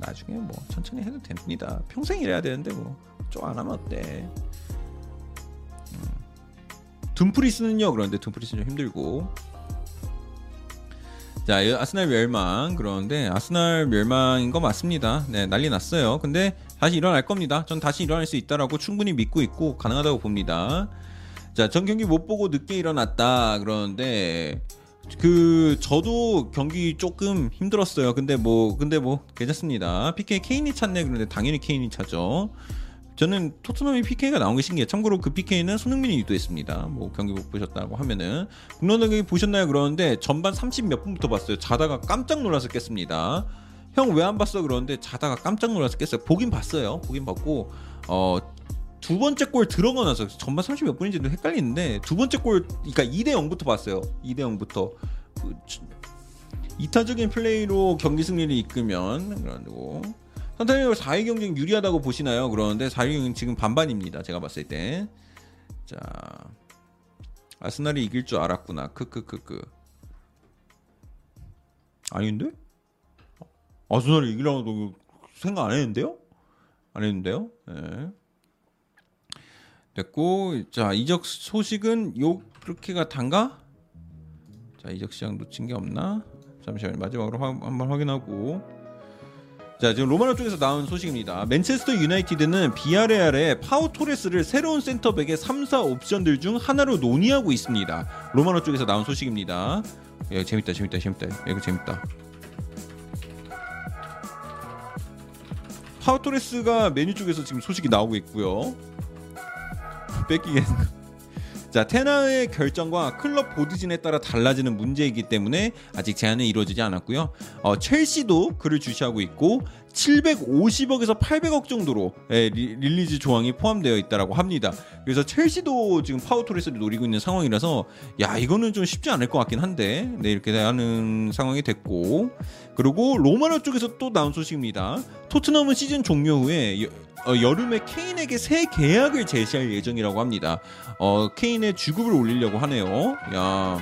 나중에 뭐 천천히 해도 됩니다. 평생 일해야 되는데 뭐 좀 안 하면 어때? 둠프리스는요 그런데 둠프리스는 좀 힘들고. 자이 아스날 멸망 그러는데 아스날 멸망인 거 맞습니다. 네 난리 났어요. 근데 다시 일어날 겁니다. 전 다시 일어날 수 있다라고 충분히 믿고 있고 가능하다고 봅니다. 자전 경기 못 보고 늦게 일어났다 그러는데 그 저도 경기 조금 힘들었어요. 근데 뭐 근데 뭐 괜찮습니다. PK 케인이 찼네 그런데 당연히 케인이 차죠 저는 토트넘이 PK가 나온 게 신기해요. 참고로 그 PK는 손흥민이 유도했습니다. 뭐 경기 못 보셨다고 하면은 국론경 경기 보셨나요? 그러는데 전반 30 몇 분부터 봤어요. 자다가 깜짝 놀라서 깼습니다. 형 왜 안 봤어? 그러는데 자다가 깜짝 놀라서 깼어요. 보긴 봤어요. 보긴 봤고 어. 두 번째 골 들어가 나서 전반 30 몇 분인지도 헷갈리는데 두 번째 골 그러니까 2대 0부터 봤어요. 2대 0부터 그, 이타적인 플레이로 경기 승리를 이끌면 그리고 선타님은 4위 경쟁 유리하다고 보시나요? 그러는데 4위 경쟁 지금 반반입니다. 제가 봤을 때. 자. 아스날이 이길 줄 알았구나. 크크크크. 아닌데? 아스날이 이기라고 생각 안 했는데요? 안 했는데요? 네. 됐고 자 이적 소식은 요 그렇게가 단가? 자 이적 시장 놓친 게 없나? 잠시만요 마지막으로 화- 한번 확인하고 자 지금 로마노 쪽에서 나온 소식입니다. 맨체스터 유나이티드는 비아레알의 파우 토레스를 새로운 센터백의 3, 4 옵션들 중 하나로 논의하고 있습니다. 로마노 쪽에서 나온 소식입니다. 야, 재밌다, 재밌다, 재밌다. 야, 이거 재밌다. 파우 토레스가 맨유 쪽에서 지금 소식이 나오고 있고요. 뺏기겠는 자 텐하흐의 결정과 클럽 보드진에 따라 달라지는 문제이기 때문에 아직 제안은 이루어지지 않았고요. 어, 첼시도 그를 주시하고 있고 750억에서 800억 정도로 예, 리, 릴리즈 조항이 포함되어 있다라고 합니다. 그래서 첼시도 지금 파우 토레스를 노리고 있는 상황이라서 야 이거는 좀 쉽지 않을 것 같긴 한데 네 이렇게 하는 상황이 됐고 그리고 로마노 쪽에서 또 나온 소식입니다. 토트넘은 시즌 종료 후에 여, 어, 여름에 케인에게 새 계약을 제시할 예정이라고 합니다. 어, 케인의 주급을 올리려고 하네요. 야.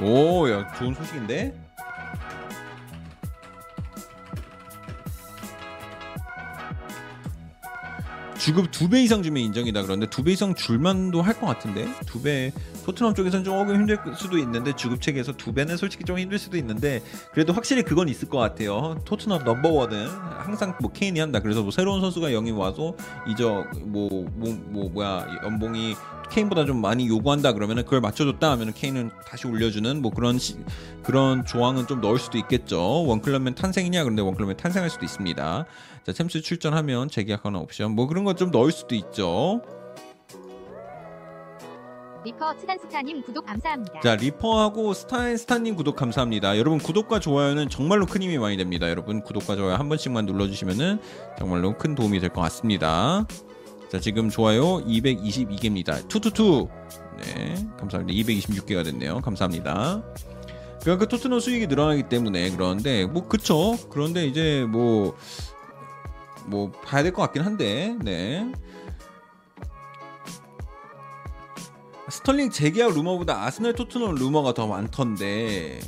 오, 야, 좋은 소식인데? 주급 두 배 이상 주면 인정이다 그런데 두 배 이상 줄만도 할 것 같은데 두 배 토트넘 쪽에서는 조금 힘들 수도 있는데 주급 체계에서 두 배는 솔직히 좀 힘들 수도 있는데 그래도 확실히 그건 있을 것 같아요 토트넘 넘버원은 항상 뭐 케인이 한다 그래서 뭐 새로운 선수가 영입 와서 이적 뭐뭐 뭐, 뭐, 뭐야 연봉이 케인보다 좀 많이 요구한다 그러면은 그걸 맞춰줬다 하면은 케인은 다시 올려주는 뭐 그런 시, 그런 조항은 좀 넣을 수도 있겠죠. 원클럽맨 탄생이냐 그런데 원클럽맨 탄생할 수도 있습니다. 자 챔스 출전하면 재계약하는 옵션 뭐 그런 거좀 넣을 수도 있죠. 리퍼 스탄스타님 구독 감사합니다. 자 리퍼하고 스타인스타님 구독 감사합니다. 여러분 구독과 좋아요는 정말로 큰 힘이 많이 됩니다. 여러분 구독과 좋아요 한 번씩만 눌러주시면은 정말로 큰 도움이 될 것 같습니다. 자 지금 좋아요 222개입니다. two two two 네 감사합니다. 226개가 됐네요. 감사합니다. 그러니까 그 토트넘 수익이 늘어나기 때문에 그런데 뭐 그쵸. 그런데 이제 뭐뭐 뭐 봐야 될 것 같긴 한데 네. 스털링 재계약 루머보다 아스날 토트넘 루머가 더 많던데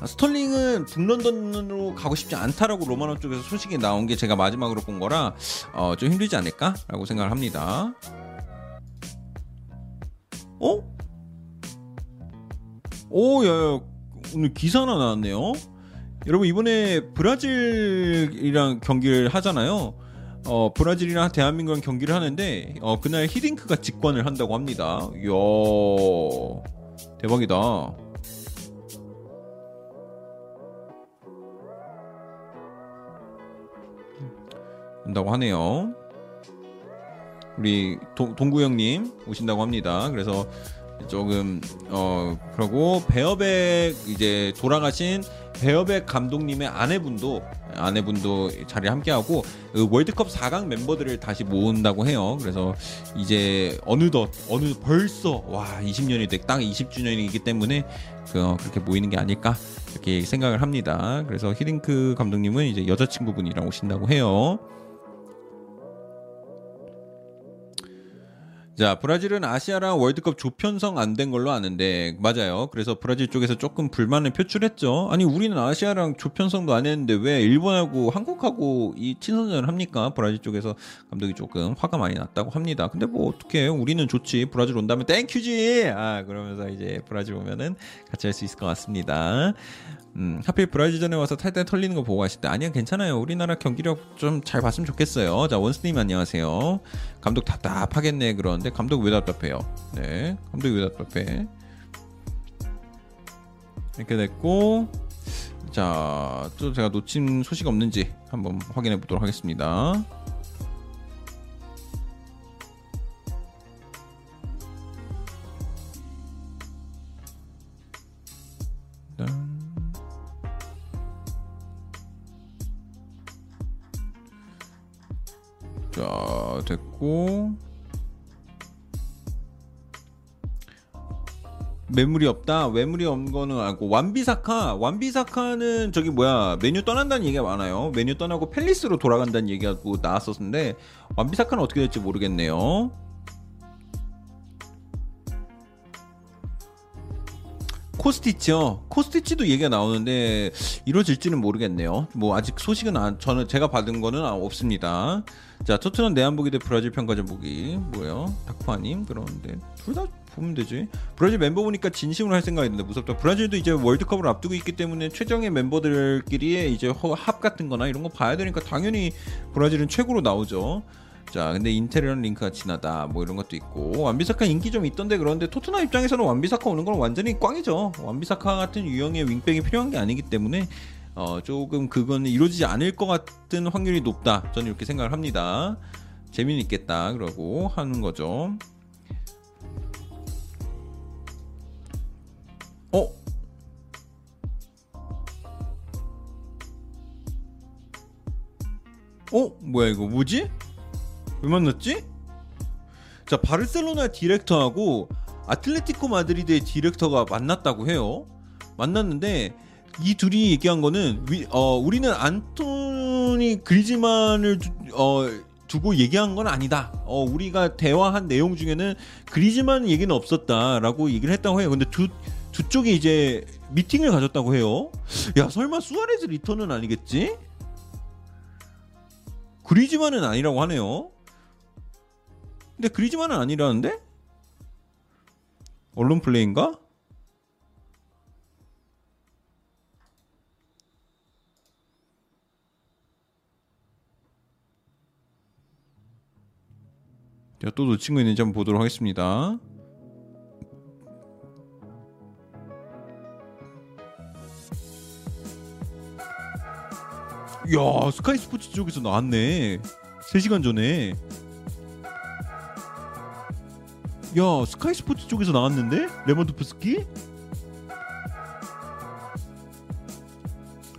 아, 스털링은 북런던으로 가고 싶지 않다라고 로마노 쪽에서 소식이 나온 게 제가 마지막으로 본 거라 어, 좀 힘들지 않을까라고 생각을 합니다. 어? 오, 야, 야, 오늘 기사 하나 나왔네요. 여러분 이번에 브라질이랑 경기를 하잖아요. 어, 브라질이랑 대한민국이랑 경기를 하는데 어, 그날 히딩크가 직관을 한다고 합니다. 이야 대박이다. 온다고 하네요. 우리 도, 동구 형님 오신다고 합니다. 그래서 조금 어 그러고 배어백 이제 돌아가신 배어백 감독님의 아내분도 아내분도 자리에 함께하고 그 월드컵 4강 멤버들을 다시 모은다고 해요. 그래서 이제 어느덧 어느 벌써 와 20년이 돼딱 20주년이기 때문에 그, 어, 그렇게 모이는 게 아닐까 이렇게 생각을 합니다. 그래서 히딩크 감독님은 이제 여자친구분이랑 오신다고 해요. 자, 브라질은 아시아랑 월드컵 조편성 안 된 걸로 아는데 맞아요. 그래서 브라질 쪽에서 조금 불만을 표출했죠. 아니 우리는 아시아랑 조편성도 안 했는데 왜 일본하고 한국하고 이 친선전을 합니까? 브라질 쪽에서 감독이 조금 화가 많이 났다고 합니다. 근데 뭐 어떻게 우리는 좋지. 브라질 온다면 thank you지. 아 그러면서 이제 브라질 오면은 같이 할 수 있을 것 같습니다. 음, 하필 브라질전에 와서 탈탈 털리는 거 보고 가실 때 아니야 괜찮아요. 우리나라 경기력 좀 잘 봤으면 좋겠어요. 자 원스님 안녕하세요. 감독 답답하겠네 그러는데 감독 왜 답답해요? 네 감독이 왜 답답해? 이렇게 됐고 자 또 제가 놓친 소식 없는지 한번 확인해 보도록 하겠습니다 자 됐고 매물이 없다. 매물이 없는 거는 알고 완비사카 완비사카는 저기 뭐야 메뉴 떠난다는 얘기가 많아요. 메뉴 떠나고 펠리스로 돌아간다는 얘기가 뭐 나왔었는데 완비사카는 어떻게 될지 모르겠네요. 코스티치요. 코스티치도 얘기가 나오는데 이루어질지는 모르겠네요. 뭐 아직 소식은 안, 저는 제가 받은 거는 없습니다. 자, 토트넘 내한보기 대 브라질 평가전 보기 뭐예요? 닥파님 그러는데 둘 다 보면 되지. 브라질 멤버 보니까 진심으로 할 생각이 있는데 무섭다. 브라질도 이제 월드컵을 앞두고 있기 때문에 최정의 멤버들끼리의 이제 합 같은 거나 이런 거 봐야 되니까 당연히 브라질은 최고로 나오죠. 자, 근데 인테리어는 링크가 진하다. 뭐 이런 것도 있고 완비사카 인기 좀 있던데 그런데 토트넘 입장에서는 완비사카 오는 건 완전히 꽝이죠. 완비사카 같은 유형의 윙백이 필요한 게 아니기 때문에 어, 조금 그건 이루어지지 않을 것 같은 확률이 높다. 저는 이렇게 생각을 합니다. 재미는 있겠다 그러고 하는 거죠. 어? 어? 뭐야 이거 뭐지? 왜 만났지? 자 바르셀로나 디렉터하고 아틀레티코 마드리드의 디렉터가 만났다고 해요. 만났는데 이 둘이 얘기한 거는 위, 어, 우리는 안토니 그리즈만을 두, 어, 두고 얘기한 건 아니다. 어, 우리가 대화한 내용 중에는 그리즈만 얘기는 없었다라고 얘기를 했다고 해요. 근데 두, 두 쪽이 이제 미팅을 가졌다고 해요. 야, 설마 수아레즈 리턴은 아니겠지? 그리즈만은 아니라고 하네요. 근데 그리즈만은 아니라는데? 언론 플레이인가? 제가 또 놓친 거 있는지 한번 보도록 하겠습니다. 야 스카이 스포츠 쪽에서 나왔네 3시간 전에 야 스카이 스포츠 쪽에서 나왔는데? 레몬도프스키?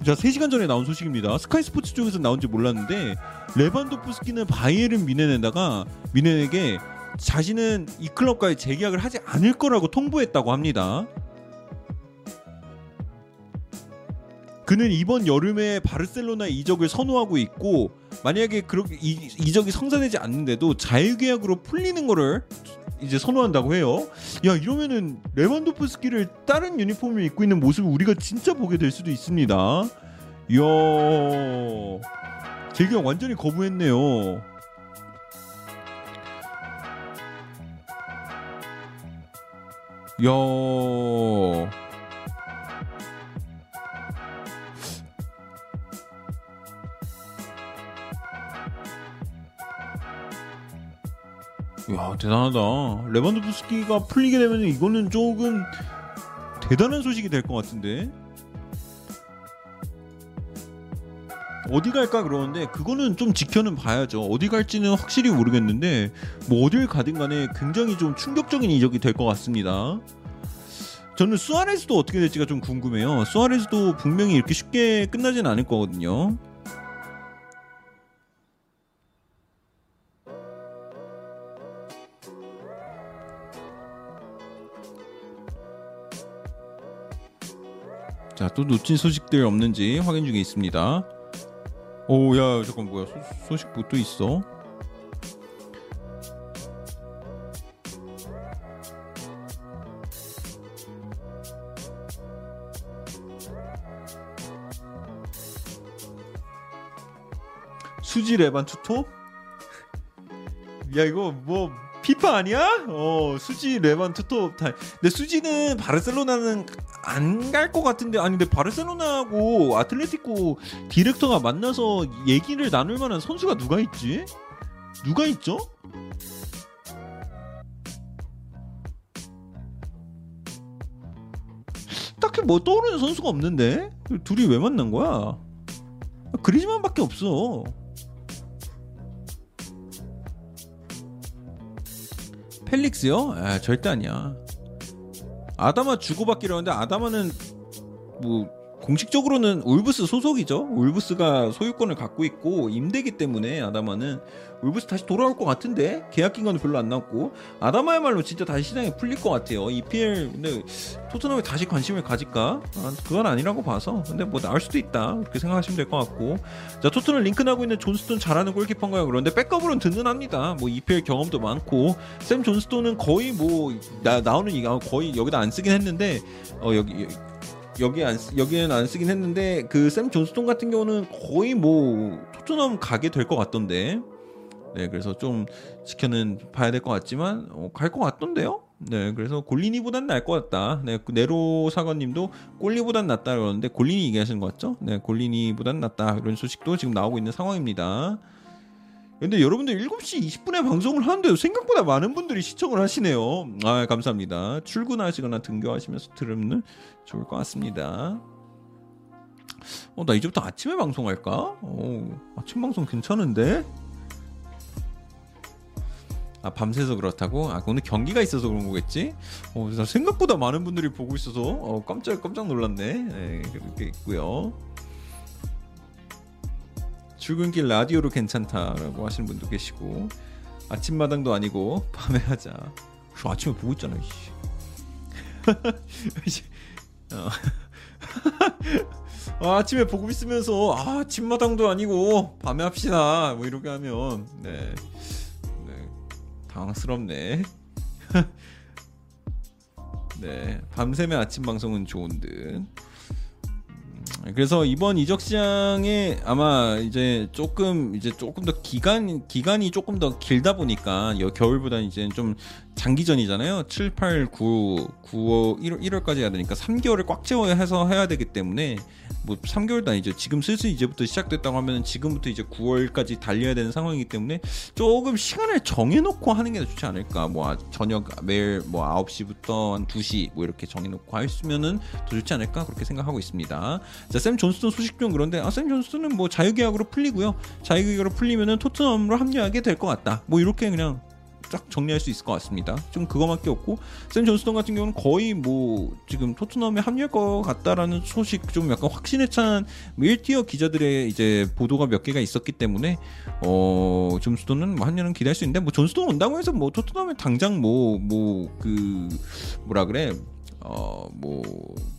자 3시간 전에 나온 소식입니다. 스카이 스포츠 쪽에서 나온지 몰랐는데 레반도프스키는 바이에른 미넨에다가 미넨에게 자신은 이 클럽과의 재계약을 하지 않을 거라고 통보했다고 합니다. 그는 이번 여름에 바르셀로나 이적을 선호하고 있고 만약에 그렇게 이, 이적이 성사되지 않는데도 자유계약으로 풀리는 거를 이제 선호한다고 해요. 야 이러면은 레반도프스키를 다른 유니폼을 입고 있는 모습을 우리가 진짜 보게 될 수도 있습니다. 이야 재계약 완전히 거부했네요. 야 야 대단하다. 레반도프스키가 풀리게 되면 이거는 조금 대단한 소식이 될 것 같은데. 어디 갈까 그러는데 그거는 좀 지켜는 봐야죠. 어디 갈지는 확실히 모르겠는데 뭐 어딜 가든 간에 굉장히 좀 충격적인 이적이 될 것 같습니다. 저는 수아레스도 어떻게 될지가 좀 궁금해요. 수아레스도 분명히 이렇게 쉽게 끝나진 않을 거거든요. 또 놓친 소식들 없는지 확인 중에 있습니다. 오, 야, 잠깐 뭐야? 소, 식 뭐 또 있어? 수지 레반 투톱? 야, 이거 뭐 피파 아니야? 어, 수지 레반 투톱 다. 근데 수지는 바르셀로나는 안 갈 것 같은데 아니 근데 바르셀로나하고 아틀레티코 디렉터가 만나서 얘기를 나눌 만한 선수가 누가 있지? 누가 있죠? 딱히 뭐 떠오르는 선수가 없는데 둘이 왜 만난 거야? 그리즈만밖에 없어. 펠릭스요? 아, 절대 아니야. 아다마 주고받기로 하는데 아다마는 뭐 공식적으로는 울브스 소속이죠. 울브스가 소유권을 갖고 있고 임대기 때문에 아다마는 울브스 다시 돌아올 것 같은데 계약 기간도 별로 안 남고 아다마야말로 진짜 다시 시장에 풀릴 것 같아요. EPL 근데 토트넘에 다시 관심을 가질까? 아, 그건 아니라고 봐서 근데 뭐 나올 수도 있다 그렇게 생각하시면 될 것 같고 자 토트넘 링크나고 있는 존스톤 잘하는 골키퍼인가요? 그런데 백업으로는 든든합니다. 뭐 EPL 경험도 많고 샘 존스톤은 거의 뭐 나, 나오는 이가 거의 여기다 안 쓰긴 했는데 어 여기 여기 안 쓰- 여기는 안 쓰긴 했는데 그 샘 존스톤 같은 경우는 거의 뭐 토트넘 가게 될 것 같던데. 네, 그래서 좀 지켜는 봐야 될 것 같지만 어, 갈것 같던데요. 네, 그래서 골리니보단 나을 것 같다. 네, 그 네로 사관님도 골리보단 낫다 그러는데 골리니 얘기하시는 것 같죠? 네, 골리니보단 낫다 이런 소식도 지금 나오고 있는 상황입니다. 근데 여러분들 7시 20분에 방송을 하는데도 생각보다 많은 분들이 시청을 하시네요. 아, 감사합니다. 출근하시거나 등교하시면서 들으면 좋을 것 같습니다. 어, 나 이제부터 아침에 방송할까? 어, 아침 방송 괜찮은데? 아 밤새서 그렇다고? 아 오늘 경기가 있어서 그런 거겠지? 어, 생각보다 많은 분들이 보고 있어서 어, 깜짝 깜짝 놀랐네. 네, 그렇게 있고요. 출근길 라디오로 괜찮다라고 하시는 분도 계시고 아침마당도 아니고 밤에 하자. 저 아침에 보고 있잖아. 씨. 어. 아, 아침에 보고 있으면서 아, 아침마당도 아니고 밤에 합시다. 뭐 이렇게 하면 네, 네 당황스럽네. 네, 밤샘의 아침 방송은 좋은 듯. 그래서 이번 이적 시장에 아마 이제 조금 이제 조금 더 기간 기간이 조금 더 길다 보니까 겨울보다는 이제 좀 장기전이잖아요. 7, 8, 9, 9월 1월 1월까지 해야 되니까 3개월을 꽉 채워야 해서 해야 되기 때문에 뭐 3개월도 아니죠. 지금 슬슬 이제부터 시작됐다고 하면 지금부터 이제 9월까지 달려야 되는 상황이기 때문에 조금 시간을 정해놓고 하는 게 좋지 않을까. 뭐 아, 저녁 매일 뭐 9시부터 한 2시 뭐 이렇게 정해놓고 했으면은 더 좋지 않을까 그렇게 생각하고 있습니다. 자, 샘 존스턴 소식 좀 그런데 아, 샘 존스턴은 뭐 자유계약으로 풀리고요. 자유계약으로 풀리면은 토트넘으로 합류하게 될 것 같다. 뭐 이렇게 그냥 쫙 정리할 수 있을 것 같습니다. 좀 그거밖에 없고 샘 존스턴 같은 경우는 거의 뭐 지금 토트넘에 합류할 것 같다라는 소식 좀 약간 확신에 찬 1tier 뭐 기자들의 이제 보도가 몇 개가 있었기 때문에 어 존스턴은 뭐 합류는 기대할 수 있는데 뭐 존스턴 온다고 해서 뭐 토트넘에 당장 뭐 뭐 그 뭐라 그래 어뭐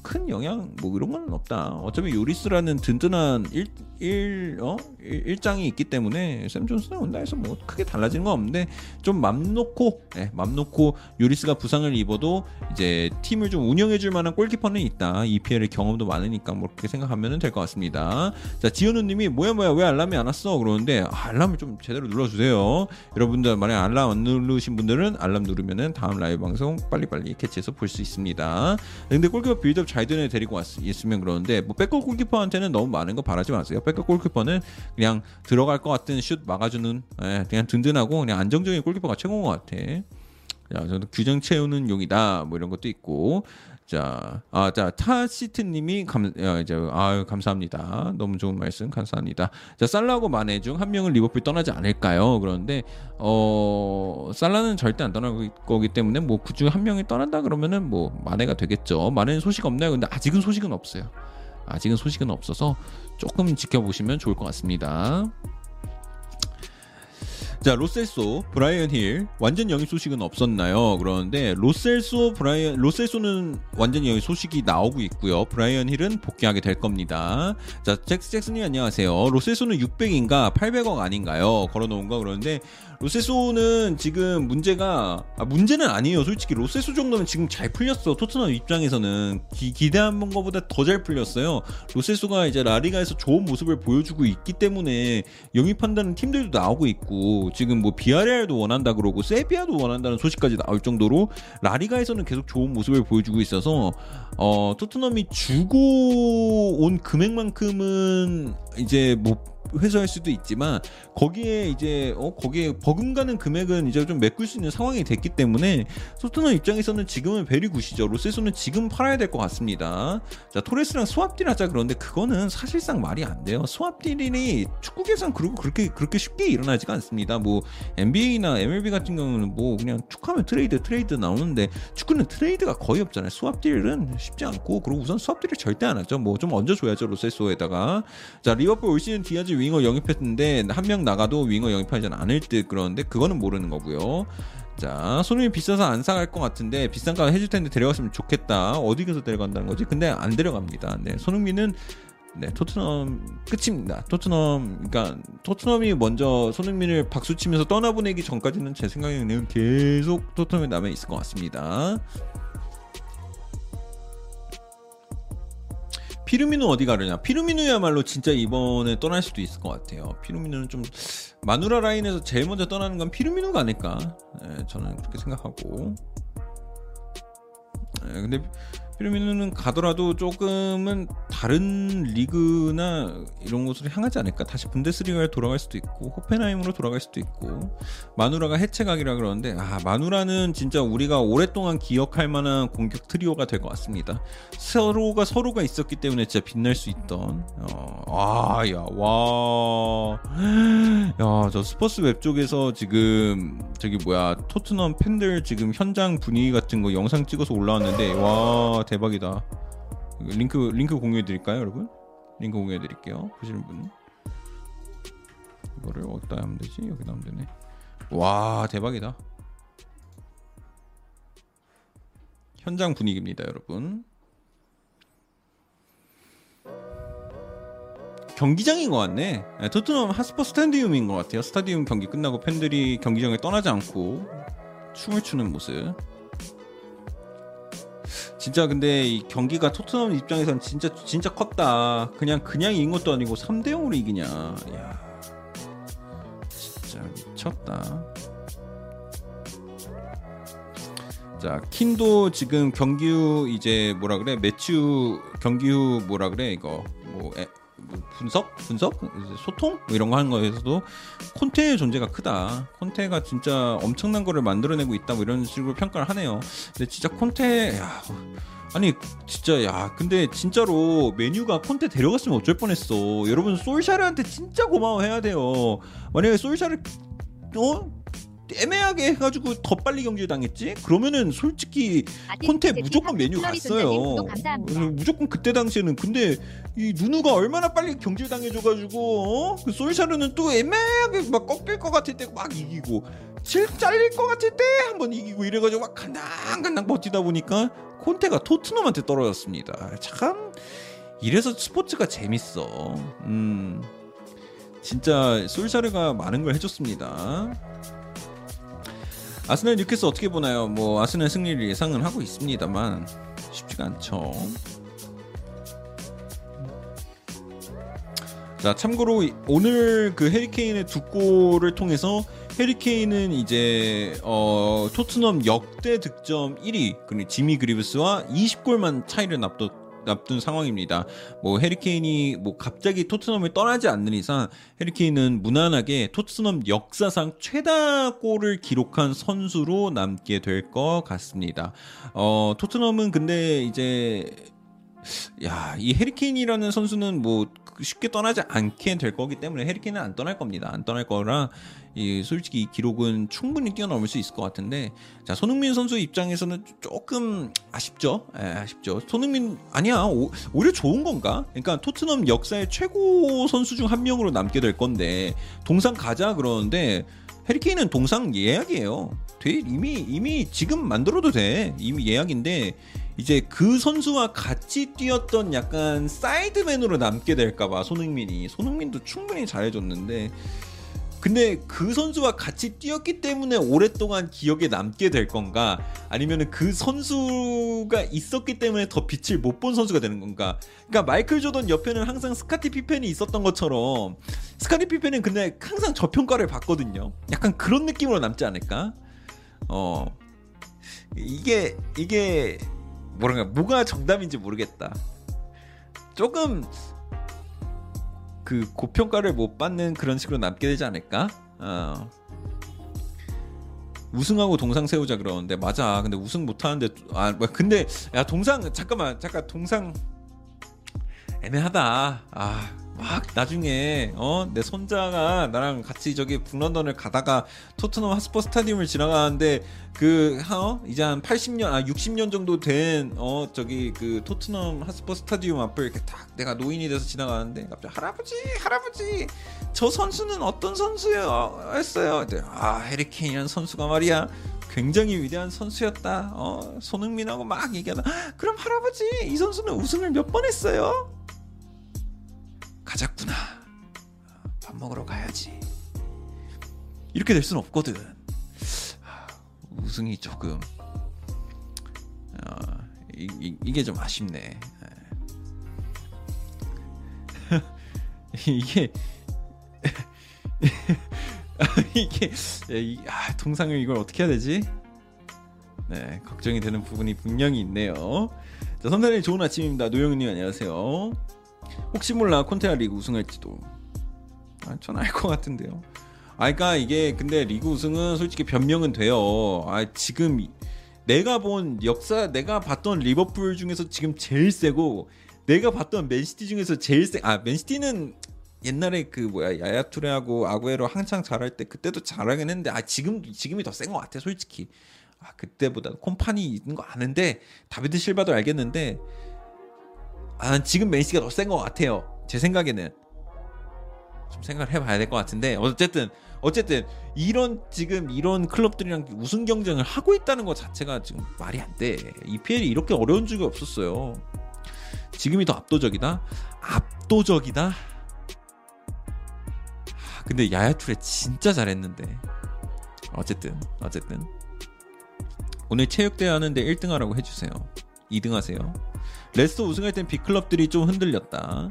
큰 영향 뭐 이런 건 없다. 어차피 요리스라는 든든한 일, 일, 어? 일, 장이 있기 때문에 샘 존슨이 온다 해서 뭐 크게 달라지는 건 없는데 좀 맘 놓고 네, 맘 놓고 요리스가 부상을 입어도 이제 팀을 좀 운영해 줄 만한 골키퍼는 있다. EPL의 경험도 많으니까 뭐 그렇게 생각하면 될 것 같습니다. 자, 지현우 님이 뭐야 뭐야 왜 알람이 안 왔어? 그러는데 아, 알람을 좀 제대로 눌러 주세요. 여러분들 만약 알람 안 누르신 분들은 알람 누르면은 다음 라이브 방송 빨리빨리 캐치해서 볼 수 있습니다. 근데 골키퍼 빌드업 잘 되는 애 데리고 왔으면 그러는데 뭐 백업 골키퍼한테는 너무 많은 거 바라지 마세요. 백업 골키퍼는 그냥 들어갈 것 같은 슛 막아주는 예, 그냥 든든하고 그냥 안정적인 골키퍼가 최고인 것 같아. 자, 저도 규정 채우는 용이다. 뭐 이런 것도 있고. 자, 아, 자, 타시트님이 감, 어, 이제, 아유, 감사합니다. 너무 좋은 말씀, 감사합니다. 자, 살라하고 마네 중 한 명은 리버풀 떠나지 않을까요? 그런데, 어, 살라는 절대 안 떠날 거기 때문에, 뭐, 그중 한 명이 떠난다 그러면은, 뭐, 마네가 되겠죠. 마네는 소식 없나요? 근데 아직은 소식은 없어요. 아직은 소식은 없어서 조금 지켜보시면 좋을 것 같습니다. 자 로셀소 브라이언 힐 완전 영입 소식은 없었나요? 그러는데 로셀소 브라이언 로셀소는 완전 영입 소식이 나오고 있고요. 브라이언 힐은 복귀하게 될 겁니다. 자 잭스 잭슨님 안녕하세요. 로셀소는 600인가 800억 아닌가요? 걸어놓은 거 그러는데 로세소는 지금 문제가 아, 문제는 아니에요. 솔직히 로세소 정도면 지금 잘 풀렸어. 토트넘 입장에서는 기, 기대한 것보다 더 잘 풀렸어요. 로세소가 이제 라리가에서 좋은 모습을 보여주고 있기 때문에 영입한다는 팀들도 나오고 있고 지금 뭐 비아레알도 원한다 그러고 세비야도 원한다는 소식까지 나올 정도로 라리가에서는 계속 좋은 모습을 보여주고 있어서 어 토트넘이 주고 온 금액만큼은 이제 뭐 회수할 수도 있지만 거기에 이제 어 거기에 버금가는 금액은 이제 좀 메꿀 수 있는 상황이 됐기 때문에 토트넘 입장에서는 지금은 very good이죠. 로셀소는 지금 팔아야 될 것 같습니다. 자 토레스랑 swap deal 하자 그런데 그거는 사실상 말이 안 돼요. swap deal이 축구계선 그리고 그렇게 그렇게 쉽게 일어나지가 않습니다. 뭐 NBA나 MLB 같은 경우는 뭐 그냥 툭하면 트레이드 트레이드 나오는데 축구는 트레이드가 거의 없잖아요. swap deal은 쉽지 않고 그리고 우선 swap deal을 절대 안 하죠. 뭐 좀 얹어줘야죠 로셀소에다가 자 리버풀 올 시즌 디아즈 윙어 영입했는데 한 명 나가도 윙어 영입하지 않을 듯 그러는데 그거는 모르는 거고요. 자, 손흥민 비싸서 안 사갈 것 같은데 비싼 값 해줄 텐데 데려갔으면 좋겠다. 어디 가서 데려간다는 거지? 근데 안 데려갑니다. 네, 손흥민은 네, 토트넘 끝입니다. 토트넘, 그러니까 토트넘이 먼저 손흥민을 박수 치면서 떠나보내기 전까지는 제 생각에는 계속 토트넘에 남아 있을 것 같습니다. 피르미누 어디 가느냐? 피르미누야말로 진짜 이번에 떠날 수도 있을 것 같아요. 피르미누는 좀 마누라 라인에서 제일 먼저 떠나는 건 피르미누가 아닐까? 네, 저는 그렇게 생각하고. 네, 근데 이러면은 가더라도 조금은 다른 리그나 이런 곳으로 향하지 않을까. 다시 분데스리가에 돌아갈 수도 있고 호펜하임으로 돌아갈 수도 있고 마누라가 해체각이라 그러는데 아 마누라는 진짜 우리가 오랫동안 기억할 만한 공격 트리오가 될 것 같습니다. 서로가 서로가 있었기 때문에 진짜 빛날 수 있던 어, 아야 와. 야, 저 Spurs Web 쪽에서 지금 저기 뭐야 토트넘 팬들 지금 현장 분위기 같은 거 영상 찍어서 올라왔는데 와 대박이다. 링크 링크 공유해 드릴까요, 여러분? 링크 공유해 드릴게요. 보시는 분. 이거를 어디다 하면 되지? 여기 나오면 되네. 와 대박이다. 현장 분위기입니다, 여러분. 경기장인 것 같네. 네, 토트넘 하스퍼 스탠디움인 것 같아요. 스타디움 경기 끝나고 팬들이 경기장을 떠나지 않고 춤을 추는 모습. 진짜 근데 이 경기가 토트넘 입장에선 진짜 진짜 컸다. 그냥 그냥 이긴 것도 아니고 3대 0으로 이기냐. 야. 진짜 미쳤다. 자, 킨도 지금 경기 후 이제 뭐라 그래? 매치 후 경기 후 뭐라 그래? 이거 뭐 에, 뭐 분석, 분석, 소통 뭐 이런 거 하는 거에서도 콘테의 존재가 크다. 콘테가 진짜 엄청난 거를 만들어내고 있다. 뭐 이런 식으로 평가를 하네요. 근데 진짜 콘테, 야, 아니 진짜 야, 근데 진짜로 메뉴가 콘테 데려갔으면 어쩔 뻔했어. 여러분 솔샤르한테 진짜 고마워해야 돼요. 만약에 솔샤르 어 애매하게 해가지고 더 빨리 경질 당했지? 그러면은 솔직히 콘테 무조건 메뉴 갔어요. 무조건 그때 당시에는 근데 이 누누가 얼마나 빨리 경질 당해줘가지고 어? 그 솔샤르는 또 애매하게 막 꺾일 것 같을 때 막 이기고 질 잘릴 것 같을 때 한번 이기고 이래가지고 막 간당간당 버티다 보니까 콘테가 토트넘한테 떨어졌습니다. 참 이래서 스포츠가 재밌어. 음. 진짜 솔샤르가 많은 걸 해줬습니다. 아스날 뉴캐스 어떻게 보나요? 뭐 아스날 승리를 예상은 하고 있습니다만 쉽지가 않죠. 자 참고로 오늘 그 해리케인의 두 골을 통해서 해리케인은 이제 어, 토트넘 역대 득점 1위 그리고 지미 그리브스와 20골만 차이를 납뒀 납둔 상황입니다. 뭐 해리케인이 뭐 갑자기 토트넘을 떠나지 않는 이상 해리케인은 무난하게 토트넘 역사상 최다 골을 기록한 선수로 남게 될 것 같습니다. 어 토트넘은 근데 이제 야, 이 해리케인이라는 선수는 뭐 쉽게 떠나지 않게 될 거기 때문에 해리케인은 안 떠날 겁니다. 안 떠날 거라 이 솔직히 이 기록은 충분히 뛰어넘을 수 있을 것 같은데 자 손흥민 선수 입장에서는 조금 아쉽죠. 에, 예, 아쉽죠. 손흥민 아니야 오, 오히려 좋은 건가? 그러니까 토트넘 역사의 최고 선수 중 한 명으로 남게 될 건데 동상 가자 그러는데 해리케인은 동상 예약이에요. 돼 이미 이미 지금 만들어도 돼 이미 예약인데 이제 그 선수와 같이 뛰었던 약간 사이드맨으로 남게 될까봐 손흥민이 손흥민도 충분히 잘해줬는데 근데 그 선수와 같이 뛰었기 때문에 오랫동안 기억에 남게 될 건가? 아니면 그 선수가 있었기 때문에 더 빛을 못 본 선수가 되는 건가? 그러니까 마이클 조던 옆에는 항상 스카티 피펜이 있었던 것처럼 스카티 피펜은 근데 항상 저평가를 받거든요. 약간 그런 느낌으로 남지 않을까? 어 이게 이게 뭐랄까 뭐가 정답인지 모르겠다. 조금 그 고평가를 못 받는 그런 식으로 남게 되지 않을까? 어. 우승하고 동상 세우자 그러는데 맞아. 근데 우승 못 하는데 아 뭐, 근데 야 동상 잠깐만 잠깐 동상 애매하다. 아 막 나중에 어 내 손자가 나랑 같이 저기 북런던을 가다가 토트넘 하스퍼 스타디움을 지나가는데 그 어, 이제 한 80년 아 60년 정도 된 어 저기 그 토트넘 하스퍼 스타디움 앞을 이렇게 딱 내가 노인이 돼서 지나가는데 갑자기 할아버지 할아버지 저 선수는 어떤 선수였어요? 아 해리케인이라는 선수가 말이야 굉장히 위대한 선수였다. 어, 손흥민하고 막 얘기하다. 그럼 할아버지, 이 선수는 우승을 몇 번 했어요? 가자꾸나. 밥 먹으러 가야지. 이렇게 될 수는 없거든. 우승이 조금 어, 이, 이, 게좀 아쉽네. 이게 이게 아, 통상을 이걸 어떻게 해야 되지? 네, 걱정이 되는 부분이 분명히 있네요. 자, 선배님 좋은 아침입니다. 노영님 안녕하세요. 혹시 몰라 콘테아 리그 우승할지도. 아, 전알 것 같은데요. 아, 그러니까 이게 근데 리그 우승은 솔직히 변명은 돼요. 아, 지금 내가 본 역사 내가 봤던 리버풀 중에서 지금 제일 세고 내가 봤던 맨시티 중에서 제일 세. 아, 맨시티는 옛날에 그 뭐야 야야투레하고 아구에로 한창 잘할 때 그때도 잘하긴 했는데 아 지금 지금이 더 센 것 같아 솔직히 아 그때보다 콤판이 있는 거 아는데 다비드 실바도 알겠는데 아 지금 맨시티가 더 센 것 같아요 제 생각에는 좀 생각을 해봐야 될 것 같은데 어쨌든 어쨌든 이런 지금 이런 클럽들이랑 우승 경쟁을 하고 있다는 것 자체가 지금 말이 안 돼. EPL이 이렇게 어려운 적이 없었어요. 지금이 더 압도적이다. 압도적이다. 근데 야야투레 진짜 잘했는데 어쨌든 어쨌든 오늘 체육대회 하는데 1등 하라고 해주세요 2등 하세요. 레스터 우승할 땐 big club들이 좀 흔들렸다.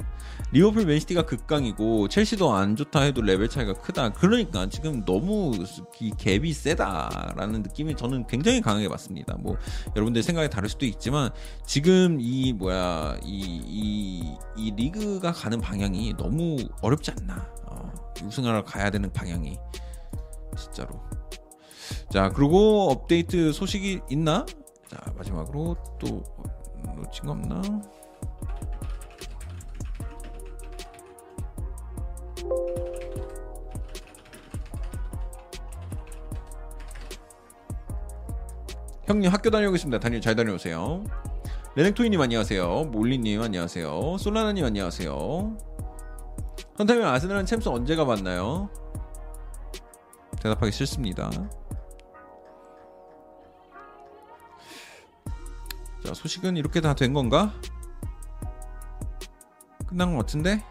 리버풀 맨시티가 극강이고 첼시도 안 좋다 해도 레벨 차이가 크다. 그러니까 지금 너무 이 갭이 세다라는 느낌이 저는 굉장히 강하게 받습니다. 뭐 여러분들 생각이 다를 수도 있지만 지금 이 뭐야 이, 이, 이 리그가 가는 방향이 너무 어렵지 않나. 우승하러 가야 되는 방향이 진짜로. 자 그리고 업데이트 소식이 있나? 자 마지막으로 또 놓친 거 없나? 형님 학교 다녀오고 있습니다. 다니 잘 다녀오세요. 레넥토이님 안녕하세요. 몰리님 안녕하세요. 솔라나님 안녕하세요. 그렇다면 아스날은 챔스 언제 가 봤나요? 대답하기 싫습니다. 자 소식은 이렇게 다 된 건가? 끝난 것 같은데?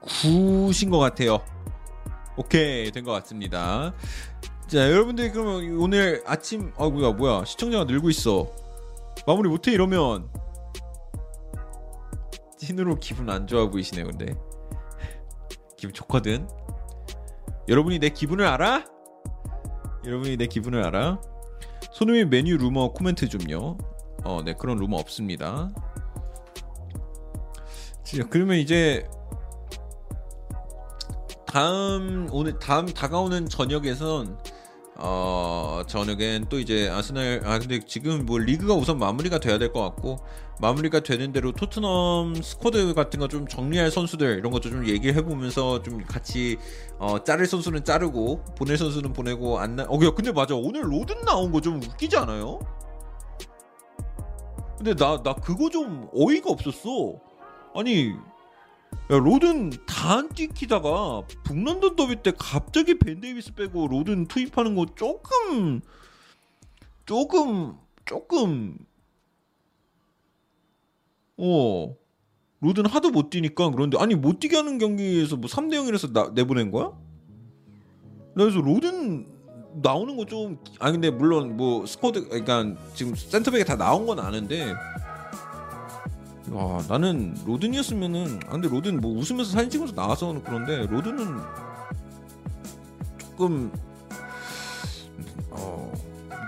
구신 것 같아요. 오케이 된 것 같습니다. 자 여러분들 그러면 오늘 아침 아 뭐야 뭐야 시청자가 늘고 있어 마무리 못해 이러면 찐으로 기분 안 좋아 보이시네요 근데 기분 좋거든 여러분이 내 기분을 알아? 여러분이 내 기분을 알아? 손흥민 메뉴 루머 코멘트 좀요 어 네 그런 루머 없습니다 그러면 이제 다음 오늘 다음 다가오는 저녁에선 어 저녁엔 또 이제 아스날 아 근데 지금 뭐 리그가 우선 마무리가 돼야 될 것 같고 마무리가 되는 대로 토트넘 스쿼드 같은 거 좀 정리할 선수들 이런 것도 좀 얘기해 보면서 좀 같이 어 자를 선수는 자르고 보낼 선수는 보내고 안 나. 어 근데 맞아 오늘 로든 나온 거 좀 웃기지 않아요? 근데 나 나 그거 좀 어이가 없었어. 아니 야, 로든 다 안 뛰키다가 북런던 더비 때 갑자기 벤 데이비스 빼고 로든 투입하는 거 조금 조금 조금 어 로든 하도 못 뛰니까 그런데 아니 못 뛰게 하는 경기에서 뭐 3대 0이라서 나, 내보낸 거야? 그래서 로든 나오는 거 좀 아니 근데 물론 뭐 스쿼드 그러니까 지금 센터백에 다 나온 건 아는데 와 나는 로든이었으면은 아 근데 로든 뭐 웃으면서 사진 찍어서 나와서 그런데 로든은 조금 어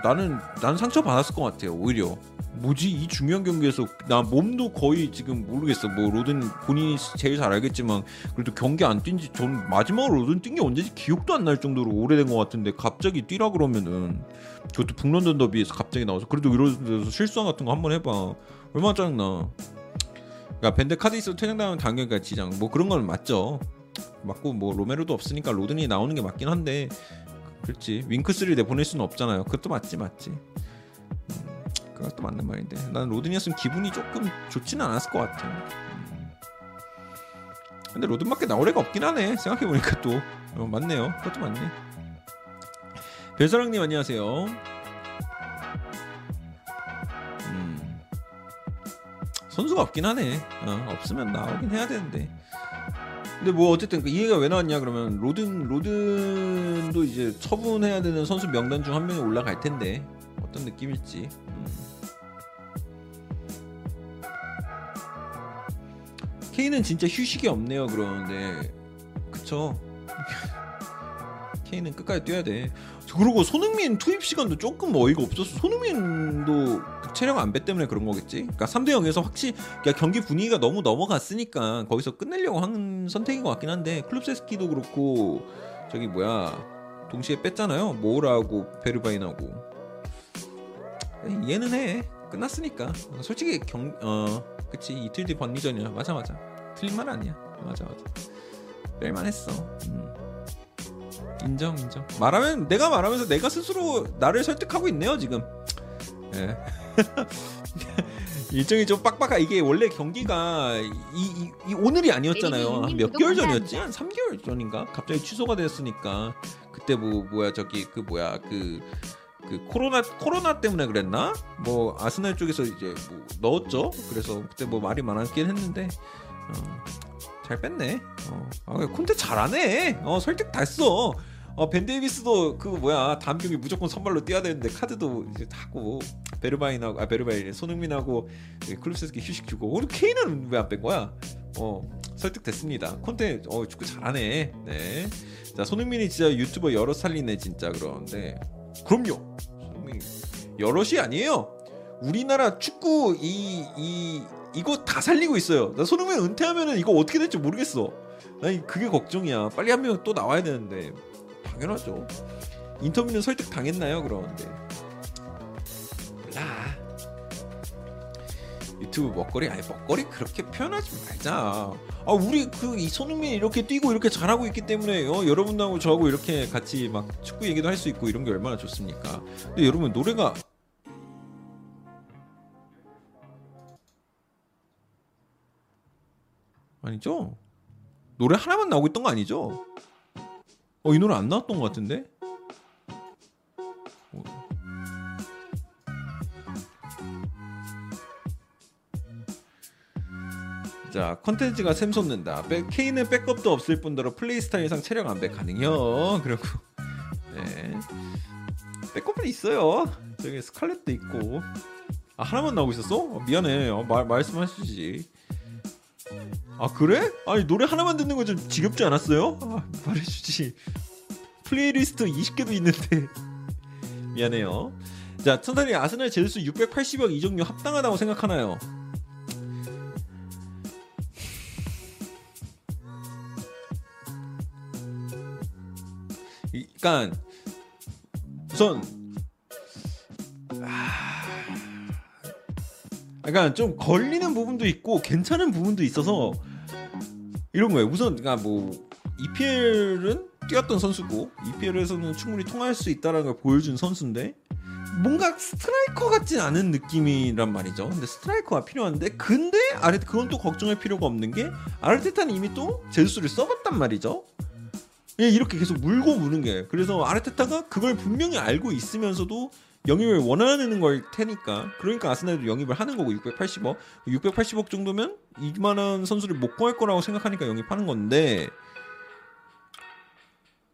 나는 나는 상처 받았을 것 같아요 오히려. 뭐지? 이 중요한 경기에서 나 몸도 거의 지금 모르겠어. 뭐 로든 본인이 제일 잘 알겠지만 그래도 경기 안 뛴지 전 마지막으로 로든 뛴 게 언제지 기억도 안 날 정도로 오래된 것 같은데 갑자기 뛰라 그러면은 그것도 북런던 더비에서 갑자기 나와서 그래도 이런 데서 실수한 같은 거 한번 해봐. 얼마나 짜증나 그러니까 밴드 있어도 퇴장당하면 당연히 지장 뭐 그런 건 맞죠. 맞고 뭐 로메로도 없으니까 로든이 나오는 게 맞긴 한데 그렇지 윙크스를 내보낼 수는 없잖아요. 그것도 맞지 맞지. 음, 그것도 맞는 말인데 나는 로든이었으면 기분이 조금 좋지는 않았을 것 같아. 음. 근데 로든밖에 나올 애가 없긴 하네. 생각해 보니까 또 어, 맞네요. 그것도 맞네. 별사랑님 안녕하세요. 선수가 없긴 하네. 어, 없으면 나오긴 해야 되는데. 근데 뭐 어쨌든 그 이해가 왜 나왔냐 그러면 로든 로든도 이제 처분해야 되는 선수 명단 중 한 명이 올라갈 텐데 어떤 느낌일지. 음. 케인은 진짜 휴식이 없네요. 그러는데 그쵸? 케인은 끝까지 뛰어야 돼. 그리고 손흥민 투입 시간도 조금 어이가 없었어. 손흥민도 체력 안배 때문에 그런 거겠지. 그러니까 3대 0에서 확실히 그러니까 경기 분위기가 너무 넘어갔으니까 거기서 끝내려고 한 선택인 것 같긴 한데 클럽세스키도 그렇고 저기 뭐야 동시에 뺐잖아요. 모우라하고 베르바인하고 이해는 해. 끝났으니까. 솔직히 경어 그치 이틀 뒤 번리전이야. 맞아 맞아. 틀린 말 아니야. 맞아 맞아. 뺄만했어. 음. 인정 인정. 말하면 내가 말하면서 내가 스스로 나를 설득하고 있네요 지금. 예. 일정이 좀 빡빡하 이게 원래 경기가 이, 이, 이 오늘이 아니었잖아요. 한 몇 개월 전이었지? 한 3개월 전인가? 갑자기 취소가 됐으니까 그때 뭐 뭐야 저기 그 뭐야 그. 그 코로나 코로나 때문에 그랬나? 뭐 아스날 쪽에서 이제 뭐 넣었죠. 그래서 그때 뭐 말이 많았긴 했는데 어, 잘 뺐네. 어, 아, 콘테 잘하네. 어, 설득당했어. 어, 벤 데이비스도 그 뭐야 다음 경기 무조건 선발로 뛰어야 되는데 카드도 이제 하고 베르바인하고 아 베르바인 손흥민하고 클루셉스키 휴식 주고 우리 케인은 왜 안 뺀 거야? 어 설득됐습니다. 콘테 어 축구 잘하네. 네. 자 손흥민이 진짜 유튜버 여러 살리네 진짜 그러는데 그럼요. 손흥민 여럿이 아니에요. 우리나라 축구 이 이 이거 다 살리고 있어요. 나 손흥민 은퇴하면은 이거 어떻게 될지 모르겠어. 아니 그게 걱정이야. 빨리 한 명 또 나와야 되는데 당연하죠. 인터뷰는 설득 당했나요? 그러는데 몰라. 유튜브 먹거리 아니 먹거리 그렇게 표현하지 말자. 아 우리 그 이 손흥민이 이렇게 뛰고 이렇게 잘하고 있기 때문에 어, 여러분하고 저하고 이렇게 같이 막 축구 얘기도 할 수 있고 이런 게 얼마나 좋습니까? 근데 여러분 노래가 아니죠? 노래 하나만 나오고 있던 거 아니죠? 어, 이 노래 안 나왔던 것 같은데? 어. 자, 컨텐츠가 샘솟는다. 백, 케인은 백업도 없을 뿐더러 플레이 스타일상 체력 안배 가능요. 그리고 네. 백업은 있어요. 저기 스칼렛도 있고. 아 하나만 나오고 있었어? 어, 미안해. 어, 말 말씀하시지. 아 그래? 아니 노래 하나만 듣는 거 좀 지겹지 않았어요? 아, 말해주지. 플레이리스트 20개도 있는데 미안해요. 자 천사님 아스날 제수스 680억 이적료 합당하다고 생각하나요? 그러니까 우선 그러니까 좀 걸리는 부분도 있고 괜찮은 부분도 있어서 이런 거예요. 우선 그러니까 뭐 EPL은 뛰었던 선수고 EPL에서는 충분히 통할 수 있다는 걸 보여준 선수인데 뭔가 스트라이커 같진 않은 느낌이란 말이죠. 근데 스트라이커가 필요한데 근데 아르 그건 또 걱정할 필요가 없는 게 아르테타는 이미 또 제수를 써봤단 말이죠. 예, 이렇게 계속 물고 무는 게 그래서 아르테타가 그걸 분명히 알고 있으면서도 영입을 원하는 걸 테니까 그러니까 아스날도 영입을 하는 거고 680억 680억 정도면 이만한 선수를 못 구할 거라고 생각하니까 영입하는 건데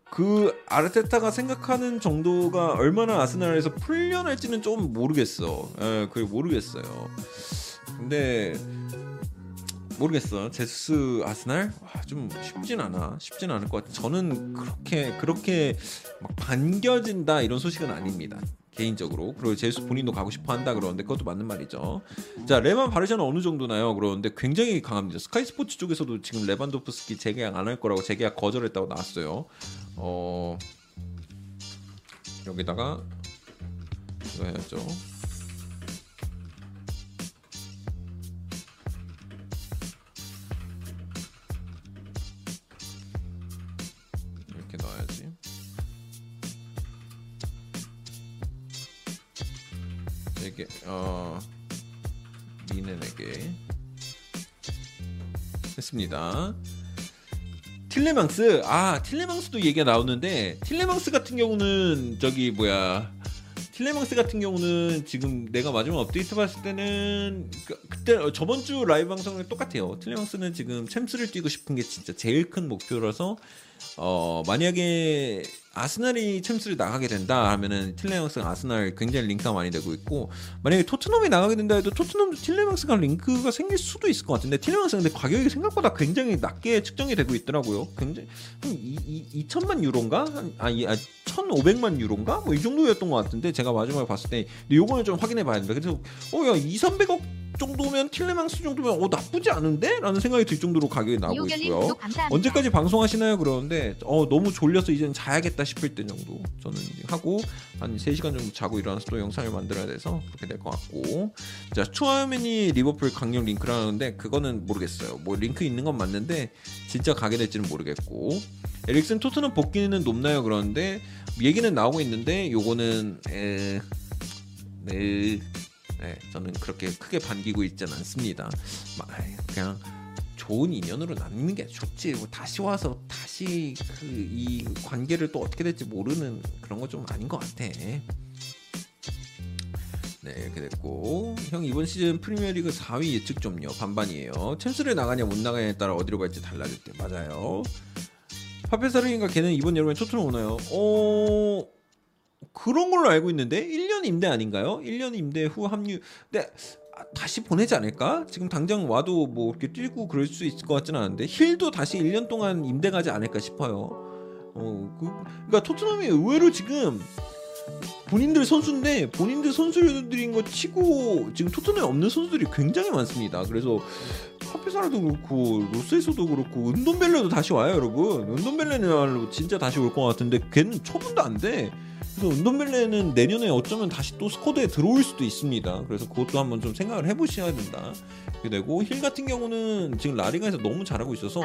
그 아르테타가 생각하는 정도가 얼마나 아스날에서 풀려날지는 좀 모르겠어. 예, 그게 모르겠어요. 근데 모르겠어. 제수스 아스날 와, 좀 쉽진 않아. 쉽진 않을 것 같아. 저는 그렇게 그렇게 막 반겨진다 이런 소식은 아닙니다. 개인적으로 그리고 제수 본인도 가고 싶어 한다 그러는데 그것도 맞는 말이죠. 자 레만 바르샤는 어느 정도나요? 그러는데 굉장히 강합니다. 스카이 스포츠 쪽에서도 지금 레반도프스키 재계약 안 할 거라고 재계약 거절했다고 나왔어요. 어 여기다가 이거 해야죠. 어 미넨에게 했습니다. 틸레망스 아 틸레망스도 얘기가 나오는데 틸레망스 같은 경우는 저기 뭐야 틸레망스 같은 경우는 지금 내가 마지막 업데이트 봤을 때는 그, 그때 어, 저번 주 라이브 방송이랑 똑같아요. 틸레망스는 지금 챔스를 뛰고 싶은 게 진짜 제일 큰 목표라서 어 만약에 아스날이 챔스를 나가게 된다 하면은 틸레망스가 아스날 굉장히 링크가 많이 되고 있고 만약에 토트넘이 나가게 된다 해도 토트넘도 틸레망스가 링크가 생길 수도 있을 것 같은데 틸레망스 근데 가격이 생각보다 굉장히 낮게 측정이 되고 있더라고요. 굉장히 한 2, 2천만 유로인가? 한, 아니 아, 1,500만 유로인가? 뭐 이 정도였던 것 같은데 제가 마지막에 봤을 때 근데 요거는 좀 확인해 봐야 된다. 그래서 어야 2, 300억 정도면 틸레망스 정도면 어 나쁘지 않은데? 라는 생각이 들 정도로 가격이 나오고 있고요. 언제까지 방송하시나요? 그러는데 어 너무 졸려서 이제는 자야겠다 싶을 때 정도 저는 하고 한 3시간 정도 자고 일어나서 또 영상을 만들어야 돼서 그렇게 될 것 같고 자 추하면이 리버풀 강력 링크라는데 그거는 모르겠어요 뭐 링크 있는 건 맞는데 진짜 가게 될지는 모르겠고 에릭슨 토트넘 복귀는 높나요? 그러는데 얘기는 나오고 있는데 요거는 에... 네, 네, 저는 그렇게 크게 반기고 있지는 않습니다. 그냥 좋은 인연으로 남는 게 좋지. 뭐 다시 와서 다시 그 이 관계를 또 어떻게 될지 모르는 그런 거 좀 아닌 것 같아. 네 이렇게 됐고 형 이번 시즌 프리미어리그 4위 예측 좀요 반반이에요 챔스를 나가냐 못 나가냐에 따라 어디로 갈지 달라질 때 맞아요 파페사르인가 걔는 이번 여름에 토트넘 오나요? 어 그런 걸로 알고 있는데 1년 임대 아닌가요? 1년 임대 후 합류. 근데 아, 다시 보내지 않을까? 지금 당장 와도 뭐 이렇게 뛰고 그럴 수 있을 것 같지는 않은데 힐도 다시 1년 동안 임대 가지 않을까 싶어요. 어, 그, 그러니까 토트넘이 의외로 지금 본인들 선수인데 본인들 선수들인 거 치고 지금 토트넘에 없는 선수들이 굉장히 많습니다. 그래서 파페 사르도 그렇고 로셀소도 그렇고 은돈벨레도 다시 와요, 여러분. 은돈벨레는 진짜 다시 올 것 같은데 걔는 처분도 안 돼. 그래서 은돈벨레는 내년에 어쩌면 다시 또 스쿼드에 들어올 수도 있습니다. 그래서 그것도 한번 좀 생각을 해보셔야 된다. 되고 힐 같은 경우는 지금 라리가에서 너무 잘하고 있어서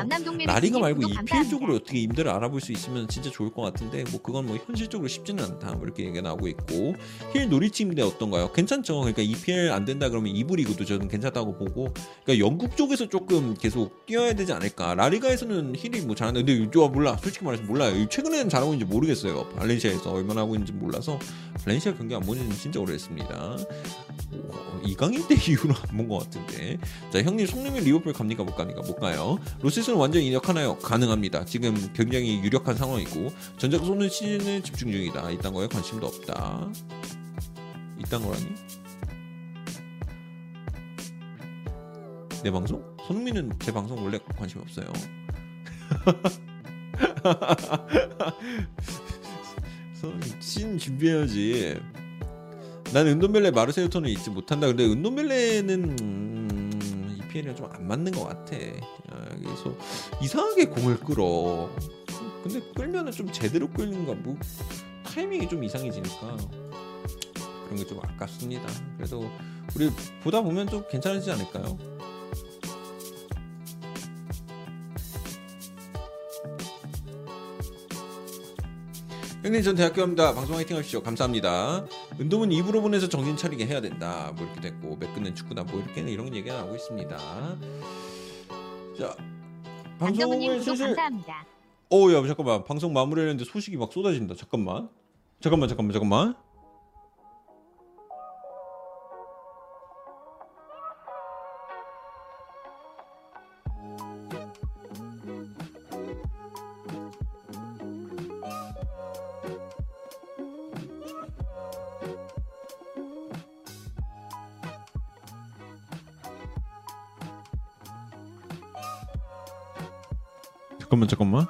라리가 말고 EPL. 쪽으로 어떻게 임대를 알아볼 수 있으면 진짜 좋을 것 같은데 뭐 그건 뭐 현실적으로 쉽지는 않다 뭐 이렇게 얘기가 나오고 있고 힐 노리치 임대 어떤가요? 괜찮죠. 그러니까 EPL 안 된다 그러면 2부 리그도 저는 괜찮다고 보고 그러니까 영국 쪽에서 조금 계속 뛰어야 되지 않을까. 라리가에서는 힐이 뭐 잘하는데 근데 저 몰라 솔직히 말해서 몰라요. 최근에는 잘하고 있는지 모르겠어요. 발렌시아에서 얼마나 하고 있는지 몰라서 발렌시아 경기 안 보는 지 진짜 오래됐습니다. 오, 이강인 때 이후로 안 본 것 같은데. 자 형님 손흥민이 리버풀 갑니까 못 갑니까 못 가요. 로셀소는 완전 이적하나요? 가능합니다. 지금 굉장히 유력한 상황이고 전 쏘니는 시즌에 집중 중이다. 이딴 거에 관심도 없다. 이딴 거라니? 내 방송? 손흥민은 제 방송 원래 관심 없어요. 신 준비해야지. 난 은돈벨레 마르세유토는 잊지 못한다. 근데 은돈벨레는 음, EPL이랑 좀 안 맞는 것 같아. 아, 그래서 이상하게 공을 끌어. 근데 끌면은 좀 제대로 끌는가 뭐 타이밍이 좀 이상해지니까 그런 게 좀 아깝습니다. 그래도 우리 보다 보면 좀 괜찮아지지 않을까요? 형님 전 대학교 갑니다. 방송 화이팅 하십시오. 감사합니다. 운동은 입으로 보내서 정신 차리게 해야 된다. 뭐 이렇게 됐고 매끈는 축구다. 뭐 이렇게 이런 얘기가 나오고 있습니다. 자 방송을 슬슬 감사합니다. 어야 잠깐만 방송 마무리하는데 소식이 막 쏟아진다. 잠깐만 잠깐만 잠깐만 잠깐만. 잠깐만 잠깐만.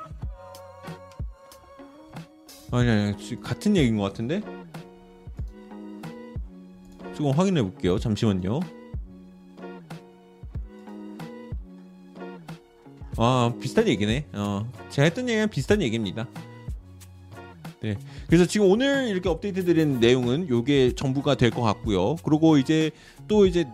아니 아니 같은 얘기인 것 같은데? 조금 확인해 볼게요. 잠시만요. 아 비슷한 얘기네. 어 제가 했던 얘기랑 비슷한 얘기입니다. 네. 그래서 지금 오늘 이렇게 업데이트 드린 내용은 요게 전부가 될 것 같고요. 그리고 이제 또 이제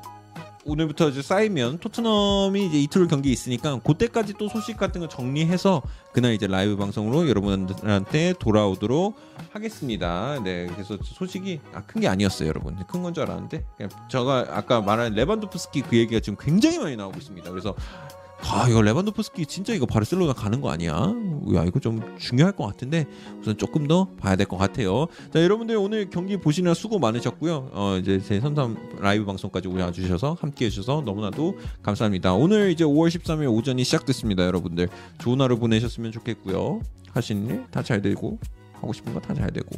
오늘부터 이제 쌓이면 토트넘이 이제 이틀 경기 있으니까 그때까지 또 소식 같은 거 정리해서 그날 이제 라이브 방송으로 여러분들한테 돌아오도록 하겠습니다. 네, 그래서 소식이 아, 큰 게 아니었어요, 여러분. 큰 건 줄 알았는데 제가 아까 말한 레반도프스키 그 얘기가 지금 굉장히 많이 나오고 있습니다. 그래서 아 이거 레반도프스키 진짜 이거 바르셀로나 가는 거 아니야? 야 이거 좀 중요할 것 같은데 우선 조금 더 봐야 될 것 같아요. 자 여러분들 오늘 경기 보시느라 수고 많으셨고요. 어 이제 제 선삼 라이브 방송까지 와주셔서 함께 해주셔서 너무나도 감사합니다. 오늘 이제 5월 13일 오전이 시작됐습니다. 여러분들 좋은 하루 보내셨으면 좋겠고요. 하시는 일 다 잘 되고 하고 싶은 거 다 잘 되고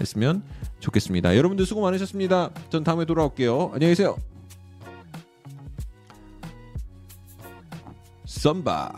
했으면 좋겠습니다. 여러분들 수고 많으셨습니다. 전 다음에 돌아올게요. 안녕히 계세요. Samba.